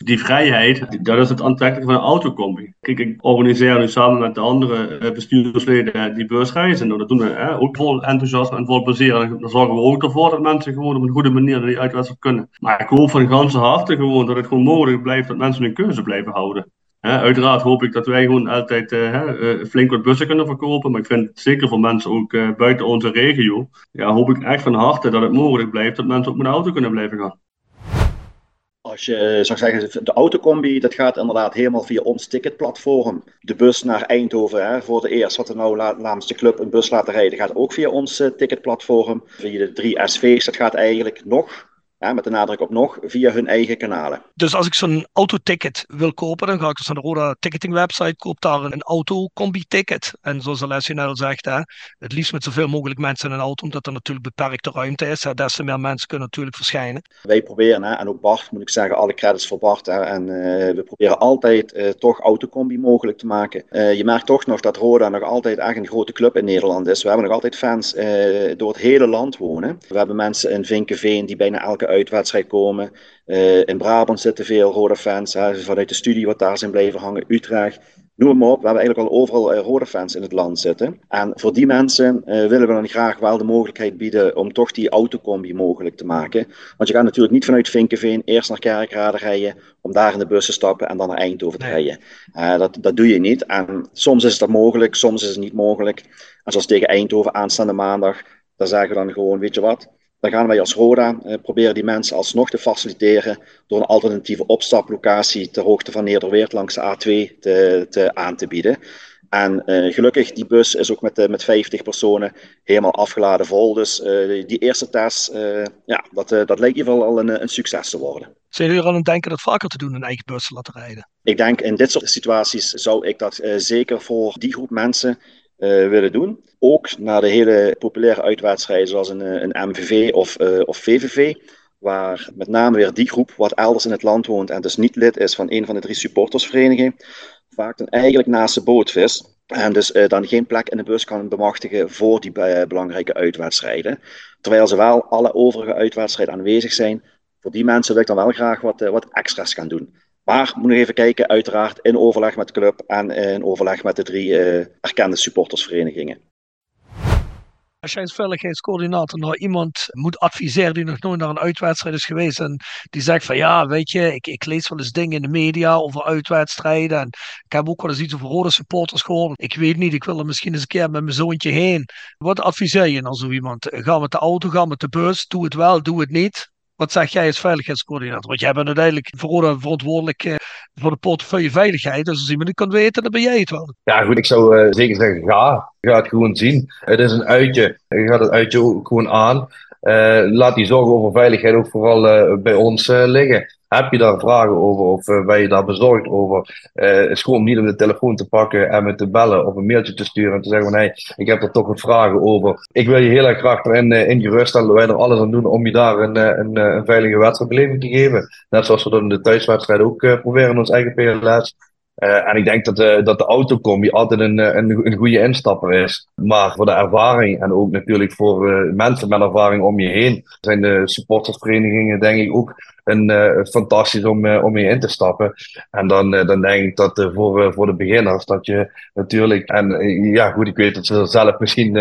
die vrijheid, dat is het aantrekkelijke van een autocombi. Kijk, ik organiseer nu samen met de andere eh, bestuursleden die beursreizen. Nou, dat doen we hè, ook vol enthousiasme en vol plezier. En dan zorgen we ook ervoor dat mensen gewoon op een goede manier die uitwedstrijd kunnen. Maar ik hoop van ganse harte gewoon dat het gewoon mogelijk blijft dat mensen hun keuze blijven houden. uiteraard hoop ik dat wij gewoon altijd uh, flink wat bussen kunnen verkopen. Maar ik vind zeker voor mensen ook buiten onze regio. Ja, hoop ik echt van harte dat het mogelijk blijft dat mensen ook met de auto kunnen blijven gaan. Als je eh, zou zeggen, de autocombi, dat gaat inderdaad helemaal via ons ticketplatform. De bus naar Eindhoven, hè, voor de eerst wat we nou namens de club een bus laten rijden, gaat ook via ons uh, ticketplatform. Via de drie SV's, dat gaat eigenlijk nog ja, met de nadruk op nog, via hun eigen kanalen. Dus als ik zo'n autoticket wil kopen, dan ga ik dus naar de Roda ticketing website, koop daar een auto-combi-ticket. En zoals Alessio net al zegt, hè, het liefst met zoveel mogelijk mensen in een auto, omdat er natuurlijk beperkte ruimte is. Hè, des te meer mensen kunnen natuurlijk verschijnen. Wij proberen, hè, en ook Bart moet ik zeggen, alle credits voor Bart. Hè, en uh, we proberen altijd uh, toch autocombi mogelijk te maken. Uh, je merkt toch nog dat Roda nog altijd echt een grote club in Nederland is. We hebben nog altijd fans door het hele land wonen. We hebben mensen in Vinkenveen die bijna elke uitwedstrijd komen. Uh, in Brabant zitten veel rode fans. Hè, vanuit de studie wat daar zijn blijven hangen. Utrecht. Noem maar op. We hebben eigenlijk al overal uh, rode fans in het land zitten. En voor die mensen uh, willen we dan graag wel de mogelijkheid bieden om toch die autocombi mogelijk te maken. Want je gaat natuurlijk niet vanuit Vinkenveen eerst naar Kerkrade rijden. Om daar in de bus te stappen en dan naar Eindhoven te rijden. dat, dat doe je niet. En soms is dat mogelijk, soms is het niet mogelijk. En zoals tegen Eindhoven aanstaande maandag. Daar zeggen we dan gewoon, weet je wat, dan gaan wij als Roda eh, proberen die mensen alsnog te faciliteren door een alternatieve opstaplocatie ter hoogte van Nederweert langs de A2 te, te aan te bieden. En uh, gelukkig, die bus is ook met, uh, met 50 personen helemaal afgeladen vol. Dus uh, die eerste test, ja, dat, dat lijkt in ieder geval al een, een succes te worden. Zijn jullie er aan het denken dat vaker te doen, een eigen bus te laten rijden? Ik denk in dit soort situaties zou ik dat zeker voor die groep mensen willen doen. Ook naar de hele populaire uitwedstrijden zoals een, eh, een MVV of, uh, of VVV. Waar met name weer die groep wat elders in het land woont en dus niet lid is van een van de drie supportersverenigingen. Vaak dan eigenlijk naast de boot vis. En dus dan geen plek in de bus kan bemachtigen voor die belangrijke uitwedstrijden. Terwijl ze wel alle overige uitwedstrijden aanwezig zijn. Voor die mensen wil ik dan wel graag wat, wat extra's gaan doen. Maar moet nog even kijken, uiteraard in overleg met de club en in overleg met de drie uh, erkende supportersverenigingen. Als jij als veiligheidscoördinator nou iemand moet adviseren die nog nooit naar een uitwedstrijd is geweest en die zegt van ja, weet je, ik, ik lees wel eens dingen in de media over uitwedstrijden en ik heb ook wel eens iets over rode supporters gehoord. Ik weet niet, ik wil er misschien eens een keer met mijn zoontje heen. Wat adviseer je dan zo iemand? Ga met de auto, ga met de bus, doe het wel, doe het niet. Wat zeg jij als veiligheidscoördinator? Want jij bent uiteindelijk voor, verantwoordelijk eh, voor de portefeuille veiligheid. Dus als iemand het kan weten, dan ben jij het wel. Ja, goed, ik zou uh, zeker zeggen, ga. Ga het gewoon zien. Het is een uitje. Je gaat het uitje ook gewoon aan. Uh, laat die zorgen over veiligheid ook vooral bij ons liggen. Heb je daar vragen over of uh, ben je daar bezorgd over? Uh, het is niet om de telefoon te pakken en me te bellen of een mailtje te sturen en te zeggen van hey, ik heb er toch wat vragen over. Ik wil je heel erg graag erin uh, in geruststellen. Wij er alles aan doen om je daar een, een, een veilige wedstrijdbeleving te geven. Net zoals we dat in de thuiswedstrijd ook proberen in ons eigen PLS. Uh, en ik denk dat de, dat de autocombi altijd een, een, een goede instapper is. Maar voor de ervaring en ook natuurlijk voor mensen met ervaring om je heen zijn de supportersverenigingen denk ik ook een, uh, fantastisch om, uh, om in te stappen. En dan, uh, dan denk ik dat voor, voor de beginners dat je natuurlijk, en ja goed, ik weet dat ze er zelf misschien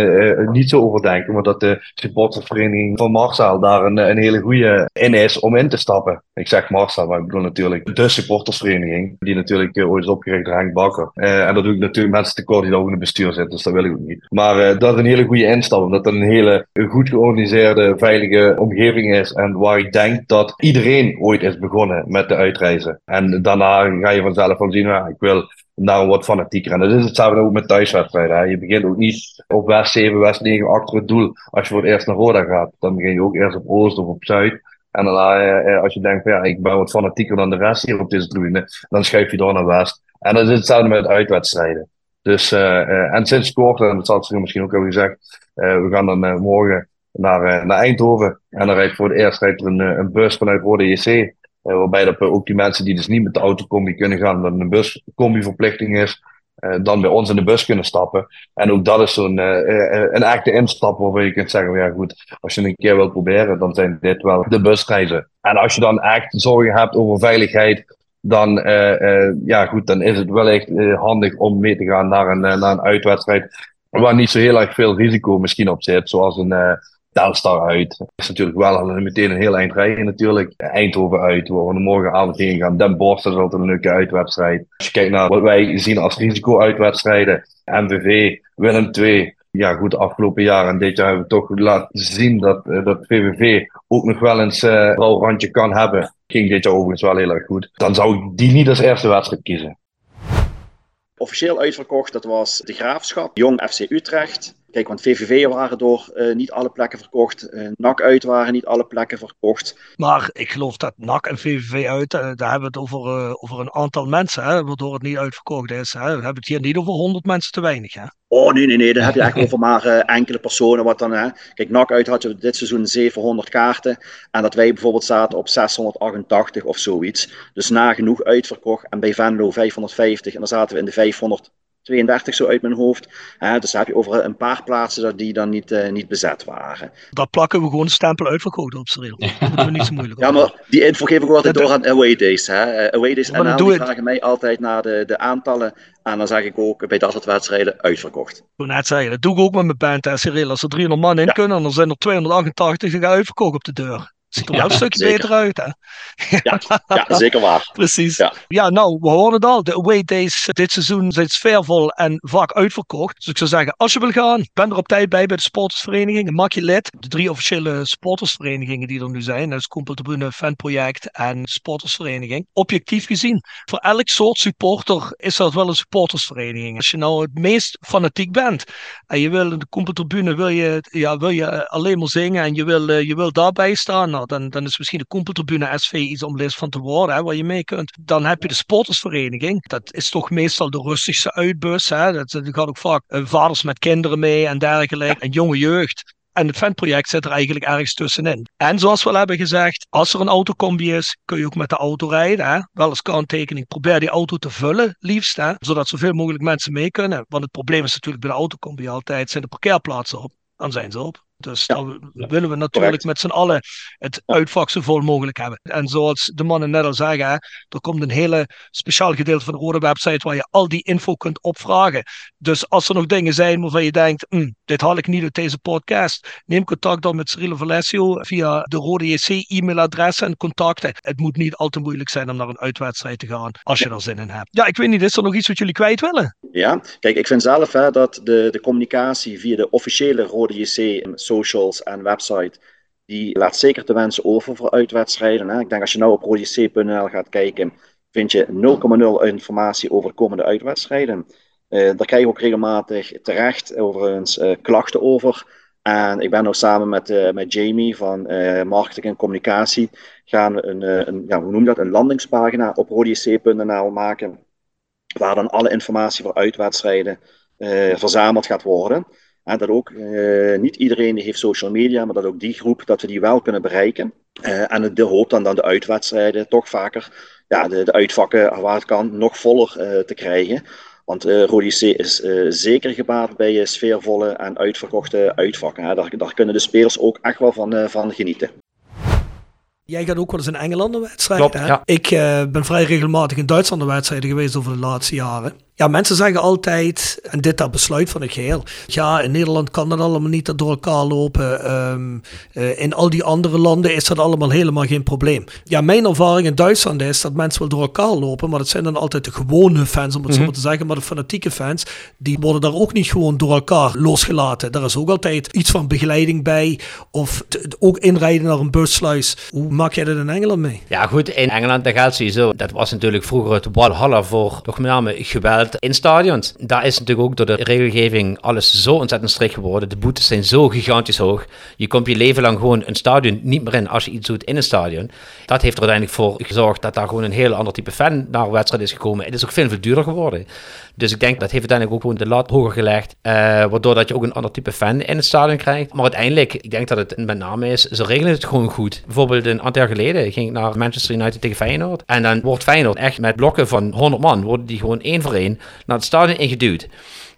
niet zo over denken, maar dat de supportersvereniging van Marcel daar een, een hele goede in is om in te stappen. Ik zeg Marcel, maar ik bedoel natuurlijk de supportersvereniging, die natuurlijk ooit is opgericht door Henk Bakker. en dat doe ik natuurlijk mensen tekort die ook in het bestuur zitten, dus dat wil ik ook niet. Maar dat is een hele goede instap, omdat het een hele goed georganiseerde, veilige omgeving is en waar ik denk dat iedereen ooit is begonnen met de uitreizen. En daarna ga je vanzelf van zien, nou, ik wil nou wat fanatieker. En dat is hetzelfde ook met thuiswedstrijden. Je begint ook niet op West 7, West 9 achter het doel als je voor het eerst naar Roda gaat. Dan begin je ook eerst op Oost of op Zuid. En daarna, eh, eh, als je denkt, ja, ik ben wat fanatieker dan de rest hier op deze tribune, dan schuif je door naar West. En dat is hetzelfde met uitwedstrijden. Dus, uh, en sinds kort, en dat had ze misschien ook al gezegd, we gaan dan morgen naar, eh, naar Eindhoven. En dan rijdt voor het eerst rijdt er een, eh, een bus vanuit Rode JC. Eh, waarbij dat ook die mensen die dus niet met de autocombi kunnen gaan, dat een buscombi verplichting is. dan bij ons in de bus kunnen stappen. En ook dat is zo'n een echte instap waarvan je kunt zeggen: ja, goed, als je een keer wilt proberen, dan zijn dit wel de busreizen. En als je dan echt zorgen hebt over veiligheid, dan, ja, goed, dan is het wel echt handig om mee te gaan naar een, naar een uitwedstrijd. Waar niet zo heel erg veel risico misschien op zit, zoals een Telstar uit. Is natuurlijk wel meteen een heel eind rijden natuurlijk. Eindhoven uit, waar we morgenavond heen gaan. Den Bosch is altijd een leuke uitwedstrijd. Als je kijkt naar wat wij zien als risico-uitwedstrijden. MVV, Willem II. Ja goed, de afgelopen jaren en dit jaar hebben we toch laten zien dat, uh, dat VVV ook nog wel eens uh, wel randje kan hebben. Ging dit jaar overigens wel heel erg goed. Dan zou ik die niet als eerste wedstrijd kiezen. Officieel uitverkocht, dat was de Graafschap, Jong FC Utrecht, Kijk, want VVV waren door uh, niet alle plekken verkocht. Uh, NAC uit waren niet alle plekken verkocht. Maar ik geloof dat NAC en VVV uit, uh, daar hebben we het over, over een aantal mensen, hè, waardoor het niet uitverkocht is. Hè. We hebben het hier niet over 100 mensen te weinig. Hè. Oh nee, nee, nee, dan heb je echt over maar enkele personen. Wat dan, hè. Kijk, NAC uit had je dit seizoen 700 kaarten. En dat wij bijvoorbeeld zaten op 688 of zoiets. Dus nagenoeg uitverkocht. En bij Venlo 550. En dan zaten we in de 500 32 zo uit mijn hoofd. Uh, dus heb je over een paar plaatsen dat die dan niet, uh, niet bezet waren. Daar plakken we gewoon een stempel uitverkocht op, Cyril. Dat moeten we niet zo moeilijk Ja, maar die info geef ik altijd door aan Away Days. Hè. Uh, away Days en die vragen mij altijd naar de, de aantallen. En dan zeg ik ook bij dat soort wedstrijden uitverkocht. Ik wil net zeggen, dat doe ik ook met mijn band, hè, Cyril. Als er 300 man in ja. kunnen, dan zijn er 288 die gaan uitverkocht op de deur. Ziet er wel een stukje beter uit, hè? Ja, ja zeker waar. Precies. Ja. ja. nou, we horen het al. De away days dit seizoen zijn sfeervol en vaak uitverkocht. Dus ik zou zeggen, als je wil gaan, ben er op tijd bij bij de sportersvereniging. Maak je lid. De drie officiële sportersverenigingen die er nu zijn. Dat is Fanproject en Sportersvereniging. Objectief gezien, voor elk soort supporter is dat wel een supportersvereniging. Als je nou het meest fanatiek bent en je wil in de Kumpeltribune wil je, ja, wil je alleen maar zingen en je wil, je wil daarbij staan nou, dan, dan is misschien de Kompeltribune SV iets om les van te worden, hè, waar je mee kunt. Dan heb je de sportersvereniging. Dat is toch meestal de rustigste uitbus. Hè. Dat, dat gaat ook vaak uh, vaders met kinderen mee en dergelijke. En jonge jeugd. En het fanproject zit er eigenlijk ergens tussenin. En zoals we al hebben gezegd, als er een autocombi is, kun je ook met de auto rijden. Hè? Wel als kanttekening, probeer die auto te vullen, liefst. Hè? Zodat zoveel mogelijk mensen mee kunnen. Want het probleem is natuurlijk bij de autocombi altijd, zijn de parkeerplaatsen op. Dan zijn ze op. Dus ja, dan willen we natuurlijk met z'n allen het uitvak zo vol mogelijk hebben. En zoals de mannen net al zeggen, er komt een hele speciaal gedeelte van de rode website waar je al die info kunt opvragen. Dus als er nog dingen zijn waarvan je denkt, hm, dit haal ik niet uit deze podcast, neem contact dan met Cyril Valessio via de Rode JC e-mailadres en contacten. Het moet niet al te moeilijk zijn om naar een uitwedstrijd te gaan, als je er zin in hebt. Ja, ik weet niet, is er nog iets wat jullie kwijt willen? Ja, kijk, ik vind zelf hè, dat de, de communicatie via de officiële Rode JC socials en website, die laat zeker te wensen over voor uitwedstrijden. Hè. Ik denk als je nou op rodec.nl gaat kijken, vind je 0,0 informatie over komende uitwedstrijden. Uh, daar krijg je ook regelmatig terecht overigens uh, klachten over. En ik ben nou samen met, uh, met Jamie van marketing en communicatie gaan we een, een, ja, hoe noem je dat, een landingspagina op rodec.nl maken. Waar dan alle informatie voor uitwedstrijden verzameld gaat worden. Dat ook uh, niet iedereen heeft social media, maar dat ook die groep, dat we die wel kunnen bereiken. Uh, en de hoop dan, dan de uitwedstrijden toch vaker ja, de, de uitvakken waar het kan nog voller te krijgen. Want uh, Rodi C is zeker gebaat bij sfeervolle en uitverkochte uitvakken. Hè. Daar, daar, kunnen de spelers ook echt wel van, van genieten. Jij gaat ook wel eens in Engeland een wedstrijd. hè? Ik ben vrij regelmatig in Duitsland wedstrijden geweest over de laatste jaren. Ja, mensen zeggen altijd, en dit dat besluit van het geheel. Ja, in Nederland kan dat allemaal niet door elkaar lopen. Ehm, eh, in al die andere landen is dat allemaal helemaal geen probleem. Ja, mijn ervaring in Duitsland is dat mensen wel door elkaar lopen, maar dat zijn dan altijd de gewone fans, om het zo Mhm. maar te zeggen. Maar de fanatieke fans, die worden daar ook niet gewoon door elkaar losgelaten. Daar is ook altijd iets van begeleiding bij, of ook inrijden naar een bussluis. Hoe maak jij dat in Engeland mee? Ja, goed, in Engeland dat gaat sowieso. Dat was natuurlijk vroeger het Walhalla voor toch met name geweld in stadions. Daar is natuurlijk ook door de regelgeving alles zo ontzettend strikt geworden. De boetes zijn zo gigantisch hoog. Je komt je leven lang gewoon een stadion niet meer in als je iets doet in een stadion. Dat heeft er uiteindelijk voor gezorgd dat daar gewoon een heel ander type fan naar wedstrijd is gekomen. Het is ook veel, veel duurder geworden. Dus ik denk dat heeft uiteindelijk ook gewoon de lat hoger gelegd. eh, waardoor dat je ook een ander type fan in het stadion krijgt. Maar uiteindelijk, ik denk dat het met name is, ze regelen het gewoon goed. Bijvoorbeeld een aantal jaar geleden ging ik naar Manchester United tegen Feyenoord. En dan wordt Feyenoord echt met blokken van 100 man, worden die gewoon één voor één naar het stadion ingeduwd.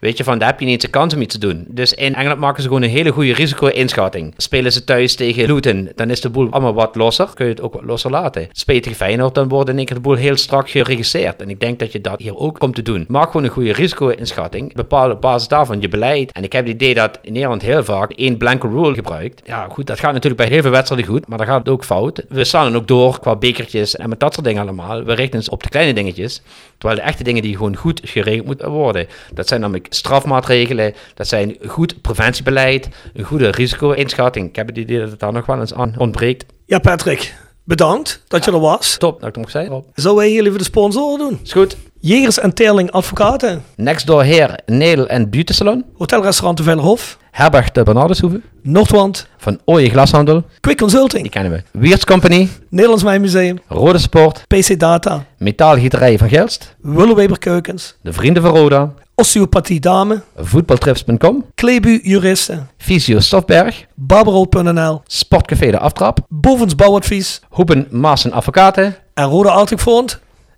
Weet je, van daar heb je niet een kans om iets te doen. Dus in Engeland maken ze gewoon een hele goede risico-inschatting. Spelen ze thuis tegen Luton, dan is de boel allemaal wat losser. Kun je het ook wat losser laten. Speel je tegen Feyenoord, dan wordt in één keer de boel heel strak geregistreerd. En ik denk dat je dat hier ook komt te doen. Maak gewoon een goede risico-inschatting. Bepaal op basis daarvan je beleid. En ik heb het idee dat in Nederland heel vaak één blanke rule gebruikt. Ja, goed, dat gaat natuurlijk bij heel veel wedstrijden goed, maar dan gaat het ook fout. We staan ook door qua bekertjes en met dat soort dingen allemaal. We richten ons op de kleine dingetjes. Terwijl de echte dingen die gewoon goed geregeld moeten worden. Dat zijn namelijk strafmaatregelen, dat zijn goed preventiebeleid, een goede risico-inschatting. Ik heb het idee dat het daar nog wel eens aan ontbreekt. Ja, Patrick, bedankt dat je er was. Top, dat ik het mocht zeggen. Rob. Zullen wij hier liever de sponsoren doen? Is goed. Jegers en Teerling Advocaten. Next door Heer, Nail en Beauty Salon. Hotelrestaurant de Vellerhof. Herberg de Bernardeshoeve. Noordwand. Van Ooije Glashandel. Quick Consulting. Die kennen we. Weirds Company. Nederlands Mijnmuseum. Rode Sport. PC Data. Metaalgieterij van Gelst. Willeweber Keukens. De Vrienden van Roda. Osteopathie Dame. Voetbaltrips.com. Klebu Juristen. Fysio Stofberg. Barbarood.nl. Sportcafé De Aftrap. Bovens Bouwadvies. Hoepen Maas en Advocaten. En Roda Arctic.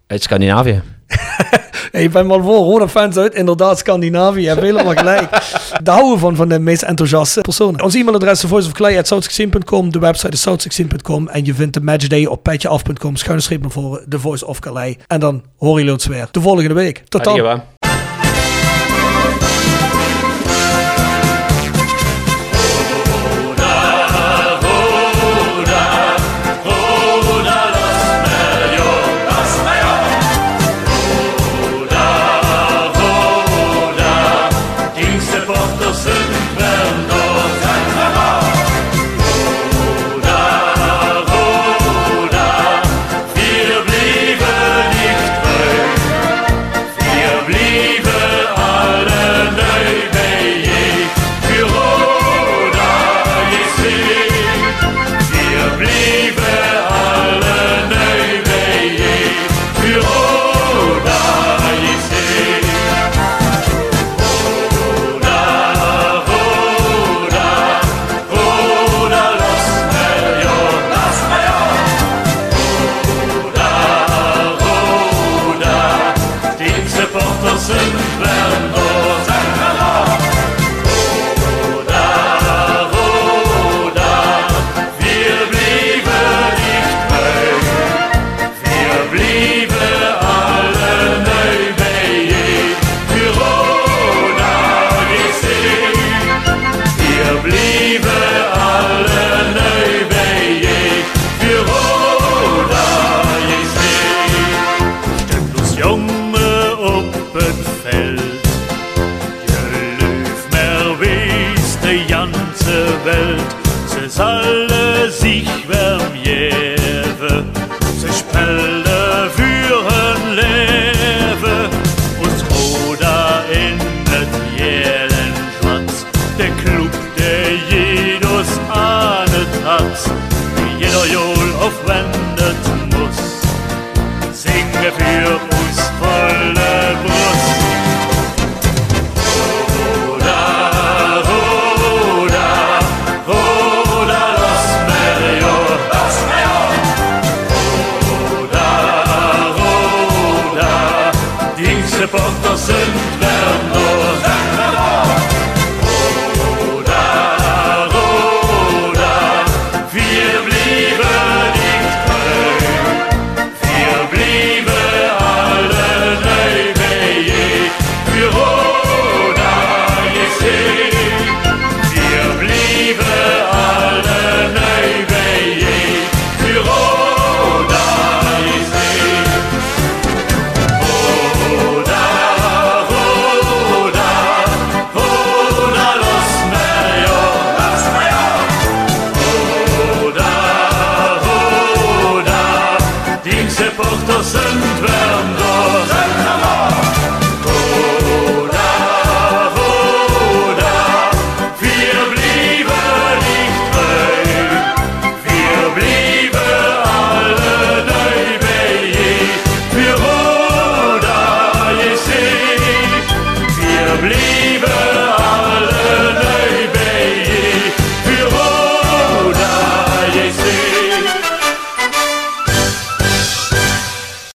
Uit Scandinavië. Hey, ik ben wel voor Roda fans uit inderdaad Scandinavië. Je hebt helemaal gelijk. Daar houden we van, van de meest enthousiaste personen. Ons e-mailadres is voiceofclay.south16.com. De website is south16.com. En je vindt de matchday op petjeaf.com. Schuine streep naar voren. De Voice of Calais. En dan horen jullie ons weer de volgende week. Tot dan.